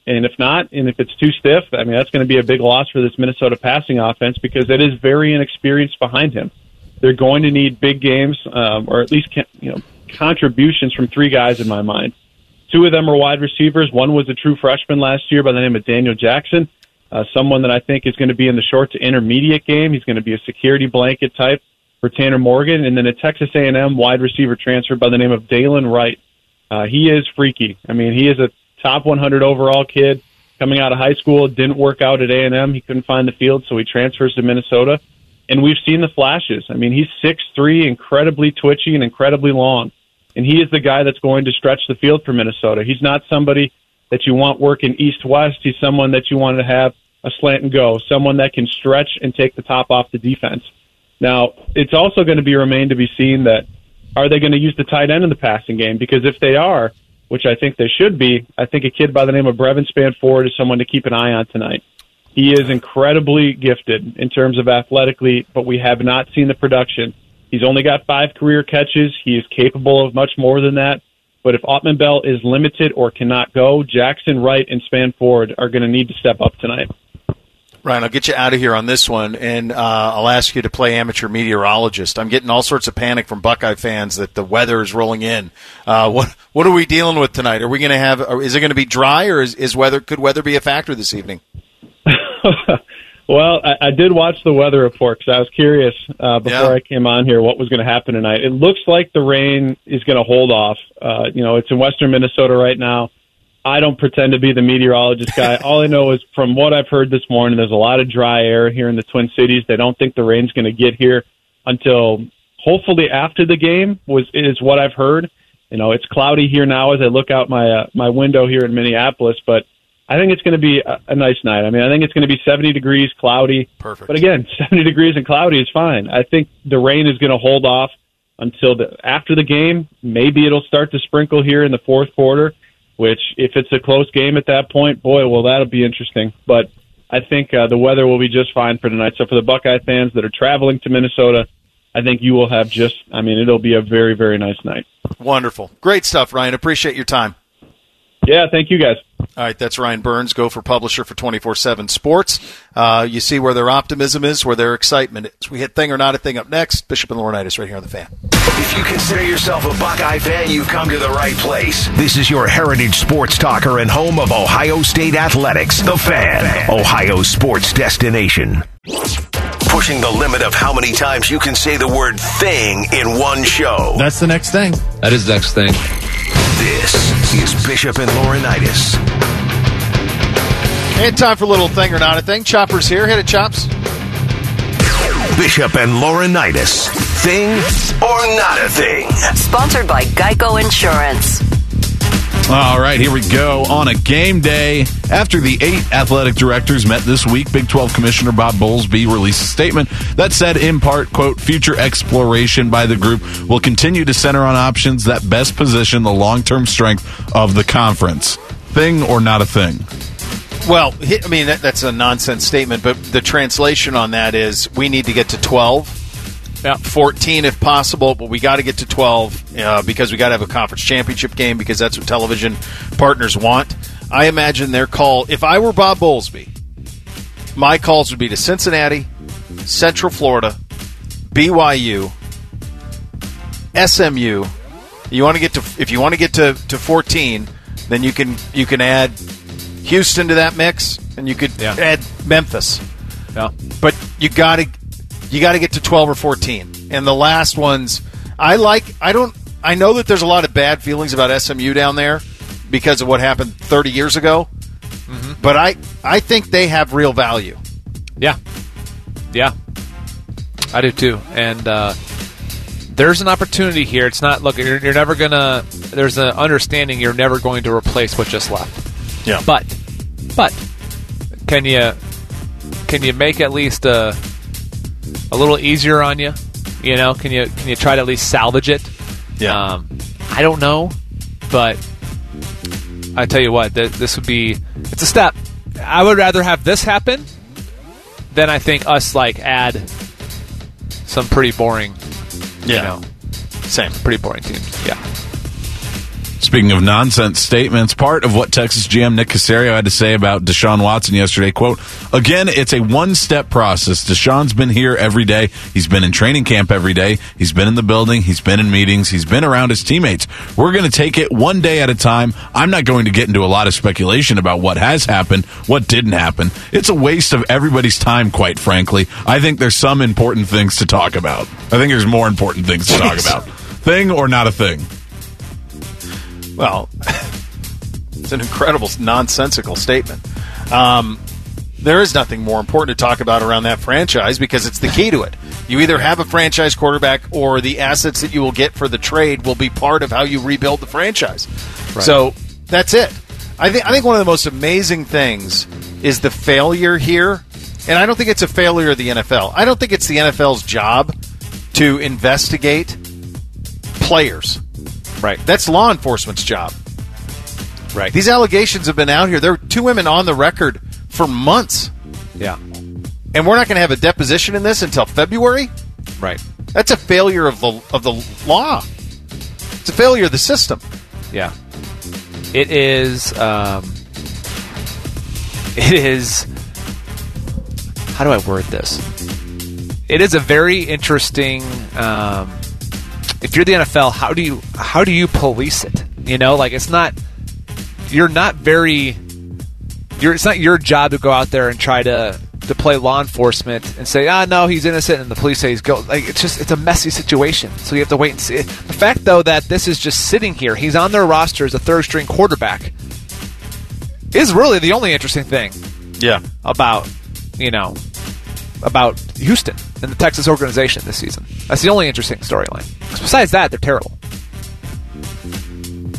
And if not, and if it's too stiff, I mean, that's going to be a big loss for this Minnesota passing offense because it is very inexperienced behind him. They're going to need big games, um, or at least you know contributions from three guys in my mind. Two of them are wide receivers. One was a true freshman last year by the name of Daniel Jackson, uh, someone that I think is going to be in the short to intermediate game. He's going to be a security blanket type for Tanner Morgan, and then a Texas A&M wide receiver transfer by the name of Dylan Wright. Uh, he is freaky. I mean, he is a top 100 overall kid coming out of high school. Didn't work out at A&M. He couldn't find the field, so he transfers to Minnesota. And we've seen the flashes. I mean, he's six three, incredibly twitchy and incredibly long. And he is the guy that's going to stretch the field for Minnesota. He's not somebody that you want working east west. He's someone that you want to have a slant and go, someone that can stretch and take the top off the defense. Now, it's also going to be remain to be seen that are they going to use the tight end in the passing game? Because if they are, which I think they should be, I think a kid by the name of Brevyn Spann-Ford is someone to keep an eye on tonight. He is incredibly gifted in terms of athletically, but we have not seen the production. He's only got five career catches. He is capable of much more than that. But if Autman-Bell is limited or cannot go, Jackson, Wright, and Spann-Ford are going to need to step up tonight. Ryan, I'll get you out of here on this one, and uh, I'll ask you to play amateur meteorologist. I'm getting all sorts of panic from Buckeye fans that the weather is rolling in. Uh, what what are we dealing with tonight? Are we going to have? Or is it going to be dry, or is, is weather could weather be a factor this evening? Well, I, I did watch the weather report because I was curious uh, before Yeah. I came on here what was going to happen tonight. It looks like the rain is going to hold off. Uh, you know, it's in western Minnesota right now. I don't pretend to be the meteorologist guy. All I know is from what I've heard this morning, there's a lot of dry air here in the Twin Cities. They don't think the rain's going to get here until hopefully after the game was is what I've heard. You know, it's cloudy here now as I look out my uh, my window here in Minneapolis, but I think it's going to be a, a nice night. I mean, I think it's going to be 70 degrees, cloudy. Perfect. But again, 70 degrees and cloudy is fine. I think the rain is going to hold off until the after the game. Maybe it'll start to sprinkle here in the fourth quarter. Which, if it's a close game at that point, boy, well, that'll be interesting. But I think uh, the weather will be just fine for tonight. So for the Buckeye fans that are traveling to Minnesota, I think you will have just. I mean, it'll be a very, very nice night. Wonderful, great stuff, Ryan. Appreciate your time. Yeah, thank you guys. All right, that's Ryan Burns, Gopher publisher for 24 7 Sports. Uh, you see where their optimism is, where their excitement is. We hit Thing or Not a Thing up next. Bishop and Laurinaitis right here on the fan. If you consider yourself a Buckeye fan, you've come to the right place. This is your heritage sports talker and home of Ohio State Athletics, The Fan, Ohio sports destination. Pushing the limit of how many times you can say the word thing in one show. That's the next thing. That is the next thing. This is Bishop and Laurinaitis. And time for a little Thing or Not a Thing. Chopper's here. Hit it, Chops. Bishop and Laurinaitis. Thing or not a thing? Sponsored by Geico Insurance. All right, here we go. On a game day, after the eight athletic directors met this week, Big 12 Commissioner Bob Bowlesby released a statement that said, in part, quote, future exploration by the group will continue to center on options that best position the long term strength of the conference. Thing or not a thing? Well, I mean that, that's a nonsense statement, but the translation on that is we need to get to 12, Yeah. 14 if possible, but we got to get to 12 uh, because we got to have a conference championship game because that's what television partners want. I imagine their call. If I were Bob Bowlesby, my calls would be to Cincinnati, Central Florida, BYU, SMU. You want to get to if you want to get to, to 14, then you can you can add Houston to that mix, and you could Yeah. add Memphis. Yeah. But you got to you got to get to 12 or 14. And the last ones, I like. I don't. I know that there's a lot of bad feelings about SMU down there because of what happened 30 years ago. But I I think they have real value. Yeah. Yeah. I do too. And uh, there's an opportunity here. It's not, look, you're, you're never going to, there's an understanding you're never going to replace what just left. Yeah. But, but, can you, can you make at least a, a little easier on you? You know, can you, can you try to at least salvage it? Yeah. Um, I don't know, but I tell you what, th- this would be it's a step. I would rather have this happen than I think us like add some pretty boring, yeah. you know, Same. pretty boring teams. Yeah. Speaking of nonsense statements, part of what Texas GM Nick Caserio had to say about Deshaun Watson yesterday, quote, again, it's a one-step process. Deshaun's been here every day. He's been in training camp every day. He's been in the building. He's been in meetings. He's been around his teammates. We're going to take it one day at a time. I'm not going to get into a lot of speculation about what has happened, what didn't happen. It's a waste of everybody's time, quite frankly. I think there's some important things to talk about. I think there's more important things to talk about. Thing or not a thing? Well, it's an incredible, nonsensical statement. Um, there is nothing more important to talk about around that franchise because it's the key to it. You either have a franchise quarterback or the assets that you will get for the trade will be part of how you rebuild the franchise. So that's it. I think I think one of the most amazing things is the failure here, and I don't think it's a failure of the NFL. I don't think it's the NFL's job to investigate players. Right. That's law enforcement's job. Right. These allegations have been out here. There are two women on the record for months, yeah. and we're not going to have a deposition in this until February. Right. That's a failure of the of the law. It's a failure of the system. Yeah. It is. Um, it is. How do I word this? It is a very interesting. Um, if you're the NFL, how do you how do you police it? You know, like it's not. You're not very. You're, it's not your job to go out there and try to to play law enforcement and say, ah, no, he's innocent, and the police say he's guilty. Like it's just it's a messy situation. So you have to wait and see. The fact though that this is just sitting here, he's on their roster as a third string quarterback, is really the only interesting thing Yeah. about you know about Houston and the Texas organization this season. That's the only interesting storyline. Besides that, they're terrible.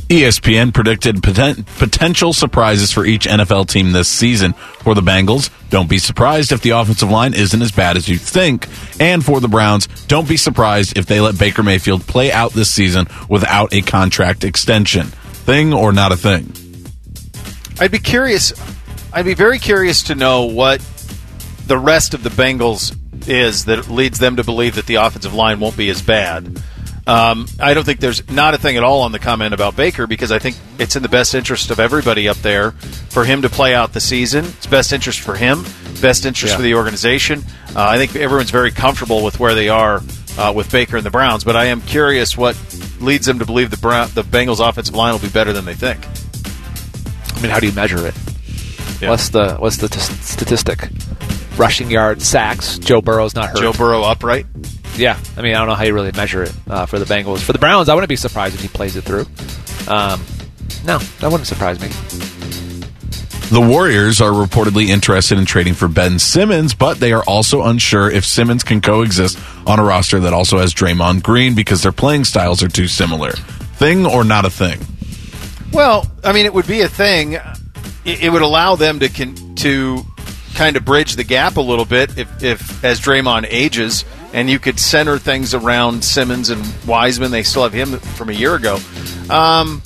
ESPN predicted poten- potential surprises for each NFL team this season. For the Bengals, don't be surprised if the offensive line isn't as bad as you think. And for the Browns, don't be surprised if they let Baker Mayfield play out this season without a contract extension. Thing or not a thing? I'd be curious. I'd be very curious to know what the rest of the Bengals is that leads them to believe that the offensive line won't be as bad. Um, I don't think there's not a thing at all on the comment about Baker because I think it's in the best interest of everybody up there for him to play out the season. It's best interest for him, best interest Yeah. for the organization. Uh, I think everyone's very comfortable with where they are uh, with Baker and the Browns, but I am curious what leads them to believe the Brown, the Bengals offensive line will be better than they think. I mean, how do you measure it? Yeah. What's the what's the t- statistic? Rushing yards, sacks. Joe Burrow's not hurt. Joe Burrow upright. yeah, I mean, I don't know how you really measure it uh, for the Bengals. For the Browns, I wouldn't be surprised if he plays it through. Um, no, that wouldn't surprise me. The Warriors are reportedly interested in trading for Ben Simmons, but they are also unsure if Simmons can coexist on a roster that also has Draymond Green because their playing styles are too similar. Thing or not a thing? Well, I mean, it would be a thing. It, it would allow them to con- to kind of bridge the gap a little bit if, if as Draymond ages, and you could center things around Simmons and Wiseman. They still have him from a year ago. Um,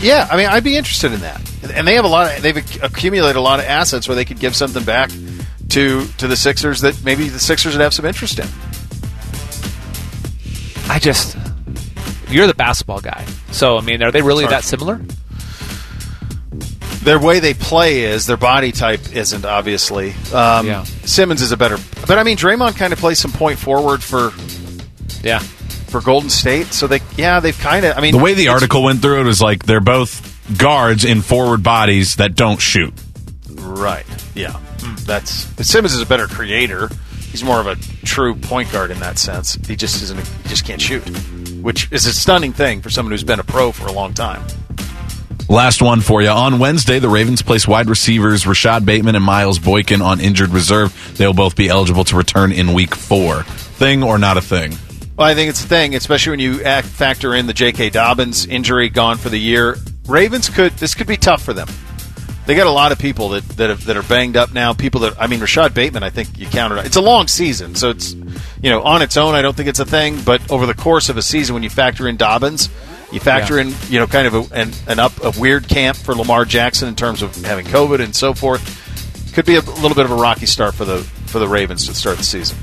yeah, I mean, I'd be interested in that. and they have a lot. Of, they've accumulated a lot of assets where they could give something back to to the Sixers that maybe the Sixers would have some interest in. I just you're the basketball guy, so I mean, are they really that similar? Their way they play is their body type isn't obviously. Um, Yeah. Simmons is a better, but I mean Draymond kind of plays some point forward for Yeah, for Golden State, so they yeah they've kind of. I mean The way the article went through it was like they're both guards in forward bodies that don't shoot. Right. Yeah. That's Simmons is a better creator. He's more of a true point guard in that sense. He just isn't. He just can't shoot, which is a stunning thing for someone who's been a pro for a long time. Last one for you. On Wednesday, the Ravens place wide receivers Rashod Bateman and Miles Boykin on injured reserve. They'll both be eligible to return in week four. Thing or not a thing? Well, I think it's a thing, especially when you act, factor in the J.K. Dobbins injury gone for the year. Ravens could this could be tough for them. They got a lot of people that that, have, that are banged up now. People that I mean, Rashod Bateman. I think you counted. It's a long season, so it's you know on its own. I don't think it's a thing, but over the course of a season, when you factor in Dobbins, you factor Yeah. in you know kind of a, an, an up a weird camp for Lamar Jackson in terms of having COVID and so forth. Could be a little bit of a rocky start for the for the Ravens to start the season.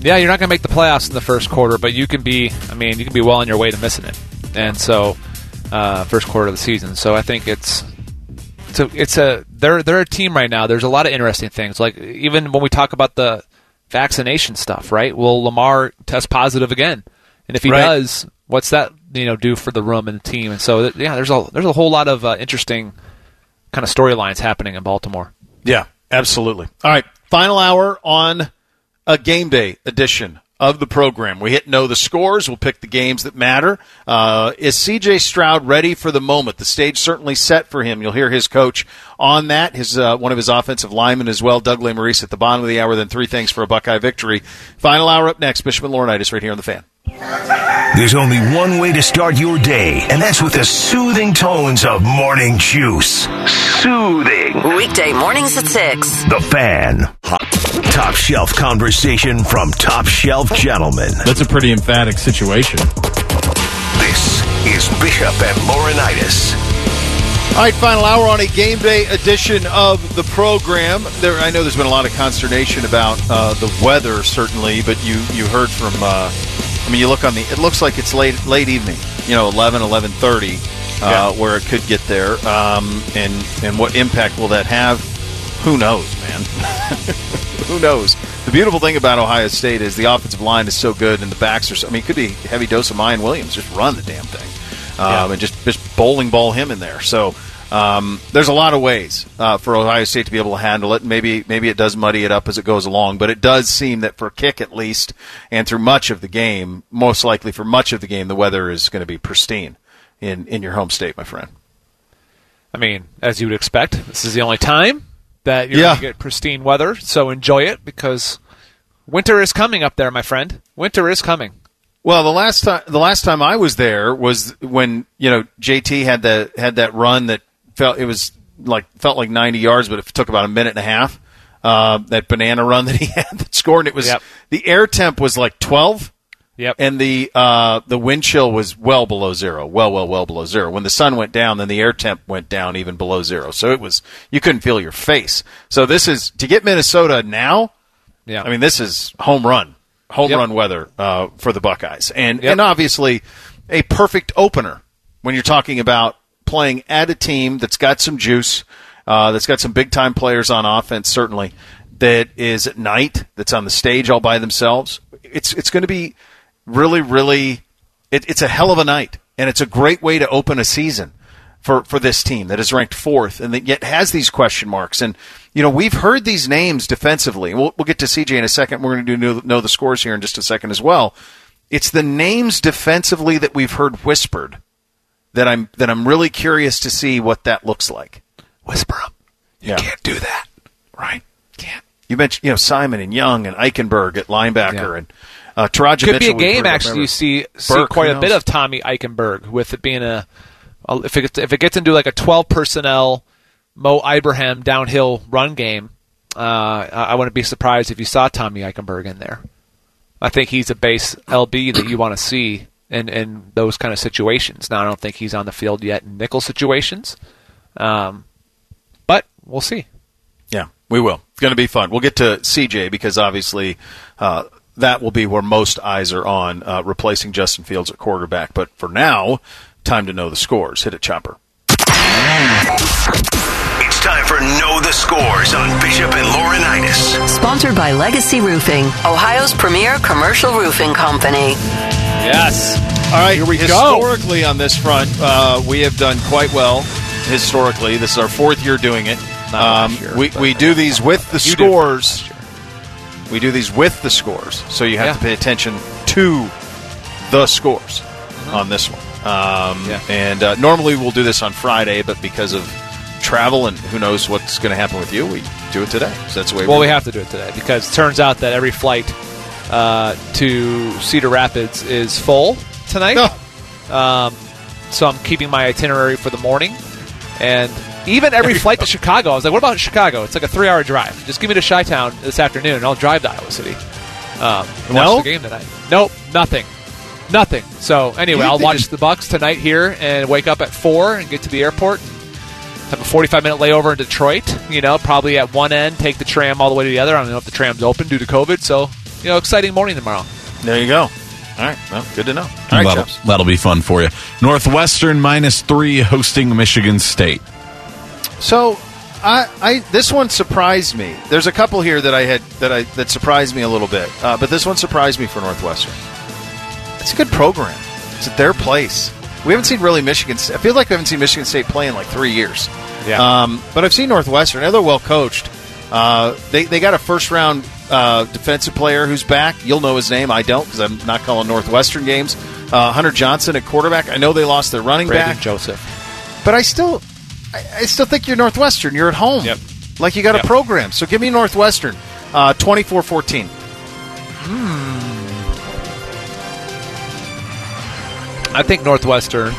yeah. You're not going to make the playoffs in the first quarter, but you can be. I mean, you can be well on your way to missing it, and so uh, first quarter of the season. So I think it's. So it's a they're they're a team right now. There's a lot of interesting things. Like even when we talk about the vaccination stuff, right? Will Lamar test positive again? And if he Right. does, what's that you know do for the room and the team? And so yeah, there's a there's a whole lot of uh, interesting kind of storylines happening in Baltimore. Yeah, absolutely. All right, final hour on a game day edition of the program. We hit know the scores. We'll pick the games that matter. Uh, is CJ Stroud ready for the moment? The stage certainly set for him. You'll hear his coach on that. His uh, one of his offensive linemen as well, Doug Maurice at the bottom of the hour. Then three things for a Buckeye victory. Final hour up next. Bishop and Laurinaitis right here on the fan. There's only one way to start your day, and that's with the soothing tones of Morning Juice. Soothing. Weekday mornings at 6. The Fan. Top shelf conversation from top shelf gentlemen. That's a pretty emphatic situation. This is Bishop and Laurinaitis. All right, final hour on a game day edition of the program. There, I know there's been a lot of consternation about uh, the weather, certainly, but you you heard from. Uh, I mean, you look on the. It looks like it's late late evening. You know, 11, 11.30, uh, where it could get there. Um, and and what impact will that have? Who knows, man? Who knows? The beautiful thing about Ohio State is the offensive line is so good, and the backs are. So, I mean, it could be a heavy dose of Miyan Williams. Just run the damn thing, um, and just just bowling ball him in there. So. Um, there's a lot of ways uh, for Ohio State to be able to handle it. Maybe maybe it does muddy it up as it goes along, but it does seem that for kick at least, and through much of the game, most likely for much of the game, the weather is going to be pristine in in your home state, my friend. I mean, as you would expect, this is the only time that you're Yeah. going to get pristine weather. So enjoy it because winter is coming up there, my friend. Winter is coming. Well, the last time the last time I was there was when you know JT had the had that run that felt it was like felt like 90 yards, but it took about a minute and a half. Uh, that banana run that he had that scored, and it was Yep. the air temp was like 12. Yep. and the uh, the wind chill was well below zero, well, well, well below zero. When the sun went down, then the air temp went down even below zero. So it was you couldn't feel your face. So this is to get Minnesota now. yeah. I mean, this is home run, home Yep. run weather uh, for the Buckeyes, and Yep. and obviously a perfect opener when you're talking about playing at a team that's got some juice, uh, that's got some big time players on offense, certainly that is at night, that's on the stage all by themselves. It's it's going to be really, really, it, it's a hell of a night, and it's a great way to open a season for, for this team that is ranked fourth and that yet has these question marks. And, you know, we've heard these names defensively. We'll, we'll get to CJ in a second. We're going to do know, know the scores here in just a second as well. It's the names defensively that we've heard whispered that I'm that I'm really curious to see what that looks like. Whisper them. You Yeah. can't do that. Right? Can't. You mentioned you know Simon and Young and Eichenberg at linebacker Yeah. and uh, Could be a game actually. You see see quite a bit of Tommy Eichenberg with it being a, a if it gets, if it gets into like a twelve personnel Mo Ibrahim downhill run game. Uh, I I wouldn't be surprised if you saw Tommy Eichenberg in there. I think he's a base LB that you want to see in, in those kind of situations. Now, I don't think he's on the field yet in nickel situations, um, but we'll see. Yeah, we will. It's going to be fun. We'll get to CJ because obviously uh, that will be where most eyes are on uh, replacing Justin Fields at quarterback. But for now, time to know the scores. Hit it, Chopper. It's time for Know the Scores on Bishop and Laurinaitis. Sponsored by Legacy Roofing, Ohio's premier commercial roofing company. Yes. All right, Here we go. historically on this front, uh, we have done quite well. Historically, this is our fourth year doing it. Um, year, we we do these with the scores. We do these with the scores, so you have Yeah. to pay attention to the scores on this one. Um, Yeah. And uh, normally we'll do this on Friday, but because of travel and who knows what's going to happen with you, we do it today. So that's the way. Well, we have to do it today because it turns out that every flight uh, to Cedar Rapids is full tonight. Um, so I'm keeping my itinerary for the morning, and even every flight to Chicago. I was like, "What about Chicago? It's like a three-hour drive. Just give me to Chi-Town this afternoon, and I'll drive to Iowa City um, and No? watch the game tonight." Nope, nothing, nothing. So anyway, I'll watch the Bucks tonight here and wake up at four and get to the airport. Have a 45 minute layover in Detroit. You know, probably at one end, take the tram all the way to the other. I don't know if the tram's open due to COVID. So, you know, exciting morning tomorrow. There you go. All right. Well, good to know. All right, that'll, Chaps. that'll be fun for you. Northwestern minus three hosting Michigan State. So, I, I this one surprised me. There's a couple here that I had that I that surprised me a little bit, uh, but this one surprised me for Northwestern. It's a good program. It's at their place. We haven't seen really Michigan. State. I feel like we haven't seen Michigan State play in like three years. Yeah. Um, but I've seen Northwestern. They're well coached. Uh, they they got a first round uh, defensive player who's back. You'll know his name. I don't because I'm not calling Northwestern games. Uh, Hunter Johnson at quarterback. I know they lost their running Brandon back Joseph. but I still, I, I still think you're Northwestern. You're at home. Yep. Like you got Yep. a program. So give me Northwestern. Uh, 24-14. I think Northwestern.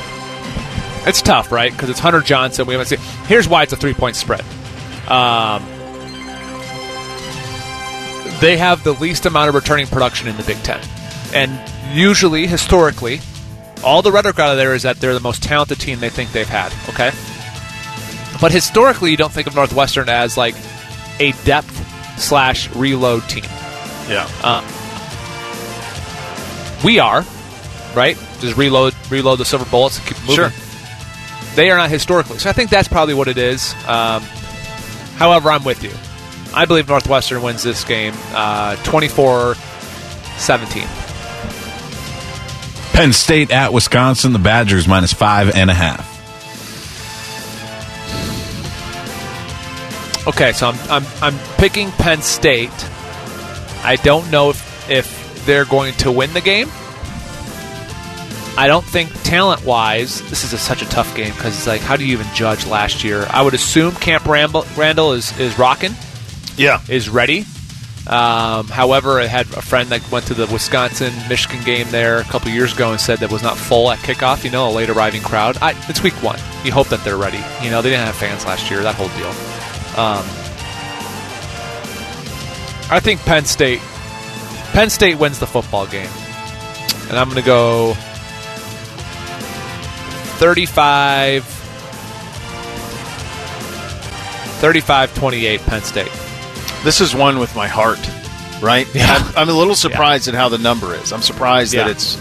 It's tough, right? Because it's Hunter Johnson. We haven't seen. Here's why it's a three point spread. Um, they have the least amount of returning production in the Big Ten, and usually, historically, all the rhetoric out of there is that they're the most talented team they think they've had. Okay, but historically, you don't think of Northwestern as like a depth slash reload team. Yeah. We are, right? Just reload, reload the silver bullets and keep moving. Sure. They are not historically, so I think that's probably what it is. Um, however, I'm with you. I believe Northwestern wins this game, uh, 24-17. Penn State at Wisconsin. The Badgers minus five and a half. Okay, so I'm I'm I'm picking Penn State. I don't know if if they're going to win the game. I don't think talent wise, this is a, such a tough game because it's like, how do you even judge last year? I would assume Camp Ramble, Randall is is rocking, Yeah. is ready. Um, however, I had a friend that went to the Wisconsin Michigan game there a couple years ago and said that was not full at kickoff. You know, a late arriving crowd. I, it's week one. You hope that they're ready. You know, they didn't have fans last year. That whole deal. Um, I think Penn State. Penn State wins the football game, and I'm going to go 35. 35-28 Penn State. This is one with my heart, right? Yeah. I'm, I'm a little surprised at how the number is. I'm surprised that it's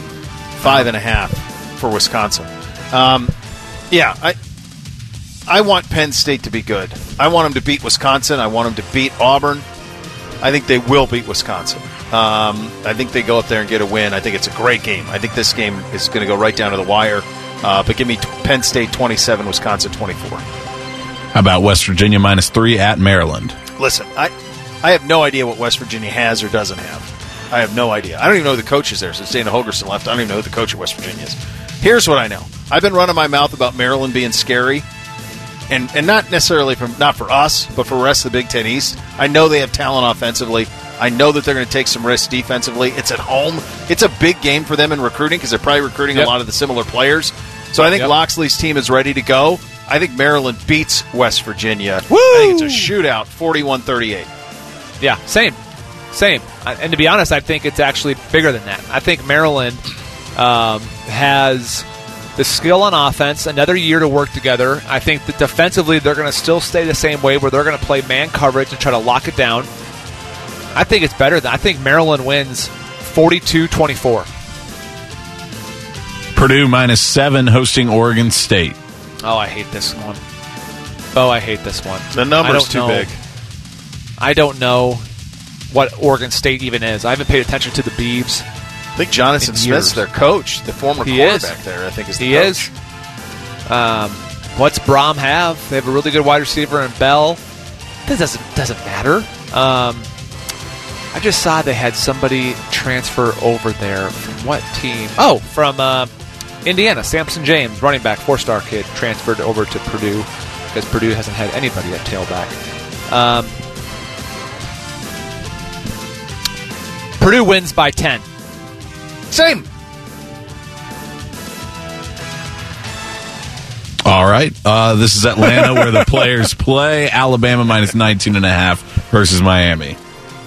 five and a half for Wisconsin. Um, yeah, I I want Penn State to be good. I want them to beat Wisconsin. I want them to beat Auburn. I think they will beat Wisconsin. Um, I think they go up there and get a win. I think it's a great game. I think this game is going to go right down to the wire. Uh, but give me t- Penn State 27, Wisconsin 24. How about West Virginia minus three at Maryland? Listen, I I have no idea what West Virginia has or doesn't have. I have no idea. I don't even know who the coach is there. Since Dana Holgorsen left, I don't even know who the coach of West Virginia is. Here's what I know. I've been running my mouth about Maryland being scary, and and not necessarily from not for us, but for the rest of the Big Ten East. I know they have talent offensively. I know that they're going to take some risks defensively. It's at home. It's a big game for them in recruiting because they're probably recruiting Yep. a lot of the similar players. So I think Yep. Locksley's team is ready to go. I think Maryland beats West Virginia. I think it's a shootout, 41-38. Yeah, same, same. And to be honest, I think it's actually bigger than that. I think Maryland um, has the skill on offense, another year to work together. I think that defensively they're going to still stay the same way where they're going to play man coverage and try to lock it down. I think it's better than I think Maryland wins 42-24. Purdue minus seven hosting Oregon State. Oh, I hate this one. Oh, I hate this one. The I number's too know. big. I don't know what Oregon State even is. I haven't paid attention to the Beebs. I think Jonathan Smith's their coach, the former He is. quarterback there. I think is the He coach. is. Um, what's Brohm have? They have a really good wide receiver in Bell. This doesn't doesn't matter. Um, I just saw they had somebody transfer over there from what team? Oh, from uh, Indiana. Sampson James, running back, four star kid, transferred over to Purdue because Purdue hasn't had anybody at tailback. Um, Purdue wins by ten. Same. All right. Uh, this is Atlanta where the players play. Alabama minus 19 and a half versus Miami.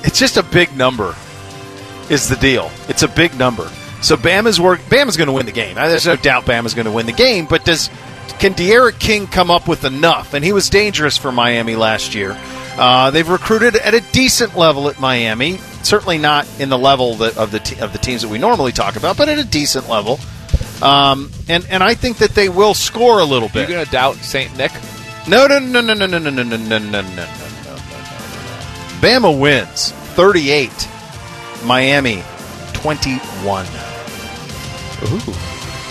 It's just a big number. Is the deal? It's a big number. So Bama's work. Bama's going to win the game. Uh, There's no doubt Bama's going to win the game. But does can D'Eriq King come up with enough? And he was dangerous for Miami last year. Uh, they've recruited at a decent level at Miami. Certainly not in the level that, of the te- of the teams that we normally talk about, but at a decent level. Um, and and I think that they will score a little bit. You gonna doubt Saint Nick? No, no, no, no, no, no, no, no, no, no, no, no, no, no, no, no. Bama wins 38. Miami 21. Ooh.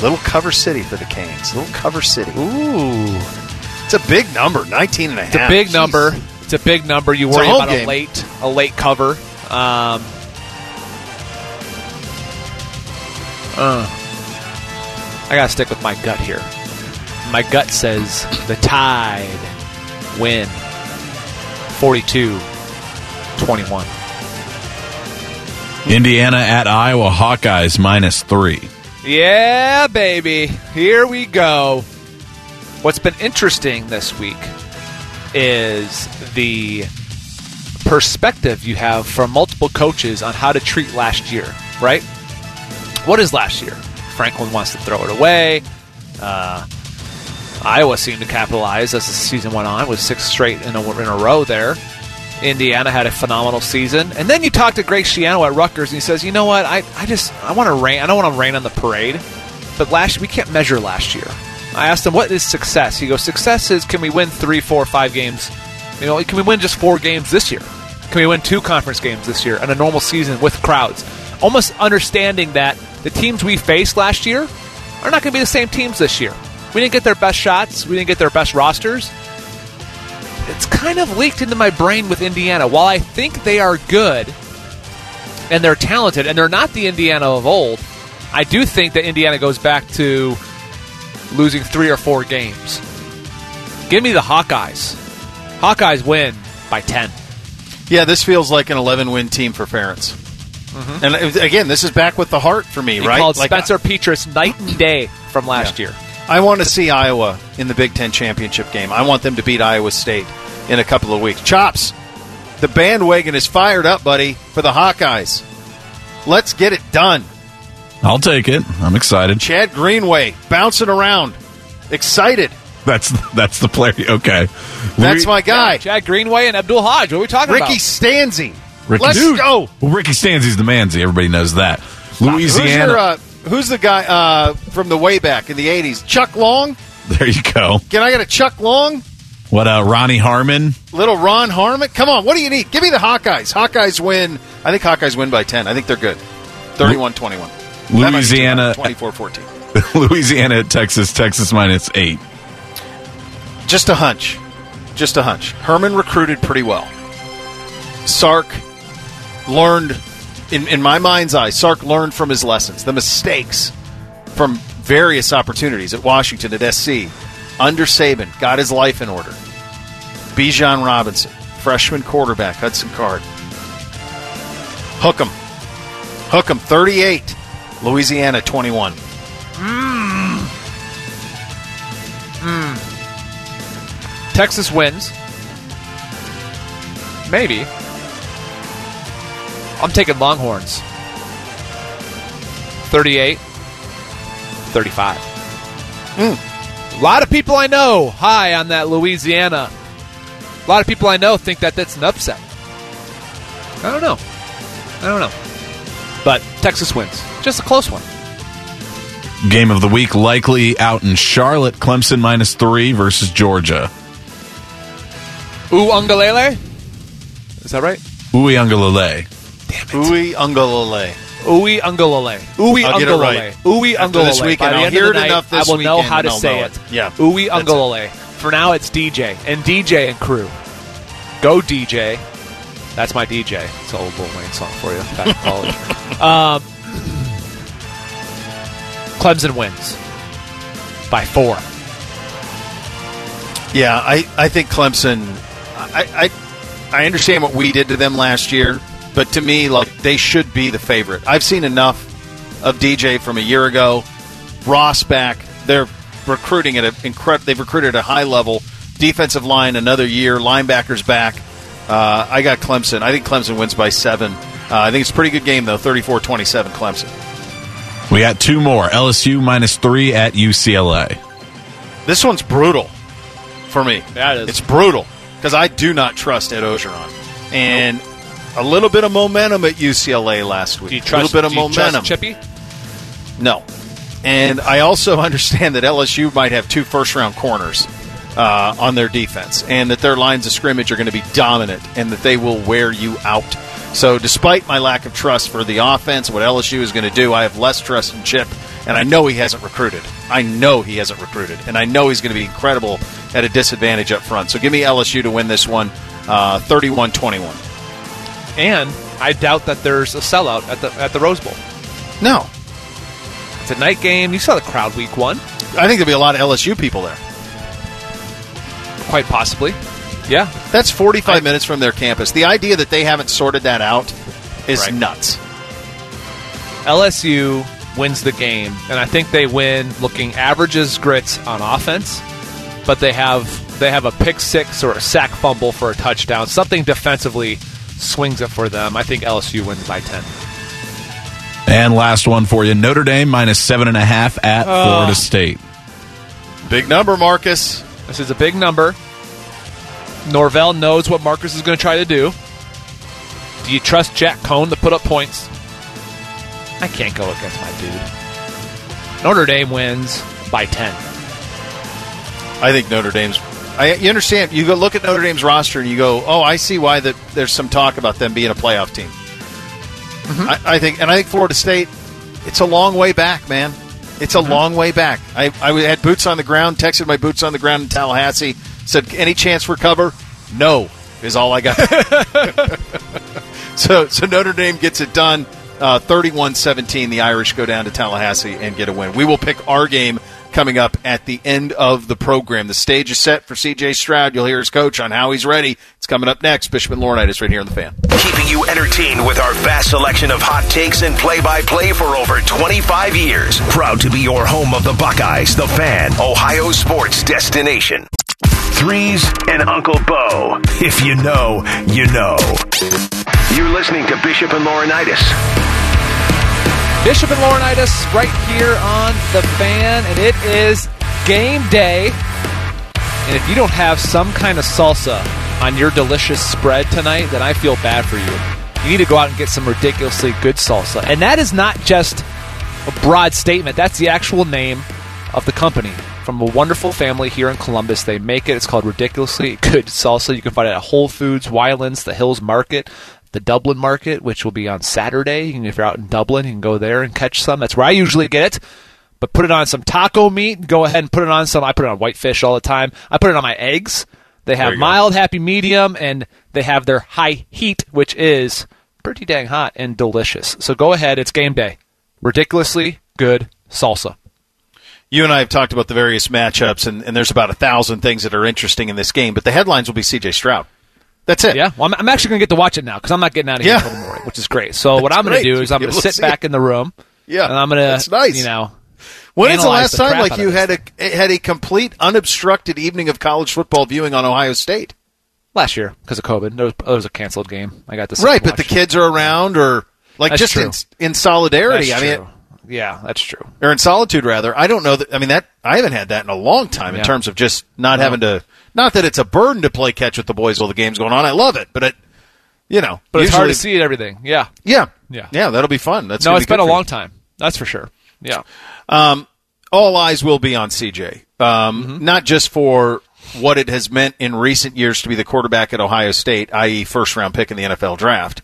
Little cover city for the Canes. Little cover city. Ooh. It's a big number, 19 and a half. It's a big Jeez. number. It's a big number. You a worry about a game. late a late cover. Um, uh, I gotta stick with my gut here. My gut says the Tide win 42-21. Indiana at Iowa Hawkeyes minus three. Yeah, baby. Here we go. What's been interesting this week is the perspective you have from multiple coaches on how to treat last year, right? What is last year? Franklin wants to throw it away. Uh, Iowa seemed to capitalize as the season went on with six straight in a, in a row there. Indiana had a phenomenal season. And then you talk to Greg Schiano at Rutgers, and he says, "You know what? I, I just I want to rain. I don't want to rain on the parade. But last we can't measure last year. I asked him, "What is success?" He goes, "Success is can we win three, four, five games? You know, can we win just four games this year? Can we win two conference games this year in a normal season with crowds? Almost understanding that the teams we faced last year are not going to be the same teams this year. We didn't get their best shots. We didn't get their best rosters." it's kind of leaked into my brain with Indiana. While I think they are good and they're talented and they're not the Indiana of old, I do think that Indiana goes back to losing three or four games. Give me the Hawkeyes. Hawkeyes win by 10. Yeah, this feels like an 11 win team for Ferentz. And uh, again, this is back with the heart for me, He right? called Like, Spencer Petras night and day from last Yeah. year. I want to see Iowa in the Big Ten championship game. I want them to beat Iowa State in a couple of weeks. Chops, the bandwagon is fired up, buddy, for the Hawkeyes. Let's get it done. I'll take it. I'm excited. Chad Greenway bouncing around, excited. That's that's the player. Okay, That's my guy. Chad Greenway and Abdul Hodge. What are we talking Ricky about? Stanzi. Ricky, Stanzi. Let's Dude. go. Well, Ricky Stanzi's the manzy. Everybody knows that. Louisiana. Who's, your, uh, who's the guy uh, from the way back in the 80s? Chuck Long? there you go. Can I get a Chuck Long? What? Uh, Ronnie Harmon. Little Ron Harmon? Come on, what do you need? Give me the Hawkeyes. Hawkeyes win. I think Hawkeyes win by 10. I think they're good. 31 21. Louisiana. 24 14. Louisiana at Texas. Texas minus eight. Just a hunch. Just a hunch. Herman recruited pretty well. Sark learned, in, in my mind's eye, Sark learned from his lessons, the mistakes from various opportunities at Washington, at SC. Under Saban, got his life in order. Bijan Robinson, freshman quarterback, Hudson Card. Hook 'em. Hook 'em, 38. Louisiana, 21. Texas wins. Maybe. I'm taking Longhorns. 38 35. Hmm. A lot of people I know high on that Louisiana. A lot of people I know think that that's an upset. I don't know. I don't know. But Texas wins. Just a close one. Game of the week likely out in Charlotte. Clemson minus three versus Georgia. Ooh, Ungalele? Is that right? Uiagalelei. Ui Ungalale. Ooey Ungalele. Ooey I'll get it Ungalele. right. Ooey After this Ungalele. weekend, By the I'll end hear of the it night, enough this I will know weekend how and to I'll say know it. it. Yeah, Ooey that's it. Ungalele. For now, it's DJ. And DJ and crew. Go DJ. That's my DJ. It's an old Lil Wayne song for you. Back in college. um, Clemson wins by four. Yeah, I, I think Clemson. I, I I understand what we did to them last year, but to me, like they should be the favorite. I've seen enough of DJ from a year ago. Ross back. They're recruiting at an incredible. They've recruited at a high level. Defensive line another year. Linebackers back. Uh, I got Clemson. I think Clemson wins by seven. Uh, I think it's a pretty good game though. 34-27 Clemson. We got two more. LSU minus three at UCLA. This one's brutal for me. Yeah, it is. It's brutal because I do not trust Ed Orgeron. And a little bit of momentum at UCLA last week. You a little bit of trust momentum. Chippy? No. And I also understand that LSU might have two first round corners uh, on their defense and that their lines of scrimmage are going to be dominant and that they will wear you out. So, despite my lack of trust for the offense, what LSU is going to do, I have less trust in Chip, and I know he hasn't recruited. I know he hasn't recruited, and I know he's going to be incredible at a disadvantage up front. So, give me LSU to win this one uh, 31 21. And I doubt that there's a sellout at the at the Rose Bowl. No. It's a night game. You saw the crowd week one, I think there'll be a lot of LSU people there. quite possibly. Yeah, That's 45 I- minutes from their campus. The idea that they haven't sorted that out is Right. nuts. LSU wins the game, and I think they win looking averages as grits on offense, but they have they have a pick six or a sack fumble for a touchdown. Something defensively swings it for them. I think LSU wins by ten. And last one for you. Notre Dame minus seven and a half at oh. Florida State. Big number, Marcus. This is a big number. Norvell knows what Marcus is going to try to do. Do you trust Jack Coan to put up points? I can't go against my dude. Notre Dame wins by 10. I think Notre Dame's. I, you understand? You go look at Notre Dame's roster and you go, "Oh, I see why that there's some talk about them being a playoff team." Mm-hmm. I, I think, and I think Florida State. It's a long way back, man. It's a mm-hmm. long way back. I, I had boots on the ground. Texted my boots on the ground in Tallahassee. Said, "Any chance for cover?" No, is all I got. so, so Notre Dame gets it done. Uh, 31-17, the Irish go down to Tallahassee and get a win. We will pick our game coming up at the end of the program. The stage is set for CJ Stroud. You'll hear his coach on how he's ready. It's coming up next. Bishop and Laurinaitis right here on the fan. Keeping you entertained with our vast selection of hot takes and play by play for over 25 years. Proud to be your home of the Buckeyes, the fan, Ohio sports destination. Threes and Uncle Bo. If you know, you know. You're listening to Bishop and Laurinaitis. Bishop and Laurinaitis right here on The Fan, and it is game day. And if you don't have some kind of salsa on your delicious spread tonight, then I feel bad for you. You need to go out and get some ridiculously good salsa. And that is not just a broad statement, that's the actual name of the company. From a wonderful family here in Columbus, they make it. It's called Ridiculously Good Salsa. You can find it at Whole Foods, Weiland's, the Hills Market, the Dublin Market, which will be on Saturday. Can, if you're out in Dublin, you can go there and catch some. That's where I usually get it. But put it on some taco meat. Go ahead and put it on some. I put it on whitefish all the time. I put it on my eggs. They have mild, happy, medium, and they have their high heat, which is pretty dang hot and delicious. So go ahead. It's game day. Ridiculously good salsa. You and I have talked about the various matchups, and, and there's about a thousand things that are interesting in this game, but the headlines will be CJ Stroud. That's it. Yeah, well, I'm, I'm actually going to get to watch it now because I'm not getting out of here Yeah. until the morning, which is great. So what I'm going to do is I'm going to sit back it. in the room. Yeah, and I'm going to, that's nice. you know, When is the last the time like you had a had a complete unobstructed evening of college football viewing on Ohio State? last year because of COVID, there was, there was a canceled game. I got to sit Right, but the kids are around, or like That's just in, in solidarity. That's I mean. Yeah, that's true. or in solitude rather. I don't know that. I mean, that I haven't had that in a long time in Yeah. terms of just not having to. Not that it's a burden to play catch with the boys while the game's going on. I love it, but it, you know, But it's hard to see it, everything. Yeah. Yeah, Yeah. yeah. That'll be fun. That's no, it's be been a long time. That's for sure. Yeah. Um, all eyes will be on CJ. Um, Mm-hmm. Not just for what it has meant in recent years to be the quarterback at Ohio State, i.e., first round pick in the NFL draft,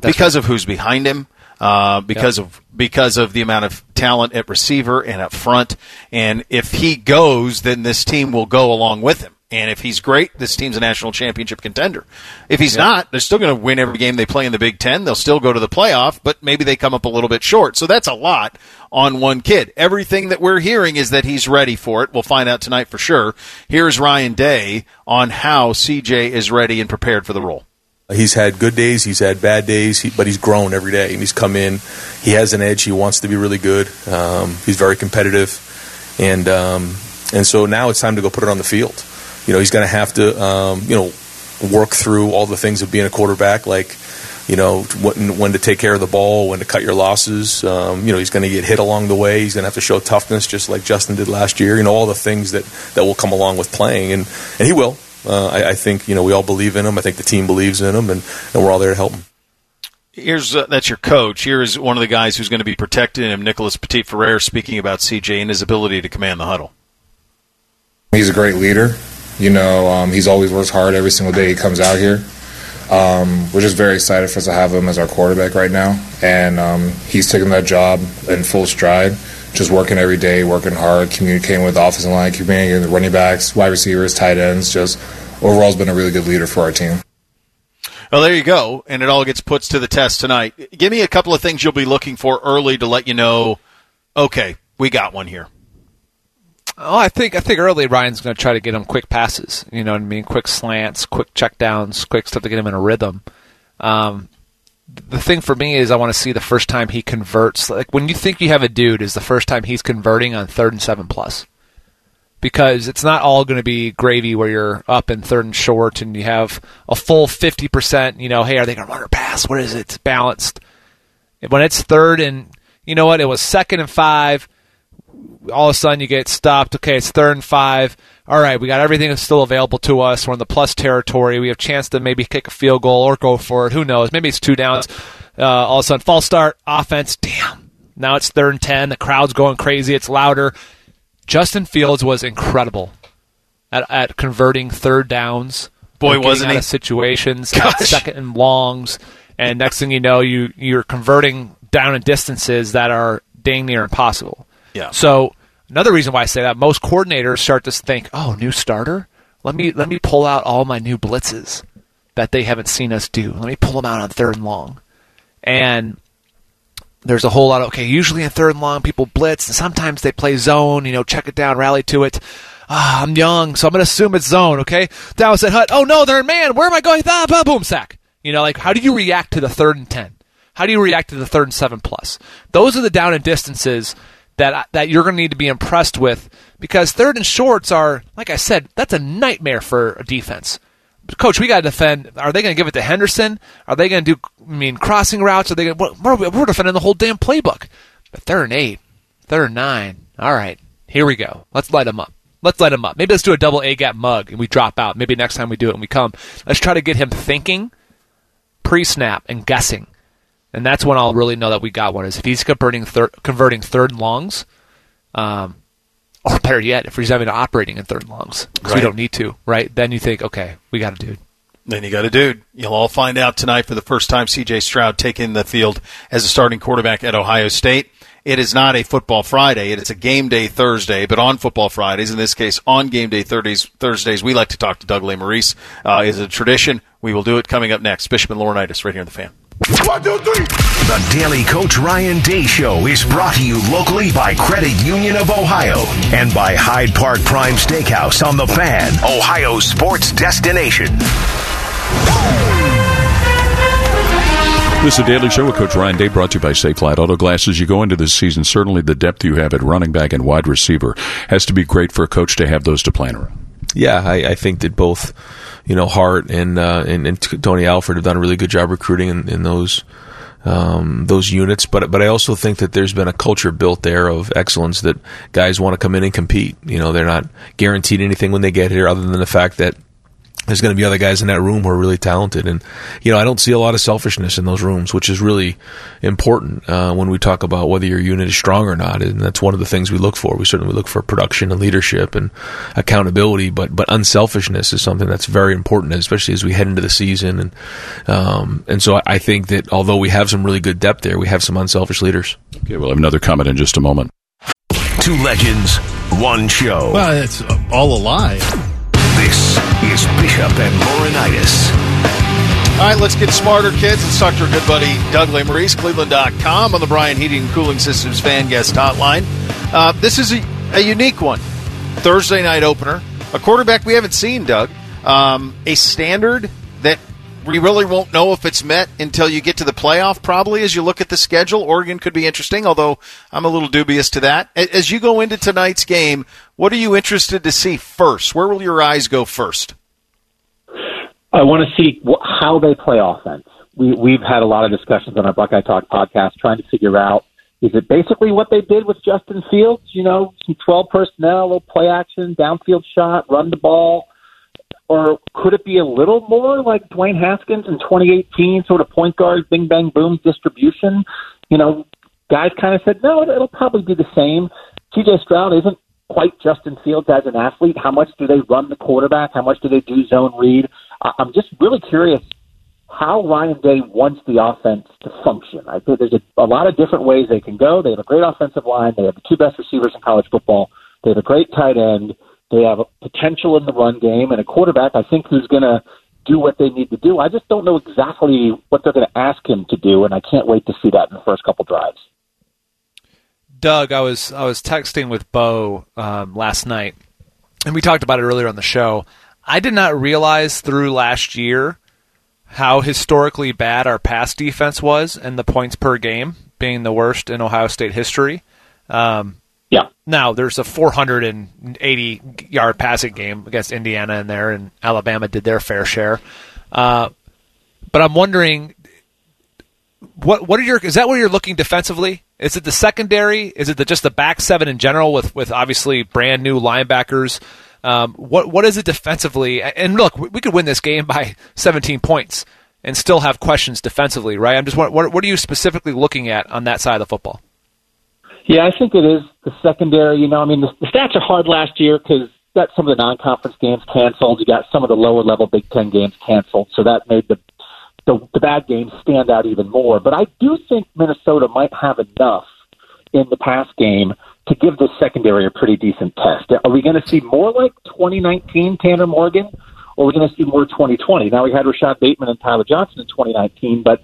because of who's behind him, uh, because of because of the amount of talent at receiver and up front, and if he goes, then this team will go along with him. And if he's great, this team's a national championship contender. If he's not, they're still going to win every game they play in the Big Ten. They'll still go to the playoff, but maybe they come up a little bit short. So that's a lot on one kid. Everything that we're hearing is that he's ready for it. We'll find out tonight for sure. Here's Ryan Day on how CJ is ready and prepared for the role. He's had good days, he's had bad days, he, but he's grown every day. And he's come in, he has an edge, he wants to be really good. Um, he's very competitive, and um, and so now it's time to go put it on the field. You know, he's going to have to, um, you know, work through all the things of being a quarterback, like you know when, when to take care of the ball, when to cut your losses. Um, you know, he's going to get hit along the way. He's going to have to show toughness, just like Justin did last year. You know, all the things that that will come along with playing, and and he will. Uh, I, I think you know we all believe in him. I think the team believes in him, and, and we're all there to help him. Here's uh, that's your coach. Here's one of the guys who's going to be protecting him, Nicholas Petit-Frere, speaking about CJ and his ability to command the huddle. He's a great leader. You know, um, he's always works hard every single day he comes out here. Um, we're just very excited for us to have him as our quarterback right now, and um, he's taking that job in full stride. Just working every day, working hard, communicating with the offensive line, communicating with the running backs, wide receivers, tight ends. Just overall, has been a really good leader for our team. Well, there you go, and it all gets put to the test tonight. Give me a couple of things you'll be looking for early to let you know. Okay, we got one here. Oh, I think I think early Ryan's going to try to get him quick passes. You know what I mean? Quick slants, quick checkdowns, quick stuff to get him in a rhythm. Um, the thing for me is I want to see the first time he converts. Like when you think you have a dude, is the first time he's converting on third and seven plus. Because it's not all going to be gravy where you're up in third and short and you have a full fifty percent. You know, hey, are they going to run or pass? What is it? It's balanced. When it's third and you know what, it was second and five all of a sudden you get stopped. Okay, it's third and five. All right, we got everything that's still available to us. We're in the plus territory. We have a chance to maybe kick a field goal or go for it. Who knows? Maybe it's two downs. Uh, all of a sudden, false start, offense. Damn. Now it's third and ten. The crowd's going crazy. It's louder. Justin Fields was incredible at, at converting third downs. Boy, wasn't he? of situations at second and longs, and next thing you know, you you're converting down in distances that are dang near impossible. Yeah. So another reason why I say that most coordinators start to think, "Oh, new starter. Let me let me pull out all my new blitzes that they haven't seen us do. Let me pull them out on third and long." And there's a whole lot of okay. Usually in third and long, people blitz, and sometimes they play zone. You know, check it down, rally to it. Ah, I'm young, so I'm gonna assume it's zone. Okay, down said Hut. Oh no, they're in man. Where am I going? Ah, bah, boom sack. You know, like how do you react to the third and ten? How do you react to the third and seven plus? Those are the down and distances that that you're going to need to be impressed with because third and shorts are, like I said, that's a nightmare for a defense. Coach, we got to defend. Are they going to give it to Henderson? Are they going to do? I mean, crossing routes? Are they going? to We're, we're defending the whole damn playbook. But third and eight, third and nine. All right, here we go. Let's light them up. Let's light him up. Maybe let's do a double A gap mug and we drop out. Maybe next time we do it and we come. Let's try to get him thinking pre snap and guessing. And that's when I'll really know that we got one. Is if he's converting third, converting third and longs, um, or better yet, if he's having operating in third and longs because we don't need to, right? Then you think, okay, we got a dude. Then you got a dude. You'll all find out tonight for the first time CJ Stroud taking the field as a starting quarterback at Ohio State. It is not a football Friday. It's a game day Thursday, but on football Fridays, in this case, on game day Thursdays, Thursdays we like to talk to Doug Lesmerises. Uh, is a tradition. We will do it coming up next. Bishop and Laurinaitis right here in the fan. One, two, three. The Daily Coach Ryan Day Show is brought to you locally by Credit Union of Ohio and by Hyde Park Prime Steakhouse on the Fan, Ohio sports destination. This is the Daily Show with Coach Ryan Day, brought to you by Safelite Auto Glasses. You go into this season, certainly the depth you have at running back and wide receiver has to be great for a coach to have those to plan around. Yeah, I, I think that both, you know, Hart and, uh, and and Tony Alford have done a really good job recruiting in, in those um, those units. But but I also think that there's been a culture built there of excellence that guys want to come in and compete. You know, they're not guaranteed anything when they get here, other than the fact that there's going to be other guys in that room who are really talented. And, you know, I don't see a lot of selfishness in those rooms, which is really important uh, when we talk about whether your unit is strong or not. And that's one of the things we look for. We certainly look for production and leadership and accountability, but, but unselfishness is something that's very important, especially as we head into the season. And, um, and so I think that although we have some really good depth there, we have some unselfish leaders. Okay, we'll have another comment in just a moment. Two legends, one show. Well, it's all a lie. This is Bishop and Laurinaitis. All right, let's get smarter, kids. Let's talk to our good buddy Doug Lesmerises, Cleveland.com, on the Brian Heating and Cooling Systems fan guest hotline. Uh, this is a, a, unique one. Thursday night opener. A quarterback we haven't seen, Doug. Um, a standard that we really won't know if it's met until you get to the playoff, probably, as you look at the schedule. Oregon could be interesting, although I'm a little dubious to that. As you go into tonight's game, what are you interested to see first? Where will your eyes go first? I want to see how they play offense. We, we've had a lot of discussions on our Buckeye Talk podcast trying to figure out is it basically what they did with Justin Fields? You know, some 12 personnel, a little play action, downfield shot, run the ball or could it be a little more like Dwayne Haskins in 2018, sort of point guard, bing bang boom distribution? You know, guys kind of said, no, it'll probably be the same. CJ Stroud isn't quite Justin Fields as an athlete. How much do they run the quarterback? How much do they do zone read? I'm just really curious how Ryan Day wants the offense to function. I think there's a, a lot of different ways they can go. They have a great offensive line. They have the two best receivers in college football. They have a great tight end. They have potential in the run game and a quarterback, I think, who's going to do what they need to do. I just don't know exactly what they're going to ask him to do, and I can't wait to see that in the first couple drives. Doug, I was I was texting with Bo um, last night, and we talked about it earlier on the show. I did not realize through last year how historically bad our pass defense was and the points per game being the worst in Ohio State history. Um, yeah. Now there's a 480 yard passing game against Indiana in there, and Alabama did their fair share. Uh, but I'm wondering, what what are your is that where you're looking defensively? Is it the secondary? Is it the, just the back seven in general with with obviously brand new linebackers? Um, what what is it defensively? And look, we could win this game by 17 points and still have questions defensively, right? I'm just what what, are you specifically looking at on that side of the football? Yeah, I think it is the secondary. You know, I mean, the, the stats are hard last year because got some of the non-conference games canceled. You got some of the lower level Big Ten games canceled, so that made the, the the bad games stand out even more. But I do think Minnesota might have enough in the pass game to give the secondary a pretty decent test. Are we going to see more like 2019 Tanner Morgan, or are we going to see more 2020? Now we had Rashod Bateman and Tyler Johnson in 2019, but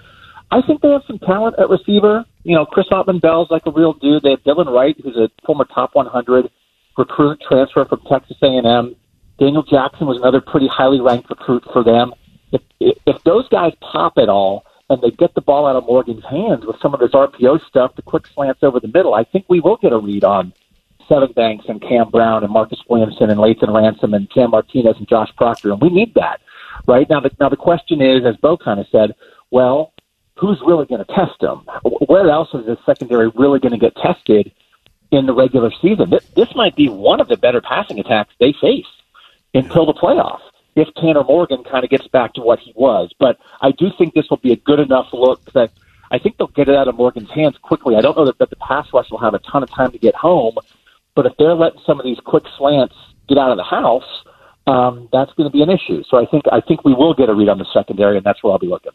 I think they have some talent at receiver. You know, Chris Autman-Bell's like a real dude. They have Dylan Wright, who's a former top 100 recruit transfer from Texas A&M. Daniel Jackson was another pretty highly ranked recruit for them. If, if those guys pop at all and they get the ball out of Morgan's hands with some of this RPO stuff, the quick slants over the middle, I think we will get a read on Sevyn Banks and Cam Brown and Marcus Williamson and Lathan Ransom and Cam Martinez and Josh Proctor, and we need that. Right now, the, now the question is, as Bo kind of said, well, who's really going to test them? Where else is this secondary really going to get tested in the regular season? This, this might be one of the better passing attacks they face until the playoffs if Tanner Morgan kind of gets back to what he was. But I do think this will be a good enough look that I think they'll get it out of Morgan's hands quickly. I don't know that, that the pass rush will have a ton of time to get home, but if they're letting some of these quick slants get out of the house, um, that's going to be an issue. So I think I think we will get a read on the secondary, and that's where I'll be looking.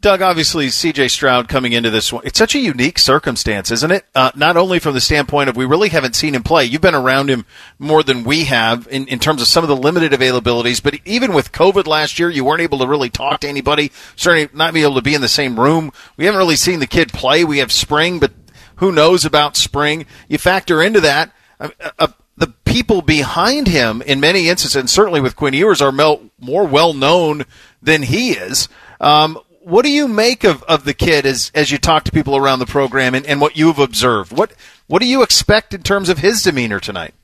Doug, obviously, C.J. Stroud coming into this one, it's such a unique circumstance, isn't it? Uh, not only from the standpoint of we really haven't seen him play. You've been around him more than we have in, in terms of some of the limited availabilities, but even with COVID last year, you weren't able to really talk to anybody, certainly not be able to be in the same room. We haven't really seen the kid play. We have spring, but who knows about spring? You factor into that. Uh, uh, the people behind him, in many instances, and certainly with Quinn Ewers, are more well known than he is. Um, what do you make of, of the kid as as you talk to people around the program and, and what you've observed? What what do you expect in terms of his demeanor tonight?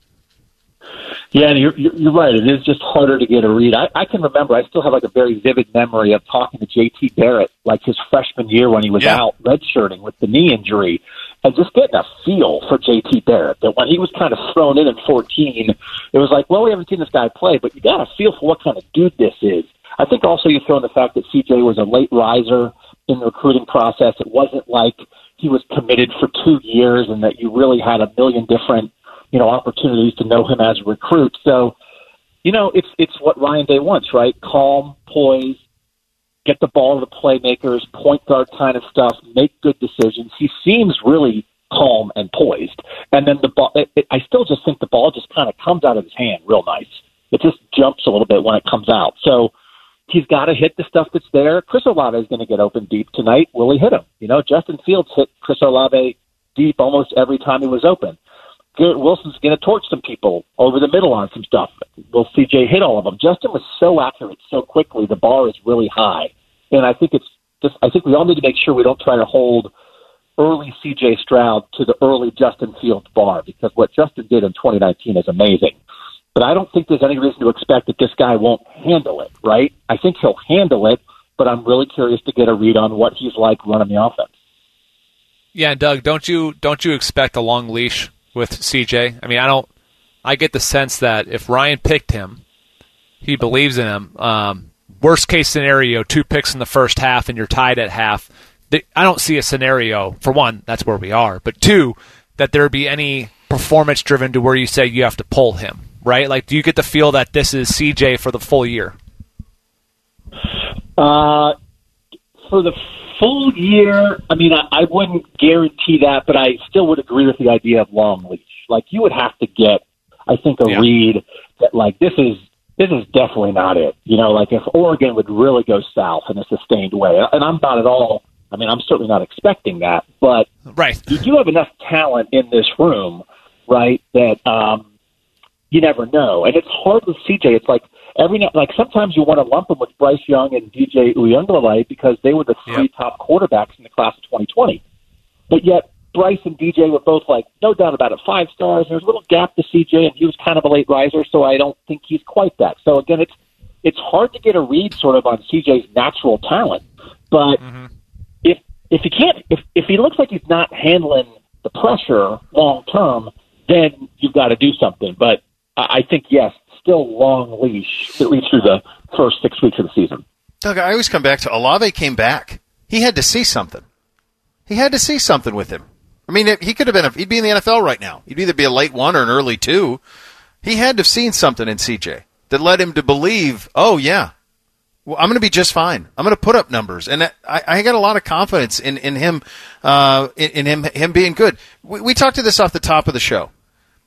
Yeah, and you're, you're right. It is just harder to get a read. I, I can remember. I still have like a very vivid memory of talking to J.T. Barrett, like his freshman year when he was Yeah. out redshirting with the knee injury, and just getting a feel for J.T. Barrett. That when he was kind of thrown in at 14, it was like, well, we haven't seen this guy play, but you got a feel for what kind of dude this is. I think also you throw in the fact that C.J. was a late riser in the recruiting process. It wasn't like he was committed for two years, and that you really had a million different you know, opportunities to know him as a recruit. So, you know, it's it's what Ryan Day wants, right? Calm, poise, get the ball to the playmakers, point guard kind of stuff, make good decisions. He seems really calm and poised. And then the ball, it, it, I still just think the ball just kind of comes out of his hand real nice. It just jumps a little bit when it comes out. So he's got to hit the stuff that's there. Chris Olave is going to get open deep tonight. Will he hit him? You know, Justin Fields hit Chris Olave deep almost every time he was open. Garrett Wilson's going to torch some people over the middle on some stuff. Will CJ hit all of them? Justin was so accurate so quickly. The bar is really high, and I think it's just. I think we all need to make sure we don't try to hold early CJ Stroud to the early Justin Fields bar because what Justin did in 2019 is amazing. But I don't think there's any reason to expect that this guy won't handle it. Right? I think he'll handle it, but I'm really curious to get a read on what he's like running the offense. Yeah, Doug, don't you don't you expect a long leash with CJ? I mean, I don't. I get the sense that if Ryan picked him, he believes in him. Um, worst case scenario, two picks in the first half, and you're tied at half. I don't see a scenario. For one, that's where we are. But two, that there be any performance driven to where you say you have to pull him. Right? Like, do you get the feel that this is CJ for the full year? Uh, for the full year, I mean, I, I wouldn't guarantee that, but I still would agree with the idea of long leash. Like you would have to get, I think, a Yeah. read that like this is this is definitely not it. You know, like if Oregon would really go south in a sustained way, and I'm not at all. I mean, I'm certainly not expecting that, but Right. you do have enough talent in this room, right? That um, you never know, and it's hard with CJ. It's like every now, like sometimes you want to lump him with Bryce Young and DJ Uiagalelei because they were the three top quarterbacks in the class of 2020, but yet Bryce and DJ were both like no doubt about it five stars. There's a little gap to CJ, and he was kind of a late riser, so I don't think he's quite that. So again, it's it's hard to get a read sort of on CJ's natural talent, but mm-hmm. if if he can't if if he looks like he's not handling the pressure long term, then you've got to do something. But I think yes, still long leash at least through the first six weeks of the season. Doug, I always come back to Olave came back. He had to see something. He had to see something with him. I mean, he could have been. A, he'd be in the NFL right now. He'd either be a late one or an early two. He had to have seen something in CJ that led him to believe, oh yeah, well, I'm going to be just fine. I'm going to put up numbers, and I, I got a lot of confidence in in him, uh, in, in him him being good. We, we talked to this off the top of the show,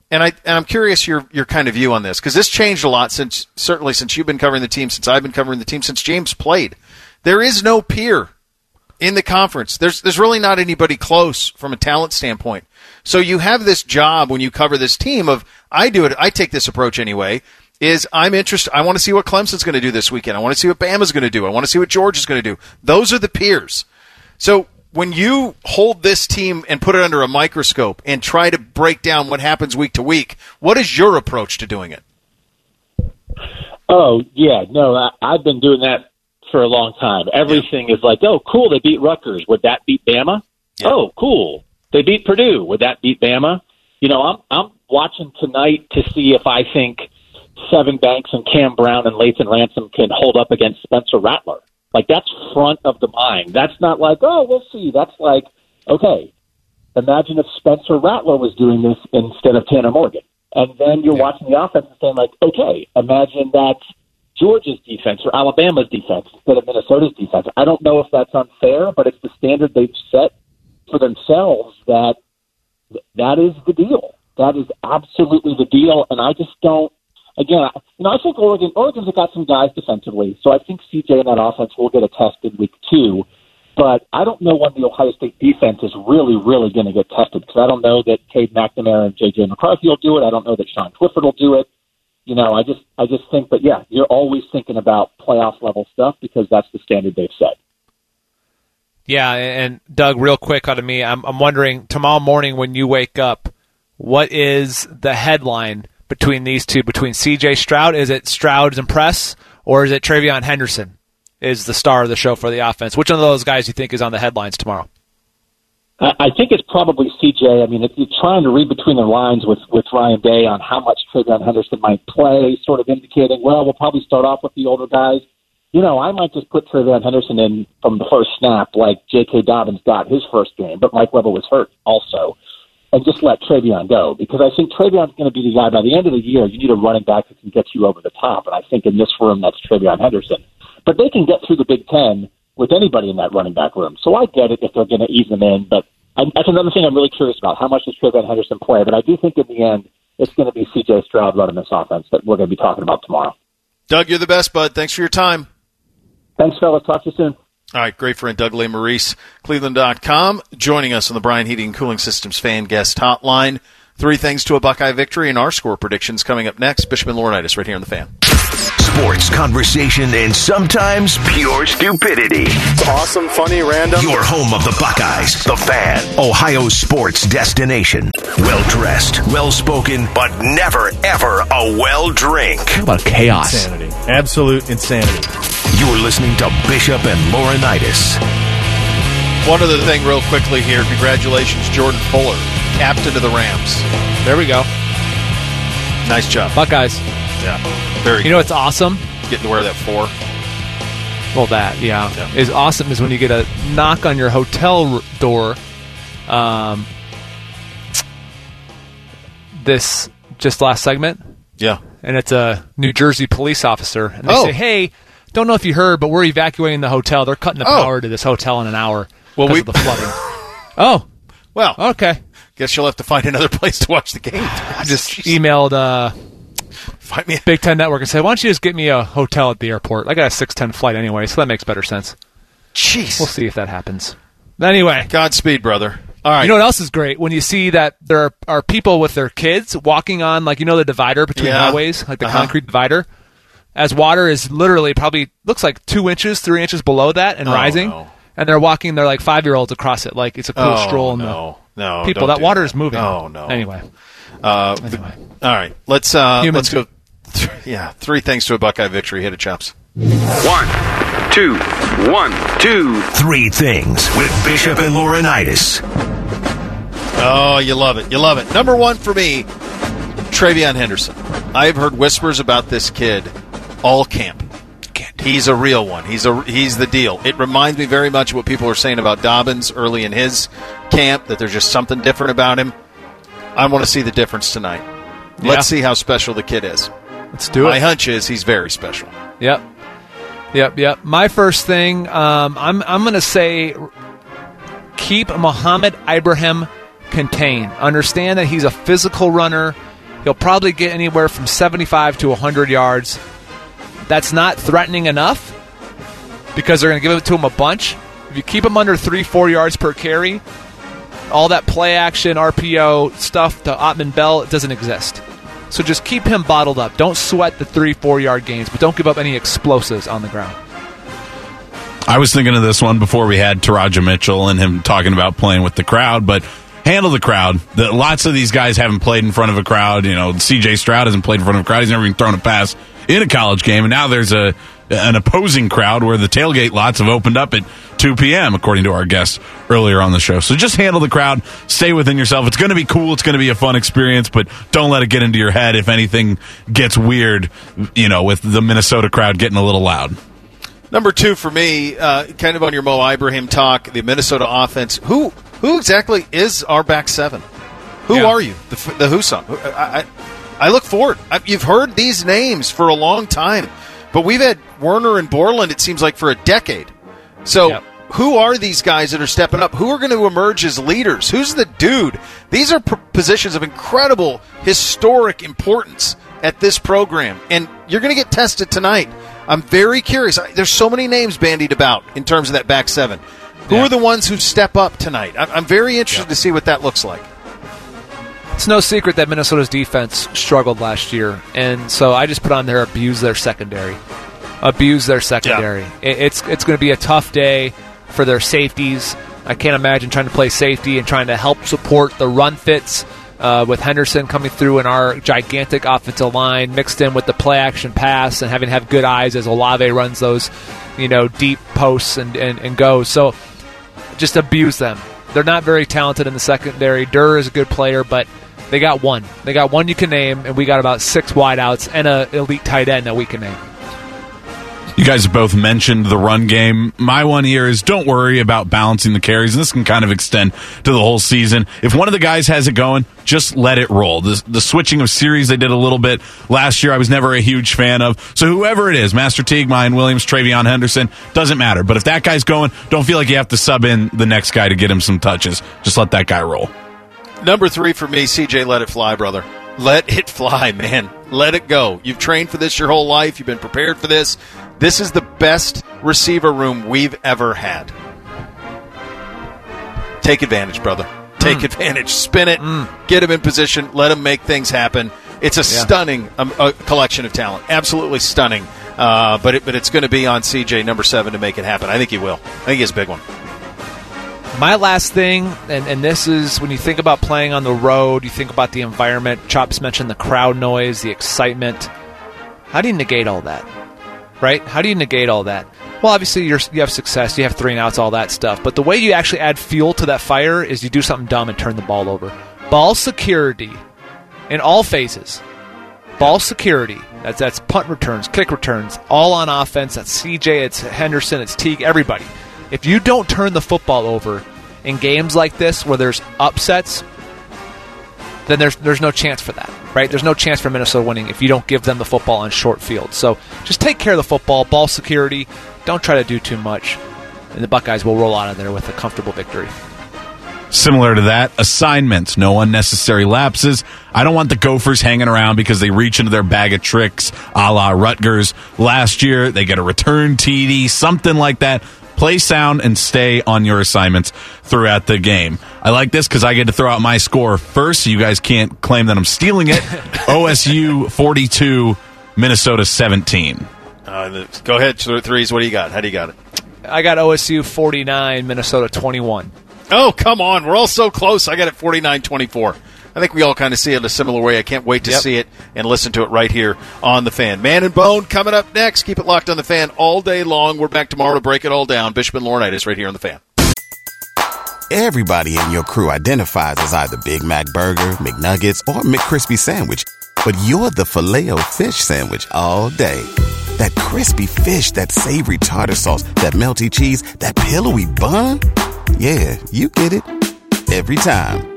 and I and I'm curious your your kind of view on this because this changed a lot since certainly since you've been covering the team, since I've been covering the team, since James played. There is no peer in the conference. There's there's really not anybody close from a talent standpoint. So you have this job when you cover this team of I do it. I take this approach anyway. Is I'm interested. I want to see what Clemson's going to do this weekend. I want to see what Bama's going to do. I want to see what Georgia's going to do. Those are the peers. So when you hold this team and put it under a microscope and try to break down what happens week to week, what is your approach to doing it? Oh yeah, no, I, I've been doing that for a long time. Everything is like, oh, cool, they beat Rutgers. Would that beat Bama? Oh, cool, they beat Purdue. Would that beat Bama? You know, I'm I'm watching tonight to see if I think Sevyn Banks and Cam Brown and Lathan Ransom can hold up against Spencer Rattler. Like that's front of the mind. That's not like, oh, we'll see. That's like, okay, imagine if Spencer Rattler was doing this instead of Tanner Morgan. And then you're watching the offense and saying, like, okay, imagine that's Georgia's defense or Alabama's defense instead of Minnesota's defense. I don't know if that's unfair, but it's the standard they've set for themselves that that is the deal. That is absolutely the deal. And I just don't, again, you know, I think Oregon, Oregon's got some guys defensively. So I think CJ and that offense will get a test in week two. But I don't know when the Ohio State defense is really, really going to get tested because I don't know that Cade McNamara and J.J. McCarthy will do it. I don't know that Sean Clifford will do it. You know, I just, I just think, but yeah, you're always thinking about playoff level stuff because that's the standard they've set. Yeah, and Doug, real quick out of me, I'm, I'm wondering tomorrow morning when you wake up, what is the headline between these two, between C.J. Stroud? Is it Stroud's impress, or is it TreVeyon Henderson is the star of the show for the offense? Which one of those guys do you think is on the headlines tomorrow? I think it's probably CJ. I mean, if you're trying to read between the lines with, with Ryan Day on how much TreVeyon Henderson might play, sort of indicating, well, we'll probably start off with the older guys. You know, I might just put TreVeyon Henderson in from the first snap, like J.K. Dobbins got his first game, but Mike Weber was hurt also, and just let TreVeyon go because I think TreVeyon's going to be the guy by the end of the year. You need a running back who can get you over the top, and I think in this room that's TreVeyon Henderson. But they can get through the Big Ten with anybody in that running back room. So I get it if they're going to ease them in, but I, that's another thing I'm really curious about. How much does TreVeyon Henderson play? But I do think in the end it's going to be C.J. Stroud running this offense that we're going to be talking about tomorrow. Doug, you're the best, bud. Thanks for your time. Thanks, fellas. Talk to you soon. All right, great friend Doug Lesmerises, Cleveland.com, joining us on the Brian Heating and Cooling Systems fan guest hotline. Three things to a Buckeye victory and our score predictions coming up next. Bishop and Laurinaitis right here on the fan. Sports, conversation, and sometimes pure stupidity. Awesome, funny, random. Your home of the Buckeyes, the fan, Ohio's sports destination. Well dressed, well spoken, but never ever a well drink. How about chaos? Insanity. Absolute insanity. You're listening to Bishop and Laurinaitis. One other thing, real quickly here. Congratulations, Jordan Fuller, captain of the Rams. There we go. Nice job. Buckeyes. Yeah. Very You know what's awesome? Getting to wear that four. Well, that yeah, is awesome. Is when you get a knock on your hotel r- door. Um, this just last segment, Yeah. and it's a New Jersey police officer, and they Oh. say, "Hey, don't know if you heard, but we're evacuating the hotel. They're cutting the Oh. power to this hotel in an hour Well, because we- of the flooding." oh, Well, okay. guess you'll have to find another place to watch the game. I just emailed uh, Find me. Big Ten Network and say, "Why don't you just get me a hotel at the airport? I got a six ten flight anyway, so that makes better sense." Jeez. We'll see if that happens. Anyway, Godspeed, brother. All right. You know what else is great? When you see that there are, are people with their kids walking on, like, you know, the divider between Yeah. highways, like the Uh-huh. concrete divider, as water is literally probably looks like two inches, three inches below that and Oh, rising. no. And they're walking, they're like five year olds across it, like it's a cool Oh, stroll. In no. No, people, that water that. is moving. Oh, no. Anyway, Uh, th- all right. Let's uh, let's go. Th- yeah, three things to a Buckeye victory. Hit it, chops. One, two, one, two, three things with Bishop and Laurinaitis. Oh, you love it. You love it. Number one for me, TreVeyon Henderson. I've heard whispers about this kid all camp. He's a real one. He's a he's the deal. It reminds me very much of what people were saying about Dobbins early in his camp. That there's just something different about him. I want to see the difference tonight. Yeah. Let's see how special the kid is. let's do it. My hunch is he's very special. Yep. Yep, yep. My first thing, um, I'm I'm gonna say keep Mohamed Ibrahim contained. Understand that he's a physical runner. He'll probably get anywhere from 75 to 100 yards. That's not threatening enough because they're going to give it to him a bunch. If you keep him under three, four yards per carry, all that play action, RPO stuff to Autman-Bell, it doesn't exist. So just keep him bottled up. Don't sweat the three, four yard gains, but don't give up any explosives on the ground. I was thinking of this one before we had Teradja Mitchell and him talking about playing with the crowd, but handle the crowd. The, lots of these guys haven't played in front of a crowd. You know, C.J. Stroud hasn't played in front of a crowd. He's never even thrown a pass in a college game, and now there's a an opposing crowd where the tailgate lots have opened up at 2 p.m. according to our guest earlier on the show. So just handle the crowd, stay within yourself. It's going to be cool. It's going to be a fun experience, but don't let it get into your head if anything gets weird. You know, with the Minnesota crowd getting a little loud. Number two for me, uh, kind of on your Mo Ibrahim talk, the Minnesota offense. Who who exactly is our back seven? Who Yeah. are you? The, the who song? I, I, I look forward. I, you've heard these names for a long time, but we've had Werner and Borland. It seems like for a decade. So. Yep. Who are these guys that are stepping up? Who are going to emerge as leaders? Who's the dude? These are positions of incredible historic importance at this program, and you're going to get tested tonight. I'm very curious. I, there's so many names bandied about in terms of that back seven. Who Yeah. are the ones who step up tonight? I, I'm very interested to see what that looks like. It's no secret that Minnesota's defense struggled last year, and so I just put on there abuse their secondary, abuse their secondary. It, it's it's going to be a tough day for their safeties. I can't imagine trying to play safety and trying to help support the run fits uh, with Henderson coming through in our gigantic offensive line, mixed in with the play action pass and having to have good eyes as Olave runs those, you know, deep posts and, and, and goes. So just abuse them. They're not very talented in the secondary. Durr is a good player, but they got one. They got one you can name, and we got about six wideouts and a elite tight end that we can name. You guys both mentioned the run game. My one here is don't worry about balancing the carries, and this can kind of extend to the whole season. If one of the guys has it going, just let it roll. The, the switching of series they did a little bit last year, I was never a huge fan of. So whoever it is, Master Teague, Miyan Williams, TreVeyon Henderson, doesn't matter. But if that guy's going, don't feel like you have to sub in the next guy to get him some touches. Just let that guy roll. Number three for me, CJ, let it fly, brother. Let it fly, man. Let it go. You've trained for this your whole life. You've been prepared for this. This is the best receiver room we've ever had. Take advantage, brother. Take mm. advantage. Spin it. Mm. Get him in position. Let him make things happen. It's a yeah. stunning um, a collection of talent. Absolutely stunning. Uh, but it, but it's going to be on CJ number seven to make it happen. I think he will. I think he's a big one. My last thing, and, and this is when you think about playing on the road, you think about the environment. Chops mentioned the crowd noise, the excitement. How do you negate all that? Right? How do you negate all that? Well, obviously you have success, you have three and outs, all that stuff. But the way you actually add fuel to that fire is you do something dumb and turn the ball over. Ball security in all phases. Ball security. That's that's punt returns, kick returns, all on offense. That's CJ, it's Henderson, it's Teague, everybody. If you don't turn the football over in games like this where there's upsets, then there's there's no chance for that, right? There's no chance for Minnesota winning if you don't give them the football on short field. So just take care of the football, ball security. Don't try to do too much, and the Buckeyes will roll out of there with a comfortable victory. Similar to that, assignments, no unnecessary lapses. I don't want the Gophers hanging around because they reach into their bag of tricks, a la Rutgers. Last year, they get a return TD, something like that play sound and stay on your assignments throughout the game. I like this because I get to throw out my score first, so you guys can't claim that I'm stealing it. OSU 42, Minnesota 17. Uh, go ahead, threes. What do you got? How do you got it? I got OSU 49, Minnesota 21. Oh, come on. We're all so close. I got it 49 24. I think we all kind of see it a similar way. I can't wait to yep. see it and listen to it right here on the fan. Man and Bone coming up next. Keep it locked on the fan all day long. We're back tomorrow to break it all down. Bishop and Laurinaitis right here on the fan. Everybody in your crew identifies as either Big Mac Burger, McNuggets, or McCrispy Sandwich, but you're the filet fish Sandwich all day. That crispy fish, that savory tartar sauce, that melty cheese, that pillowy bun. Yeah, you get it every time.